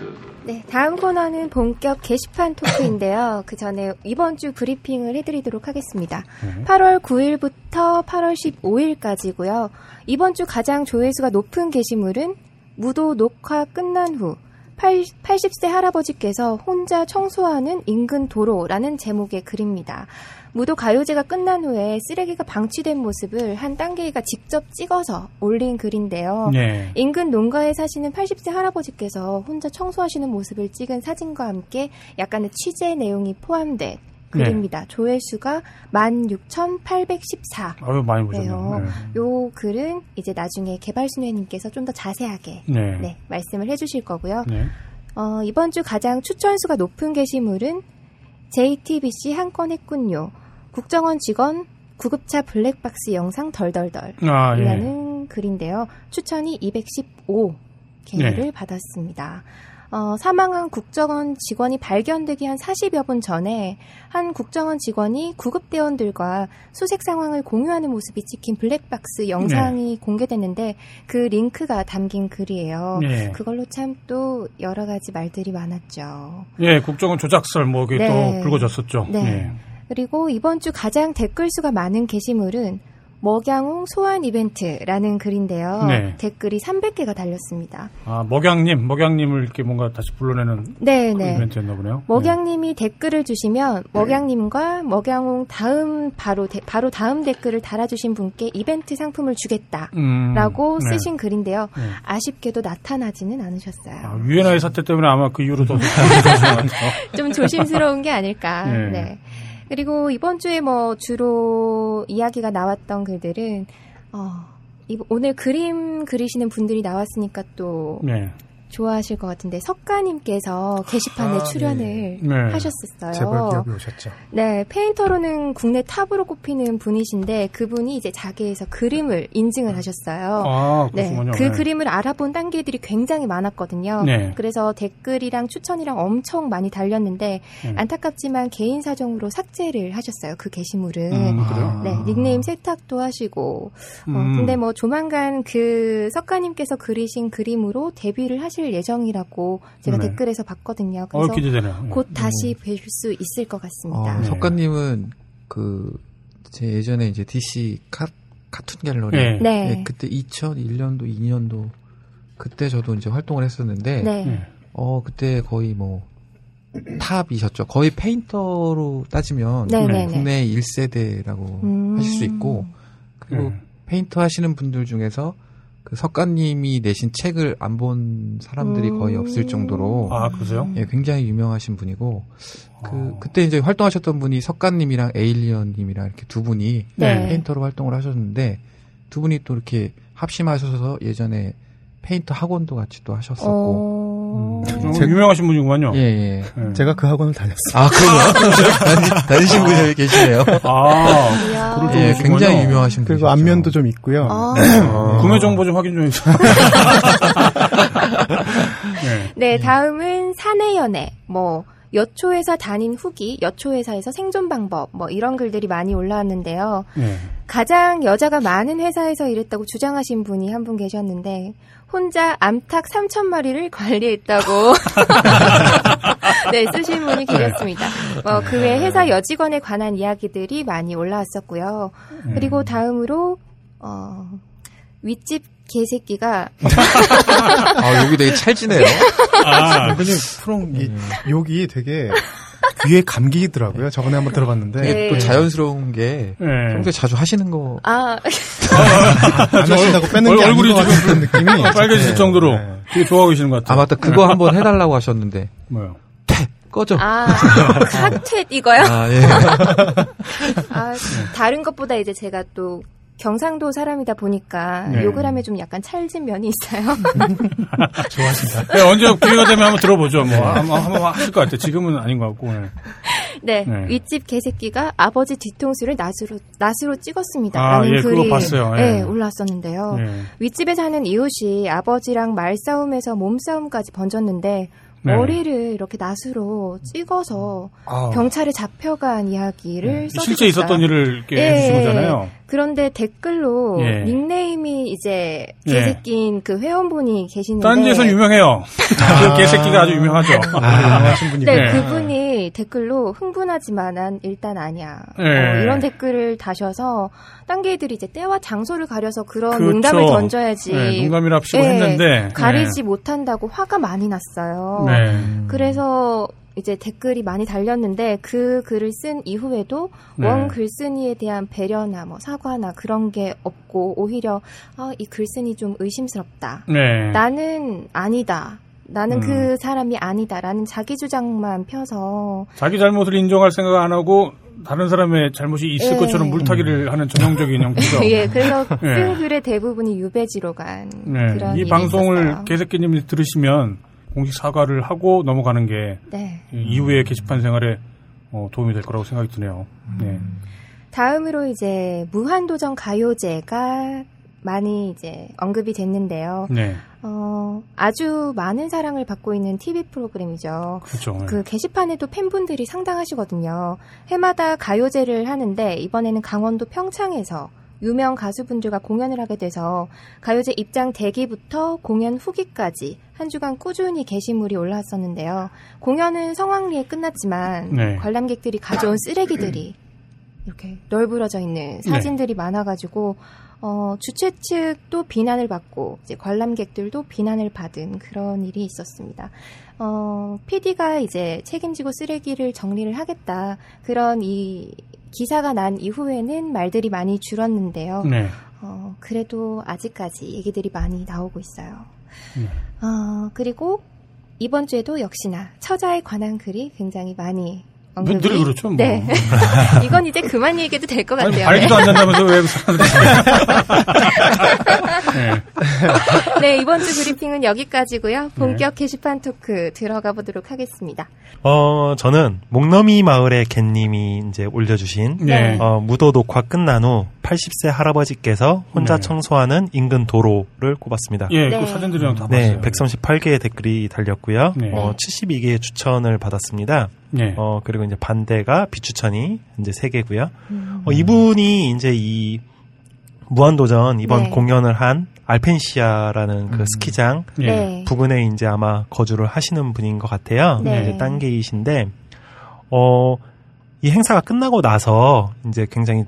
네, 다음 코너는 본격 게시판 토크인데요. 그 전에 이번 주 브리핑을 해드리도록 하겠습니다. 8월 9일부터 8월 15일까지고요. 이번 주 가장 조회수가 높은 게시물은 무도 녹화 끝난 후 80세 할아버지께서 혼자 청소하는 인근 도로라는 제목의 글입니다. 무도 가요제가 끝난 후에 쓰레기가 방치된 모습을 한 딴개이가 직접 찍어서 올린 글인데요. 예. 인근 농가에 사시는 80세 할아버지께서 혼자 청소하시는 모습을 찍은 사진과 함께 약간의 취재 내용이 포함된 글입니다. 조회수가 16,814. 아유, 많이 네요. 보셨네요. 요 글은 이제 나중에 개발순회님께서 좀 더 자세하게 네. 네. 네, 말씀을 해주실 거고요. 네. 어, 이번 주 가장 추천수가 높은 게시물은 JTBC 한 건 했군요. 국정원 직원 구급차 블랙박스 영상 덜덜덜. 아, 예. 이라는 글인데요. 추천이 215개를 네. 받았습니다. 어, 사망한 국정원 직원이 발견되기 한 40여 분 전에 한 국정원 직원이 구급대원들과 수색 상황을 공유하는 모습이 찍힌 블랙박스 영상이 공개됐는데 그 링크가 담긴 글이에요. 예. 그걸로 참 또 여러 가지 말들이 많았죠. 예, 국정원 조작설 뭐, 그게 네. 또 불거졌었죠. 네. 예. 그리고 이번 주 가장 댓글 수가 많은 게시물은 먹양홍 소환 이벤트라는 글인데요. 네. 댓글이 300개가 달렸습니다. 아, 먹양님, 먹양님을 이렇게 뭔가 다시 불러내는 네, 그 네. 이벤트였나 보네요. 먹양님이 댓글을 주시면 먹양님과 먹양홍 다음 바로 데- 바로 다음 댓글을 달아주신 분께 이벤트 상품을 주겠다라고 음, 네. 쓰신 글인데요. 네. 아쉽게도 나타나지는 않으셨어요. 아, 유엔화의 사태 때문에 아마 그 이후로 더 좀 조심스러운 게 아닐까. 네. 네. 그리고 이번 주에 뭐 주로 이야기가 나왔던 글들은 어, 이- 오늘 그림 그리시는 분들이 나왔으니까 또 네. 좋아하실 것 같은데 석가님께서 게시판에 아, 출연을 네. 하셨었어요. 제법 여기 오셨죠. 네, 페인터로는 국내 탑으로 꼽히는 분이신데 그분이 이제 자기에서 그림을 인증을 하셨어요. 아, 네. 그 네. 그림을 알아본 단계들이 굉장히 많았거든요. 네. 그래서 댓글이랑 추천이랑 엄청 많이 달렸는데 음. 안타깝지만 개인 사정으로 삭제를 하셨어요. 그 게시물은. 음, 그래요? 네, 닉네임 세탁도 하시고. 어, 음. 근데 뭐 조만간 그 석가님께서 그리신 그림으로 데뷔를 하실 예정이라고 제가 네. 댓글에서 봤거든요. 어, 그래서. 예. 곧 다시 뵐 수 있을 것 같습니다. 어, 네. 석가님은 그 제 예전에 이제 DC 카, 카툰 갤러리 네. 네. 예, 그때 2001년도 2년도 그때 저도 이제 활동을 했었는데 네. 네. 어 그때 거의 뭐 탑이셨죠. 거의 Painter로 따지면 네, 네, 네. 국내 1세대라고 음. 하실 수 있고 그리고 네. Painter 하시는 분들 중에서 그 석가님이 내신 책을 안 본 사람들이 거의 음. 없을 정도로 아, 그러세요? 예, 굉장히 유명하신 분이고 그 어. 그때 이제 활동하셨던 분이 석가님이랑 에일리언님이랑 이렇게 두 분이 네. 페인터로 활동을 하셨는데 두 분이 또 이렇게 합심하셔서 예전에 페인터 학원도 같이 또 하셨었고 어... 음. 어, 유명하신 분이구만요. 예, 예. 예. 제가 그 학원을 다녔어요. 아? 다니- 다니신 분이 여기 계시네요. 아, 그러죠. 예. 굉장히 유명하신 분이죠. 그리고 안면도 좀 있고요. 아. 구매 정보 좀 확인 좀 해주세요. 네. 네, 다음은 사내 연애. 뭐 여초회사 다닌 후기, 여초회사에서 생존 방법, 뭐 이런 글들이 많이 올라왔는데요. 네. 가장 여자가 많은 회사에서 일했다고 주장하신 분이 한 분 계셨는데 혼자 암탉 3천 마리를 관리했다고 네 쓰신 분이 계셨습니다. 어, 그외 회사 여직원에 관한 이야기들이 많이 올라왔었고요. 그리고 다음으로 어, 윗집 개새끼가 아, 여기 되게 찰지네요. 아, 근데 프롱 이 욕이 되게 귀에 감기더라고요. 저번에 한번 들어봤는데 네. 또 자연스러운 게 네. 평소에 자주 하시는 거 아, 안 하신다고 빼는 게 얼- 아닌 얼굴이 것 같은 그런 느낌이 빨개질 네. 정도로 네. 되게 좋아하고 계시는 것아 같아요. 맞다 그거 한번 해달라고 하셨는데 뭐요? 꺼져. 아, 핫텟 이거요? 아, 예. 아, 다른 것보다 이제 제가 또 경상도 사람이다 보니까 네. 욕을 하면 좀 약간 찰진 면이 있어요. 좋아하신다. 네, 언제 기회가 되면 한번 들어보죠. 뭐 한번, 한번 하실 것 같아요. 지금은 아닌 것 같고. 네. 네, 네. 윗집 개새끼가 아버지 뒤통수를 낫으로 낫으로 찍었습니다. 아, 라는 예, 그거 글이 봤어요. 예. 네, 올라왔었는데요. 네. 윗집에 사는 이웃이 아버지랑 말싸움에서 몸싸움까지 번졌는데 네. 머리를 이렇게 낫으로 찍어서 아. 경찰에 잡혀간 이야기를 네. 써주셨어요. 실제 있었던 일을 이렇게 예, 해주신 예. 거잖아요. 그런데 댓글로 예. 닉네임이 이제 예. 개새끼인 그 회원분이 계시는데 딴지에서 유명해요. 그 개새끼가 아주 유명하죠. 유명하신 분이 네, 네. 그분이 댓글로 흥분하지만 난 일단 아니야. 네. 어, 이런 댓글을 다셔서 딴 개들이 이제 때와 장소를 가려서 그런 그렇죠. 농담을 던져야지. 네, 농담이랍시고 예, 했는데 가리지 못한다고 화가 많이 났어요. 네. 그래서 이제 댓글이 많이 달렸는데 그 글을 쓴 이후에도 네. 원 글쓴이에 대한 배려나 뭐 사과나 그런 게 없고 오히려 아, 이 글쓴이 좀 의심스럽다. 네. 나는 아니다. 나는 음. 그 사람이 아니다라는 자기 주장만 펴서 자기 잘못을 인정할 생각 안 하고 다른 사람의 잘못이 있을 예. 것처럼 물타기를 하는 전형적인 형태죠. 예 그래서 예. 쓴 글의 대부분이 유배지로 간 네. 그런 이 방송을. 개새끼님이 들으시면 공식 사과를 하고 넘어가는 게 네. 이후의 게시판 생활에 어, 도움이 될 거라고 생각이 드네요. 네. 다음으로 이제 무한도전 가요제가 많이 이제 언급이 됐는데요. 네. 어, 아주 많은 사랑을 받고 있는 TV 프로그램이죠. 그렇죠. 네. 그 게시판에도 팬분들이 상당하시거든요. 해마다 가요제를 하는데 이번에는 강원도 평창에서 유명 가수분들과 공연을 하게 돼서 가요제 입장 대기부터 공연 후기까지 한 주간 꾸준히 게시물이 올라왔었는데요. 공연은 성황리에 끝났지만 네. 관람객들이 가져온 쓰레기들이 이렇게 널브러져 있는 사진들이 많아가지고 어, 주최 측도 비난을 받고 이제 관람객들도 비난을 받은 그런 일이 있었습니다. 어, PD가 이제 책임지고 쓰레기를 정리를 하겠다 그런 이 기사가 난 이후에는 말들이 많이 줄었는데요. 네. 어, 그래도 아직까지 얘기들이 많이 나오고 있어요. 네. 어, 그리고 이번 주에도 역시나 처자에 관한 글이 굉장히 많이 늘 언급이 그렇죠, 뭐. 네. 이건 이제 그만 얘기해도 될 것 같아요. 발기도 안 된다면서 왜 사람들이. 네. 네, 이번 주 브리핑은 여기까지고요. 본격 게시판 토크 들어가 보도록 하겠습니다. 어, 저는 목너미 마을의 갯님이 이제 올려주신 네. 어, 무도 녹화 끝난 후 80세 할아버지께서 혼자 네. 청소하는 인근 도로를 꼽았습니다. 예, 네. 그 사진들이랑 다 네, 봤어요. 138개의 댓글이 달렸고요. 네. 어, 72개의 추천을 받았습니다. 네. 어, 그리고 이제 반대가 비추천이 이제 3개고요. 음. 어, 이분이 이제 이 무한도전 이번 네. 공연을 한 알펜시아라는 그 음. 스키장 예. 네. 부근에 이제 아마 거주를 하시는 분인 것 같아요. 네. 이제 딴게이신데, 어, 이 행사가 끝나고 나서 이제 굉장히,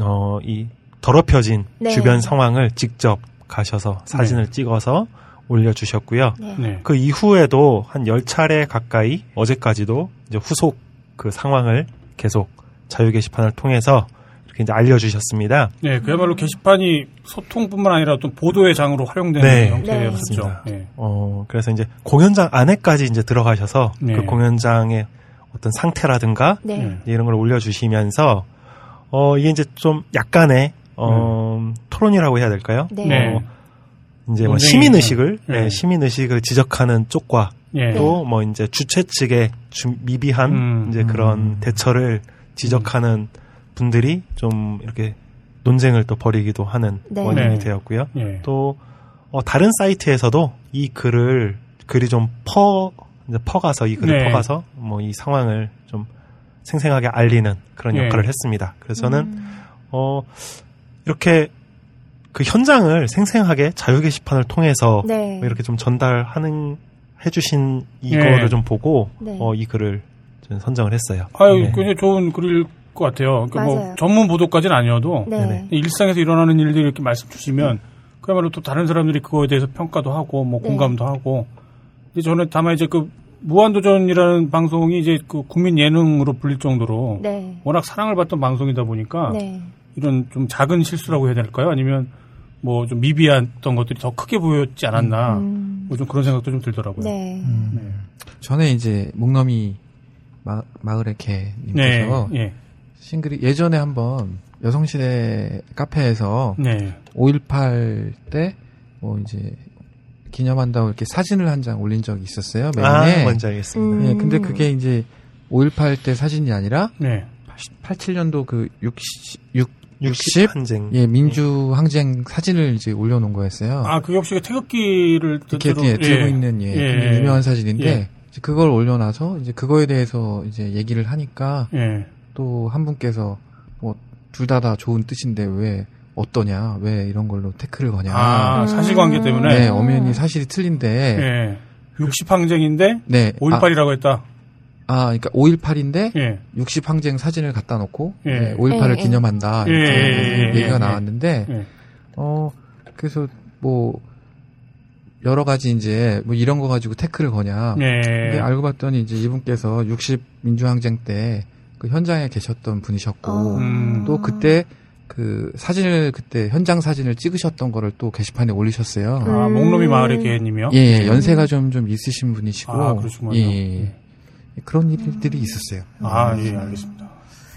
어, 이 더럽혀진 네. 주변 상황을 직접 가셔서 사진을 찍어서 올려주셨고요. 네. 네. 그 이후에도 한 10차례 가까이 어제까지도 이제 후속 그 상황을 계속 자유 게시판을 통해서 이렇게 이제 알려주셨습니다. 네, 그야말로 게시판이 소통뿐만 아니라 또 보도의 장으로 활용되는 네. 형태였죠. 맞습니다. 네. 어, 그래서 이제 공연장 안에까지 이제 들어가셔서 네. 그 공연장의 어떤 상태라든가 네. 네. 이런 걸 올려주시면서 어, 이게 이제 좀 약간의 어, 토론이라고 해야 될까요? 네. 네. 어, 이제 뭐 시민 의식을 네. 네, 시민 의식을 지적하는 쪽과 예. 또뭐 이제 주최 측의 주- 미비한 음. 이제 그런 대처를 지적하는 분들이 좀 이렇게 논쟁을 또 벌이기도 하는 네. 원인이 네. 되었고요. 예. 또 어, 다른 사이트에서도 이 글을 글이 좀퍼 이제 퍼가서 이 글을 네. 퍼가서 뭐 이 상황을 좀 생생하게 알리는 그런 네. 역할을 했습니다. 그래서 저는 음. 어 이렇게 그 현장을 생생하게 자유 게시판을 통해서 네. 뭐 이렇게 좀 전달하는 해주신 이거를 네. 좀 보고 네. 어, 이 글을 저는 선정을 했어요. 아유, 네. 굉장히 좋은 글일 것 같아요. 그러니까 뭐 맞아요. 전문 보도까지는 아니어도 네. 일상에서 일어나는 일들 이렇게 말씀 주시면 그야말로 또 다른 사람들이 그거에 대해서 평가도 하고 뭐 네. 공감도 하고 근데 저는 다만 이제 그 무한도전이라는 방송이 이제 그 국민 예능으로 불릴 정도로 네. 워낙 사랑을 받던 방송이다 보니까 네. 이런 좀 작은 실수라고 해야 될까요? 아니면 뭐 좀 미비했던 것들이 더 크게 보였지 않았나. 음. 뭐좀 그런 생각도 좀 들더라고요. 네. 전에 이제 목넘이 마, 마을의 네. 개님께서 예. 싱글이 예전에 한번 여성시대 카페에서 네. 5.18 때 뭐 이제 기념한다고 이렇게 사진을 한 장 올린 적이 있었어요. 아, 메인에. 뭔지 알겠습니다. 예, 근데 그게 이제 5.18 때 사진이 아니라 네. 87년도 그 60, 6, 60? 한쟁. 예, 민주 항쟁 사진을 이제 올려놓은 거였어요. 아, 그게 혹시 태극기를 이렇게 뜻으로- 예, 들고 있는 예, 굉장히 유명한 사진인데 예. 이제 그걸 올려놔서 이제 그거에 대해서 이제 얘기를 하니까 예. 또한 분께서 뭐 둘 다다 좋은 뜻인데 왜 어떠냐 왜 이런 걸로 태클을 거냐 아, 사실관계 때문에. 네 엄연히 사실이 틀린데 예. 60항쟁인데 네 5.18이라고 했다. 아, 그러니까 5.18인데 예. 60항쟁 사진을 갖다 놓고 예. 네, 5.18을 예, 예. 기념한다 예, 이렇게 얘기가 예, 나왔는데 예. 어 그래서 뭐 여러 가지 이제 뭐 이런 거 가지고 태클을 거냐 예. 근데 알고 봤더니 이제 이분께서 60 민주항쟁 때 그 현장에 계셨던 분이셨고 어. 음. 또 그때 그 사진을 그때 현장 사진을 찍으셨던 거를 또 게시판에 올리셨어요. 아, 목놈이 마을의 개님이요? 예, 예, 연세가 좀 좀 있으신 분이시고 아, 그러시구나. 예, 예. 그런 일들이 있었어요. 아, 예, 알겠습니다.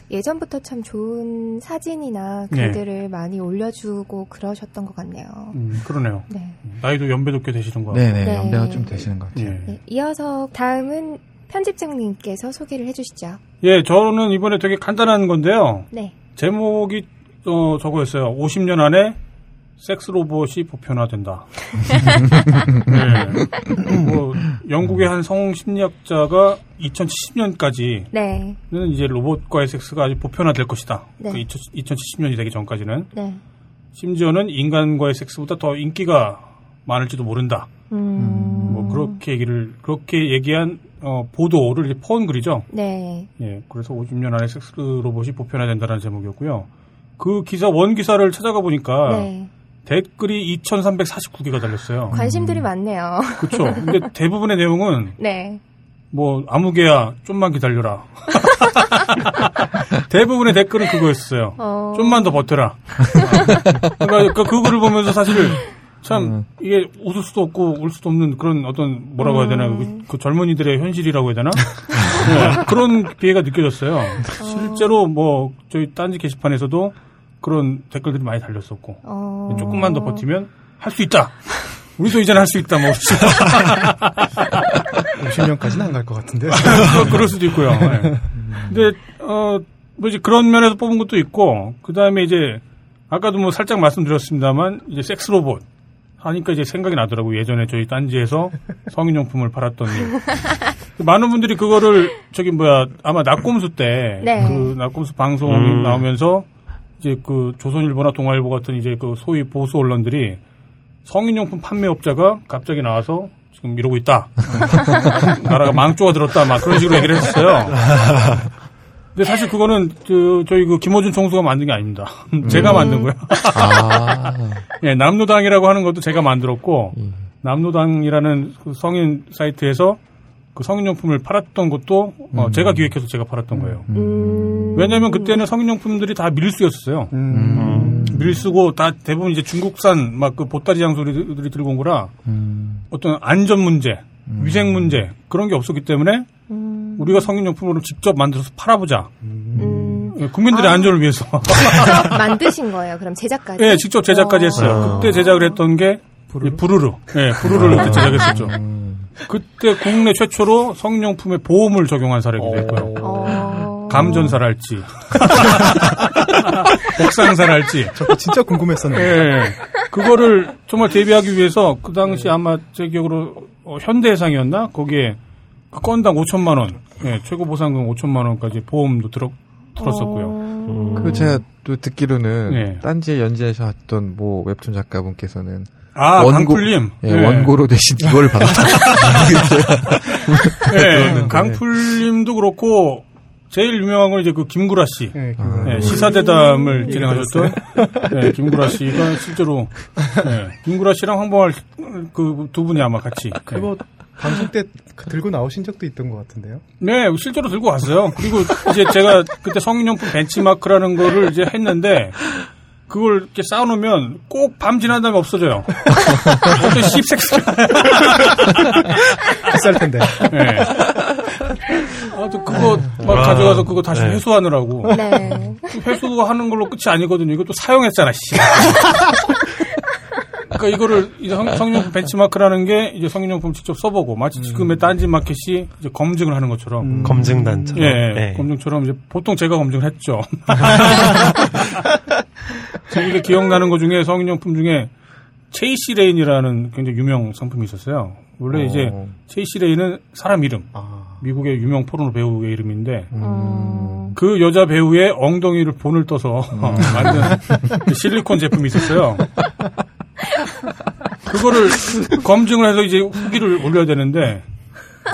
예전부터 참 좋은 사진이나 네. 글들을 많이 올려주고 그러셨던 것 같네요. 음, 그러네요. 네. 나이도 연배도 꽤 되시는 거 네, 네, 네. 연배가 좀 되시는 것 같아요. 예. 네, 이어서 다음은 편집장님께서 소개를 해주시죠. 예, 저는 이번에 되게 간단한 건데요. 네. 제목이 어, 저거였어요. 50년 안에 섹스 로봇이 보편화된다. 네. 뭐 영국의 한 성공 심리학자가 2070년까지는 네. 이제 로봇과의 섹스가 아주 보편화될 것이다. 네. 그 2070년이 되기 전까지는 네. 심지어는 인간과의 섹스보다 더 인기가 많을지도 모른다. 음. 뭐 그렇게 얘기를 그렇게 얘기한 어, 보도를 이제 퍼온 글이죠. 네. 예, 그래서 50년 안에 섹스 로봇이 보편화된다는 제목이었고요. 그 기사 원 기사를 찾아가 보니까 네. 댓글이 2,349개가 달렸어요. 관심들이 많네요. 그렇죠. 근데 대부분의 내용은 네. 뭐 아무개야 좀만 기다려라. 대부분의 댓글은 그거였어요. 어. 좀만 더 버텨라. 그러니까 그 글을 보면서 사실 참 이게 웃을 수도 없고 울 수도 없는 그런 어떤 뭐라고 해야 되나 그, 그 젊은이들의 현실이라고 해야 되나 네, 그런 비애가 느껴졌어요. 실제로 뭐 저희 딴지 게시판에서도 그런 댓글들이 많이 달렸었고 어. 조금만 더 버티면 할 수 있다. 우리도 이제는 할 수 있다. 뭐 50년까지는 안 갈 것 같은데. 그- 그럴 수도 있고요. 예. 근데 어, 뭐 이제 그런 면에서 뽑은 것도 있고 그 다음에 이제 아까도 뭐 살짝 말씀드렸습니다만 이제 섹스 로봇 하니까 이제 생각이 나더라고요. 예전에 저희 딴지에서 성인용품을 팔았던 일. 많은 분들이 그거를 저기 뭐야 아마 낙곰수 때그 네. 낙곰수 방송이 음. 나오면서 이제 그 조선일보나 동아일보 같은 이제 그 소위 보수 언론들이 성인용품 판매업자가 갑자기 나와서 지금 이러고 있다. 나라가 망조가 들었다. 막 그런 식으로 얘기를 했었어요. 근데 사실 그거는 그 저희 그 김호준 총수가 만든 게 아닙니다. 제가 만든 거예요. 아, 예, 남노당이라고 하는 것도 제가 만들었고 음. 남노당이라는 그 성인 사이트에서 그 성인용품을 팔았던 것도 어, 제가 기획해서 제가 팔았던 거예요. 음. 왜냐하면 그때는 성인용품들이 다 밀수였어요. 음. 밀수고 다 대부분 이제 중국산 막 그 보따리 장소들이 들고 온 거라 음, 어떤 안전 문제, 위생 문제 그런 게 없었기 때문에 음. 우리가 성인용품으로 직접 만들어서 팔아보자. 음. 예, 국민들의 안전을 위해서. 직접 만드신 거예요. 그럼 제작까지. 예, 직접 제작까지 어. 했어요. 그때 제작을 했던 게 부르르. 부르르. 예, 부르르를 그때 제작했었죠. 그때 국내 최초로 성인용품에 보험을 적용한 사례기도 했고요. 어. 감전사랄지, 복상사랄지. 저거 진짜 궁금했었는데. 예, 그거를 정말 대비하기 위해서 그 당시 아마 제 기억으로 어, 현대해상이었나 거기에 그 건당 5천만 원, 예, 최고 보상금 5천만 원까지 보험도 들어 들었었고요. 그 제가 또 듣기로는 네. 딴지에 연재하셨던 뭐 웹툰 작가분께서는 아, 원고- 강풀님. 예, 예. 원고로 대신 이걸 받았다. 예, 강풀님도 그렇고 제일 유명한 건 이제 그 김구라 씨. 네, 그거. 예, 시사대담을 진행하셨던 예, 김구라 씨가 실제로 예, 김구라 씨랑 황봉할 그 두 분이 아마 같이 예. 그거 방송 때 그- 들고 나오신 적도 있던 것 같은데요. 네, 실제로 들고 왔어요. 그리고 이제 제가 그때 성인용품 벤치마크라는 거를 이제 했는데 그걸 이렇게 쌓아놓으면 꼭 밤 지난 다음에 없어져요. 어떤 씹색스. 비쌀 텐데. 네. 아무튼 그거 막 가져가서 그거 다시 네. 회수하느라고. 네. 회수하는 걸로 끝이 아니거든요. 이것도 사용했잖아, 씨. 그러니까 이거를 이제 성, 성인용품 벤치마크라는 게 이제 성인용품 직접 써보고 마치 지금의 딴지마켓이 이제 검증을 하는 것처럼 검증단처럼. 예, 네. 검증처럼 이제 보통 제가 검증을 했죠. 제가 기억나는 것 중에 성인용품 중에 체이시 레인이라는 굉장히 유명 상품이 있었어요. 원래 이제 체이시 레인은 사람 이름, 미국의 유명 포르노 배우의 이름인데 음. 그 여자 배우의 엉덩이를 본을 떠서 만든 그 실리콘 제품이 있었어요. 그거를 검증을 해서 이제 후기를 올려야 되는데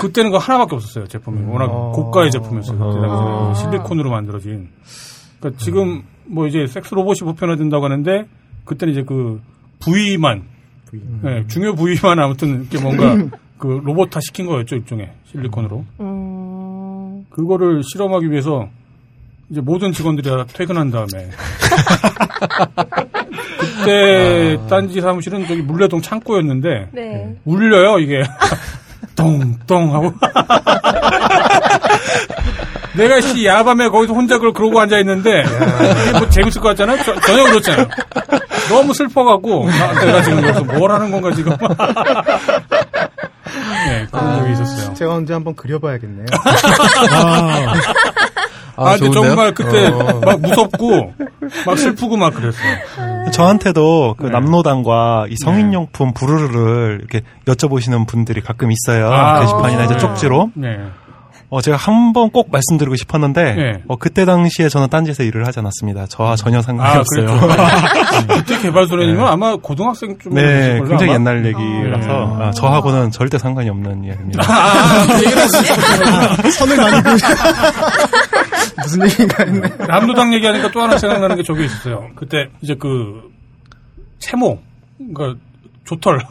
그때는 그 하나밖에 없었어요 제품이. 워낙 고가의 제품이었어요 그때 당시 실리콘으로 만들어진 그러니까 지금 뭐 이제 섹스 로봇이 보편화된다고 하는데 그때는 이제 그 부위만 네, 중요 부위만 아무튼 이렇게 뭔가 그 로봇화 시킨 거였죠 일종의 실리콘으로. 음. 그거를 실험하기 위해서 이제 모든 직원들이 다 퇴근한 다음에. 그때 딴지 사무실은 저기 물레동 창고였는데 네. 울려요 이게. 똥똥 하고 내가 씨 야밤에 거기서 혼자 그걸 그러고 앉아 있는데 이게 뭐 재밌을 것 같잖아요 저- 전혀 그렇잖아요 너무 슬퍼갖고 나, 내가 지금 여기서 뭘 하는 건가 지금 네 그런 적이 있었어요 제가 언제 한번 그려봐야겠네요. 아, 아, 근데 좋은데요? 정말 그때 어. 막 무섭고 막 슬프고 막 그랬어요. 저한테도 그 네. 남로당과 이 성인용품 부르르를 이렇게 여쭤보시는 분들이 가끔 있어요. 아, 게시판이나 이제 네. 쪽지로. 네. 어, 제가 한 번 꼭 말씀드리고 싶었는데, 네. 어, 그때 당시에 저는 딴지에서 일을 하지 않았습니다. 저와 전혀 상관이 아, 없어요. 그랬죠. 그때 개발소년이면 아마 고등학생 좀 네, 걸요, 굉장히 아마? 옛날 얘기라서 아, 저하고는 절대 상관이 없는 이야기입니다. 아, 그 얘기를 하시죠. 선을 많이 그 무슨 얘기인가 했네. 남도당 얘기하니까 또 하나 생각나는 게 저기 있었어요. 그때 이제 그 채모, 그러니까 조털.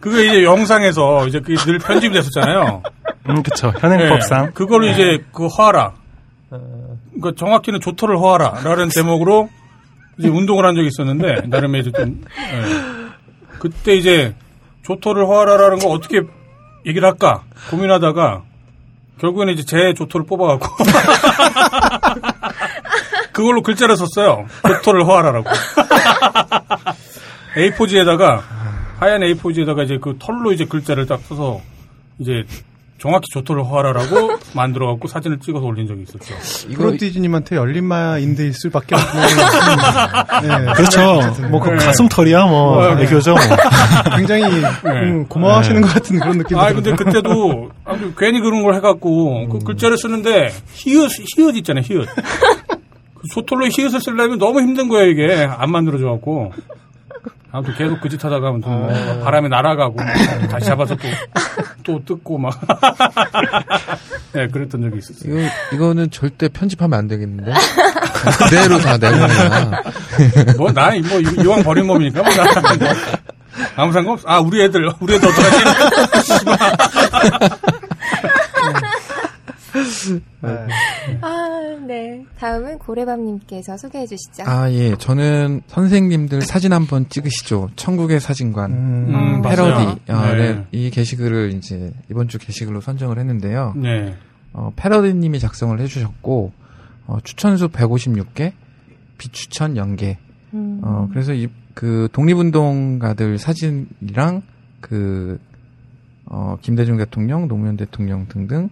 그게 이제 영상에서 이제 그게 늘 편집이 됐었잖아요. 음, 그쵸. 현행법상. 네, 그거를 이제 그 허하라. 그러니까 정확히는 조토를 허하라라는 제목으로 이제 운동을 한 적이 있었는데 나름의 이제 좀 예. 그때 이제 조토를 허하라라는 거 어떻게 얘기를 할까 고민하다가 결국에는 이제 제 조토를 뽑아갖고 그걸로 글자를 썼어요. 조토를 허하라라고. A4지에다가 하얀 A4지에다가 이제 그 털로 이제 글자를 딱 써서 이제 정확히 조토를 허하라라고 만들어갖고 사진을 찍어서 올린 적이 있었죠. 이거 프로디지님한테 열린 마인드일 수밖에 없는. 네, 그렇죠. 뭐, 그 네. 가슴털이야, 뭐, 네. 애교죠. 뭐. 굉장히 음, 고마워하시는 것 같은 그런 느낌이 아 근데. 그때도 아무튼 괜히 그런 걸 해갖고 그 글자를 쓰는데 히읗 히읗 있잖아요 히읗. 그 조톨로 히읗을 쓰려면 너무 힘든 거예요 이게 안 만들어져갖고. 아무튼 계속 그 짓 하다가 아무튼 뭐 바람에 날아가고 다시 잡아서 또 또 뜯고 막. 네 그랬던 적이 있었어요. 이거 이거는 절대 편집하면 안 되겠는데 그대로 다 내보내야 뭐, 나, 뭐, 이- 이왕 버린 몸이니까, 뭐, 나, 뭐, 아무 상관없어. 아, 우리 애들, 우리 애들 어떡하지? 씨발. 아, 네. 다음은 고래밤님께서 소개해 주시죠. 아 예 저는 선생님들 사진 한번 찍으시죠 천국의 사진관 음, 패러디 맞아요. 아, 네. 네. 이 게시글을 이제 이번 주 게시글로 선정을 했는데요 네. 어, 패러디님이 작성을 해주셨고 어, 추천수 156개 비추천 0개 음. 어, 그래서 이, 그, 독립운동가들 사진이랑 그, 어, 김대중 대통령, 노무현 대통령 등등,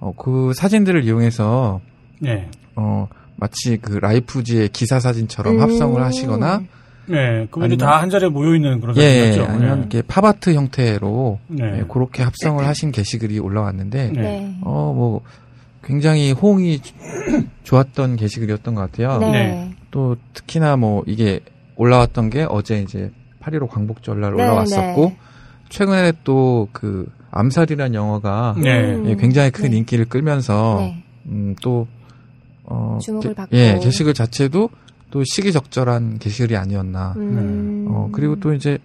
어, 그 사진들을 이용해서, 네. 어, 마치 그 라이프지의 기사 사진처럼 음. 합성을 하시거나, 네. 그분이 아니면- 다한 자리에 모여 있는 그런 예, 사진이었죠. 아니면 네. 이렇게 팝아트 형태로, 네. 예, 그렇게 합성을 하신 게시글이 올라왔는데, 네. 네. 어, 뭐, 굉장히 호응이 좋았던 게시글이었던 것 같아요. 네. 네. 또 특히나 뭐 이게 올라왔던 게 어제 이제 8.15 광복절날 네, 올라왔었고 네. 최근에 또 그 암살이라는 영화가 네. 음. 예, 굉장히 큰 네. 인기를 끌면서 네. 음, 또 어, 주목을 게- 받고. 예, 게시글 자체도 또 시기적절한 게시글이 아니었나. 음. 어, 그리고 또 이제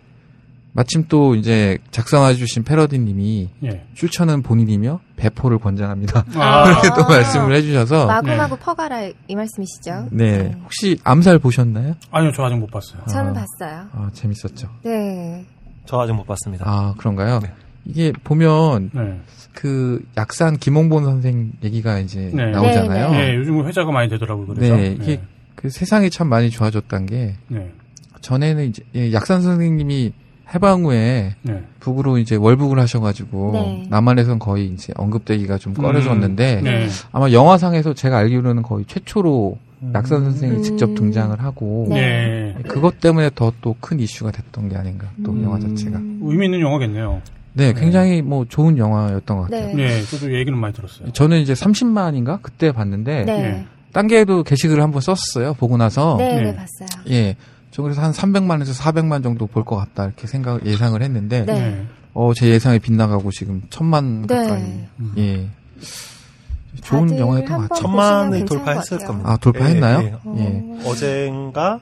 마침 또 이제 작성해주신 패러디님이 예. 출처는 본인이며 배포를 권장합니다. 아. 그렇게 또 말씀을 해주셔서 마구마구 퍼가라 이 말씀이시죠? 네 혹시 암살 보셨나요? 아니요, 저 아직 못 봤어요. 저는 아. 봤어요. 아 재밌었죠. 네. 저 아직 못 봤습니다. 아 그런가요? 네. 이게 보면 네. 그 약산 김홍본 선생 얘기가 이제 네. 나오잖아요. 네, 예, 요즘 회자가 많이 되더라고요. 그래서. 네, 이게 그 세상이 참 많이 좋아졌던 게 네. 전에는 이제 예, 약산 선생님이 해방 후에 네. 북으로 이제 월북을 하셔가지고 네. 남한에선 거의 이제 언급되기가 좀 꺼려졌는데 네. 아마 영화상에서 제가 알기로는 거의 최초로 약산 선생이 음. 직접 등장을 하고 네. 네. 그것 때문에 더 또 큰 이슈가 됐던 게 아닌가 또 음. 영화 자체가 의미 있는 영화겠네요. 네 굉장히 뭐 좋은 영화였던 것 같아요. 네. 네, 저도 얘기는 많이 들었어요. 저는 이제 30만인가 그때 봤는데 네. 네. 딴 게도 게시글을 한번 썼어요 보고 나서 네, 네, 네. 봤어요. 예. 저 그래서 한 300만에서 400만 정도 볼 것 같다 이렇게 생각 예상을 했는데 네. 어 제 예상이 빗나가고 지금 천만 네. 가까이 예 좋은 영화였던 것 같아요. 천만을 돌파했을 겁니다. 아 돌파했나요? 예, 예. 예. 어젠가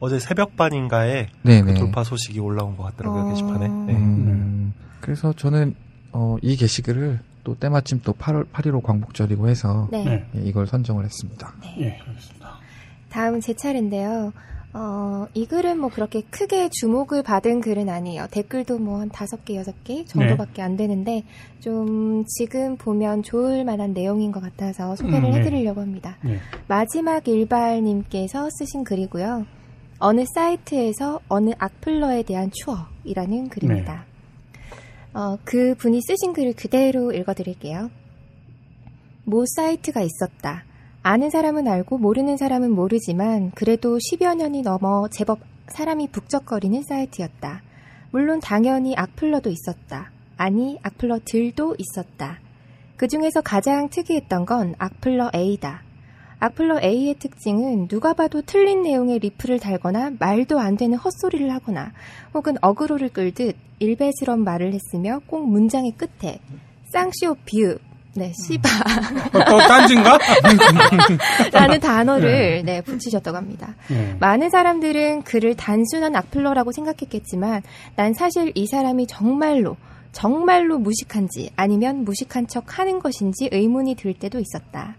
어제 새벽 반인가에 네네. 그 돌파 소식이 올라온 것 같더라고요 어. 게시판에. 네. 음, 그래서 저는 어, 이 게시글을 또 때마침 또 8월 8.15 광복절이고 해서 네. 네. 예, 이걸 선정을 했습니다. 예, 알겠습니다. 다음 제 차례인데요. 어, 이 글은 뭐 그렇게 크게 주목을 받은 글은 아니에요. 댓글도 뭐 한 다섯 개, 여섯 개 정도밖에 안 되는데, 좀 지금 보면 좋을 만한 내용인 것 같아서 소개를 음, 네. 해드리려고 합니다. 네. 마지막 일발님께서 쓰신 글이고요. 어느 사이트에서 어느 악플러에 대한 추억이라는 글입니다. 어, 그 분이 쓰신 글을 그대로 읽어드릴게요. 모 사이트가 있었다. 아는 사람은 알고 모르는 사람은 모르지만 그래도 10여 년이 넘어 제법 사람이 북적거리는 사이트였다. 물론 당연히 악플러도 있었다. 아니, 악플러들도 있었다. 그 중에서 가장 특이했던 건 악플러 A다. 악플러 A의 특징은 누가 봐도 틀린 내용의 리플을 달거나 말도 안 되는 헛소리를 하거나 혹은 어그로를 끌듯 일베스러운 말을 했으며 꼭 문장의 끝에 쌍시오 비읍, 네, 씨바. 또 딴진가? 라는 단어를 네, 붙이셨다고 합니다. 네. 많은 사람들은 그를 단순한 악플러라고 생각했겠지만 난 사실 이 사람이 정말로 정말로 무식한지 아니면 무식한 척 하는 것인지 의문이 들 때도 있었다.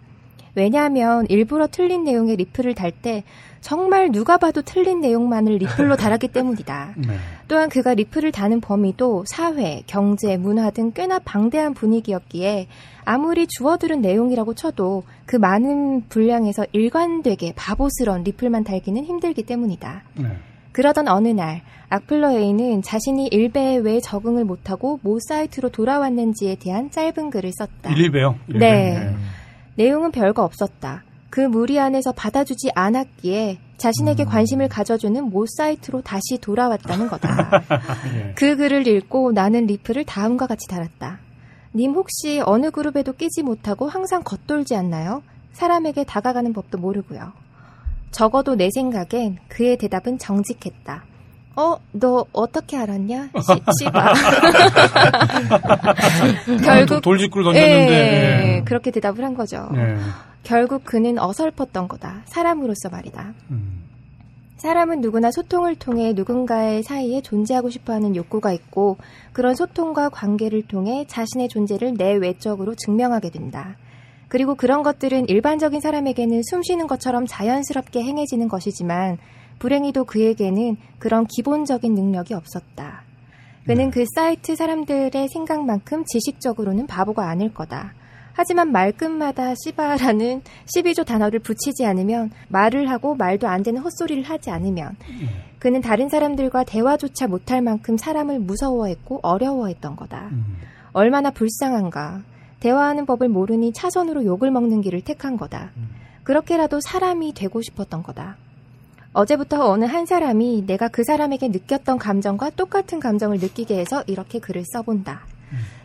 왜냐하면 일부러 틀린 내용의 리플을 달 때 정말 누가 봐도 틀린 내용만을 리플로 달았기 때문이다. 네. 또한 그가 리플을 다는 범위도 사회, 경제, 문화 등 꽤나 방대한 분위기였기에 아무리 주워들은 내용이라고 쳐도 그 많은 분량에서 일관되게 바보스러운 리플만 달기는 힘들기 때문이다. 네. 그러던 어느 날 악플러 A는 자신이 일베에 왜 적응을 못하고 모 사이트로 돌아왔는지에 대한 짧은 글을 썼다. 일일배요. 일일배. 네. 내용은 별거 없었다. 그 무리 안에서 받아주지 않았기에 자신에게 관심을 가져주는 모 사이트로 다시 돌아왔다는 거다. 예. 그 글을 읽고 나는 리플을 다음과 같이 달았다. 님 혹시 어느 그룹에도 끼지 못하고 항상 겉돌지 않나요? 사람에게 다가가는 법도 모르고요. 적어도 내 생각엔 그의 대답은 정직했다. 어, 너 어떻게 알았냐? 씨, 씨바. 결국 돌직구를 던졌는데. 예, 그렇게 대답을 한 거죠. 네. 결국 그는 어설펐던 거다. 사람으로서 말이다. 음. 사람은 누구나 소통을 통해 누군가의 사이에 존재하고 싶어하는 욕구가 있고 그런 소통과 관계를 통해 자신의 존재를 내 외적으로 증명하게 된다. 그리고 그런 것들은 일반적인 사람에게는 숨 쉬는 것처럼 자연스럽게 행해지는 것이지만 불행히도 그에게는 그런 기본적인 능력이 없었다. 그는 그 사이트 사람들의 생각만큼 지식적으로는 바보가 아닐 거다. 하지만 말끝마다 씨바라는 12조 단어를 붙이지 않으면 말을 하고 말도 안 되는 헛소리를 하지 않으면 그는 다른 사람들과 대화조차 못할 만큼 사람을 무서워했고 어려워했던 거다. 음. 얼마나 불쌍한가. 대화하는 법을 모르니 차선으로 욕을 먹는 길을 택한 거다. 그렇게라도 사람이 되고 싶었던 거다. 어제부터 어느 한 사람이 내가 그 사람에게 느꼈던 감정과 똑같은 감정을 느끼게 해서 이렇게 글을 써본다.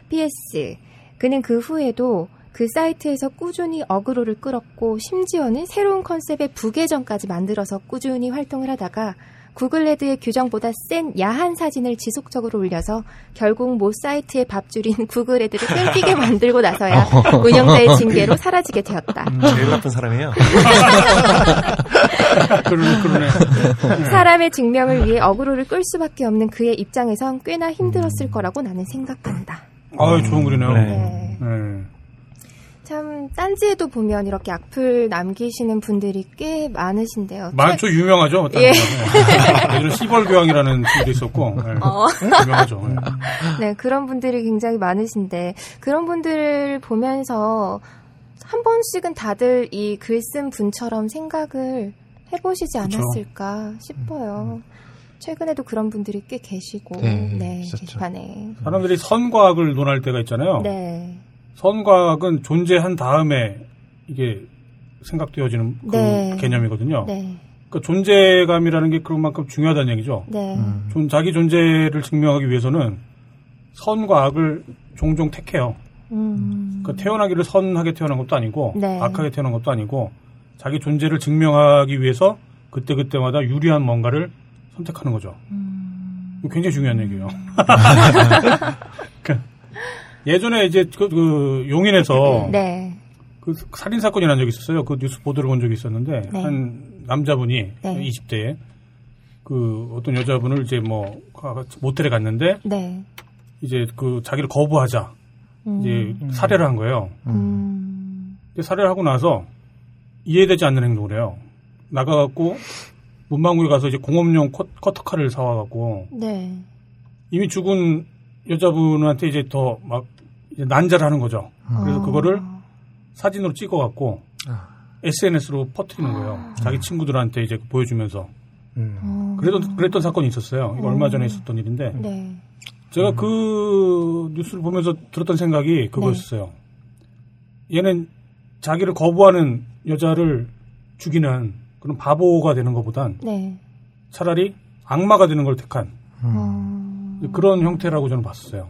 PS. 그는 그 후에도 그 사이트에서 꾸준히 어그로를 끌었고 심지어는 새로운 컨셉의 부계정까지 만들어서 꾸준히 활동을 하다가 구글 레드의 규정보다 센 야한 사진을 지속적으로 올려서 결국 모 사이트의 밥줄인 구글 레드를 땡기게 만들고 나서야 운영자의 징계로 사라지게 되었다. 제일 나쁜 사람이에요. 그러네, 그러네. 사람의 증명을 위해 어그로를 끌 수밖에 없는 그의 입장에선 꽤나 힘들었을 거라고 나는 생각한다. 아유, 좋은 글이네요. 네. 네. 네. 참 딴지에도 보면 이렇게 악플 남기시는 분들이 꽤 많으신데요. 많죠, 유명하죠. 어떤 예. 네. 예전에 시벌 교황이라는 팀도 있었고, 네. 어. 유명하죠. 네. 네, 그런 분들이 굉장히 많으신데 그런 분들을 보면서 한 번씩은 다들 이 글 쓴 분처럼 생각을 해보시지 그쵸. 않았을까 싶어요. 최근에도 그런 분들이 꽤 계시고, 네, 네. 게시판에. 사람들이 선과악을 논할 때가 있잖아요. 네, 선과악은 존재한 다음에 이게 생각되어지는 그 네. 개념이거든요. 네, 그러니까 존재감이라는 게 그만큼 중요하다는 얘기죠. 네, 존- 자기 존재를 증명하기 위해서는 선과 악을 종종 택해요. 음, 그러니까 태어나기를 선하게 태어난 것도 아니고 네. 악하게 태어난 것도 아니고 자기 존재를 증명하기 위해서 그때 그때마다 유리한 뭔가를 선택하는 거죠. 음. 굉장히 중요한 얘기예요. 그 예전에 이제 그, 그 용인에서 네, 그 살인 사건이 난 적이 있었어요. 그 뉴스 보도를 본 적이 있었는데 네. 한 남자분이 네. 20대에 그 어떤 여자분을 이제 뭐 가- 모텔에 갔는데 네, 이제 그 자기를 거부하자 음, 이제 살해를 한 거예요. 음, 근데 살해를 하고 나서 이해되지 않는 행동을 해요. 나가갖고 문방구에 가서 이제 공업용 컷, 커터칼을 사와갖고 네, 이미 죽은 여자분한테 이제 더 막 난자를 하는 거죠. 그래서 어. 그거를 사진으로 찍어갖고 SNS로 퍼뜨리는 거예요. 자기 친구들한테 이제 보여주면서. 어, 그래도 그랬던 사건이 있었어요. 이거 얼마 전에 있었던 일인데 네, 제가 그 뉴스를 보면서 들었던 생각이 그거였어요. 얘는 자기를 거부하는 여자를 죽이는 그런 바보가 되는 것보단 네, 차라리 악마가 되는 걸 택한 어, 그런 형태라고 저는 봤어요.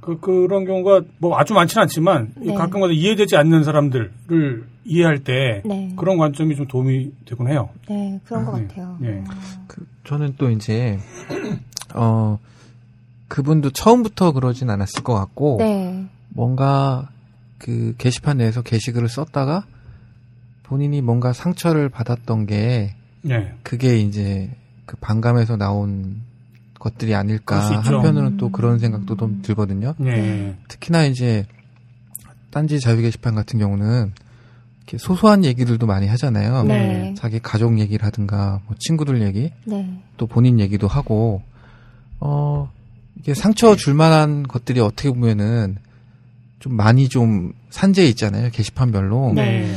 그, 그런 경우가 뭐 아주 많지는 않지만 네. 가끔가다 이해되지 않는 사람들을 이해할 때 네. 그런 관점이 좀 도움이 되곤 해요. 네, 그런 것 네. 같아요. 네. 그, 저는 또 이제 어 그분도 처음부터 그러진 않았을 것 같고 네, 뭔가 그 게시판 내에서 게시글을 썼다가 본인이 뭔가 상처를 받았던 게 네. 그게 이제 그 반감에서 나온 것들이 아닐까. 한편으로는 또 그런 생각도 좀 들거든요. 네. 특히나 이제 딴지 자유 게시판 같은 경우는 이렇게 소소한 얘기들도 많이 하잖아요. 네, 자기 가족 얘기를 하든가 뭐 친구들 얘기 네, 또 본인 얘기도 하고 어 이게 상처 줄 만한 것들이 어떻게 보면은 좀 많이 좀 산재해 있잖아요 게시판별로 네,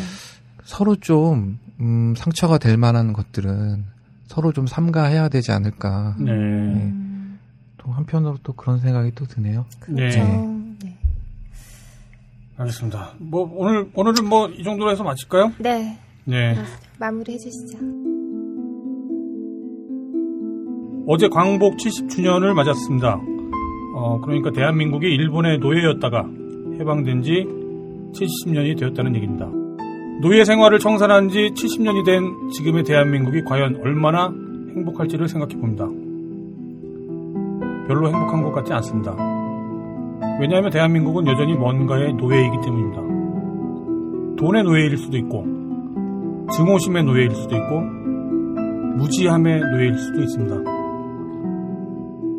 서로 좀 음, 상처가 될 만한 것들은 서로 좀 삼가해야 되지 않을까 네. 음, 또 한편으로 또 그런 생각이 또 드네요. 그렇죠. 네. 네. 알겠습니다. 뭐 오늘 오늘은 뭐 이 정도로 해서 마칠까요? 네, 네. 마무리 해 주시죠. 어제 광복 70주년을 맞았습니다. 어, 그러니까 대한민국이 일본의 노예였다가 해방된 지 70년이 되었다는 얘기입니다. 노예 생활을 청산한 지 70년이 된 지금의 대한민국이 과연 얼마나 행복할지를 생각해 봅니다. 별로 행복한 것 같지 않습니다. 왜냐하면 대한민국은 여전히 뭔가의 노예이기 때문입니다. 돈의 노예일 수도 있고, 증오심의 노예일 수도 있고, 무지함의 노예일 수도 있습니다.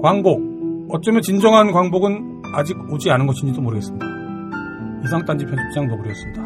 광복. 어쩌면 진정한 광복은 아직 오지 않은 것인지도 모르겠습니다. 이상 딴지 편집장 노블이었습니다.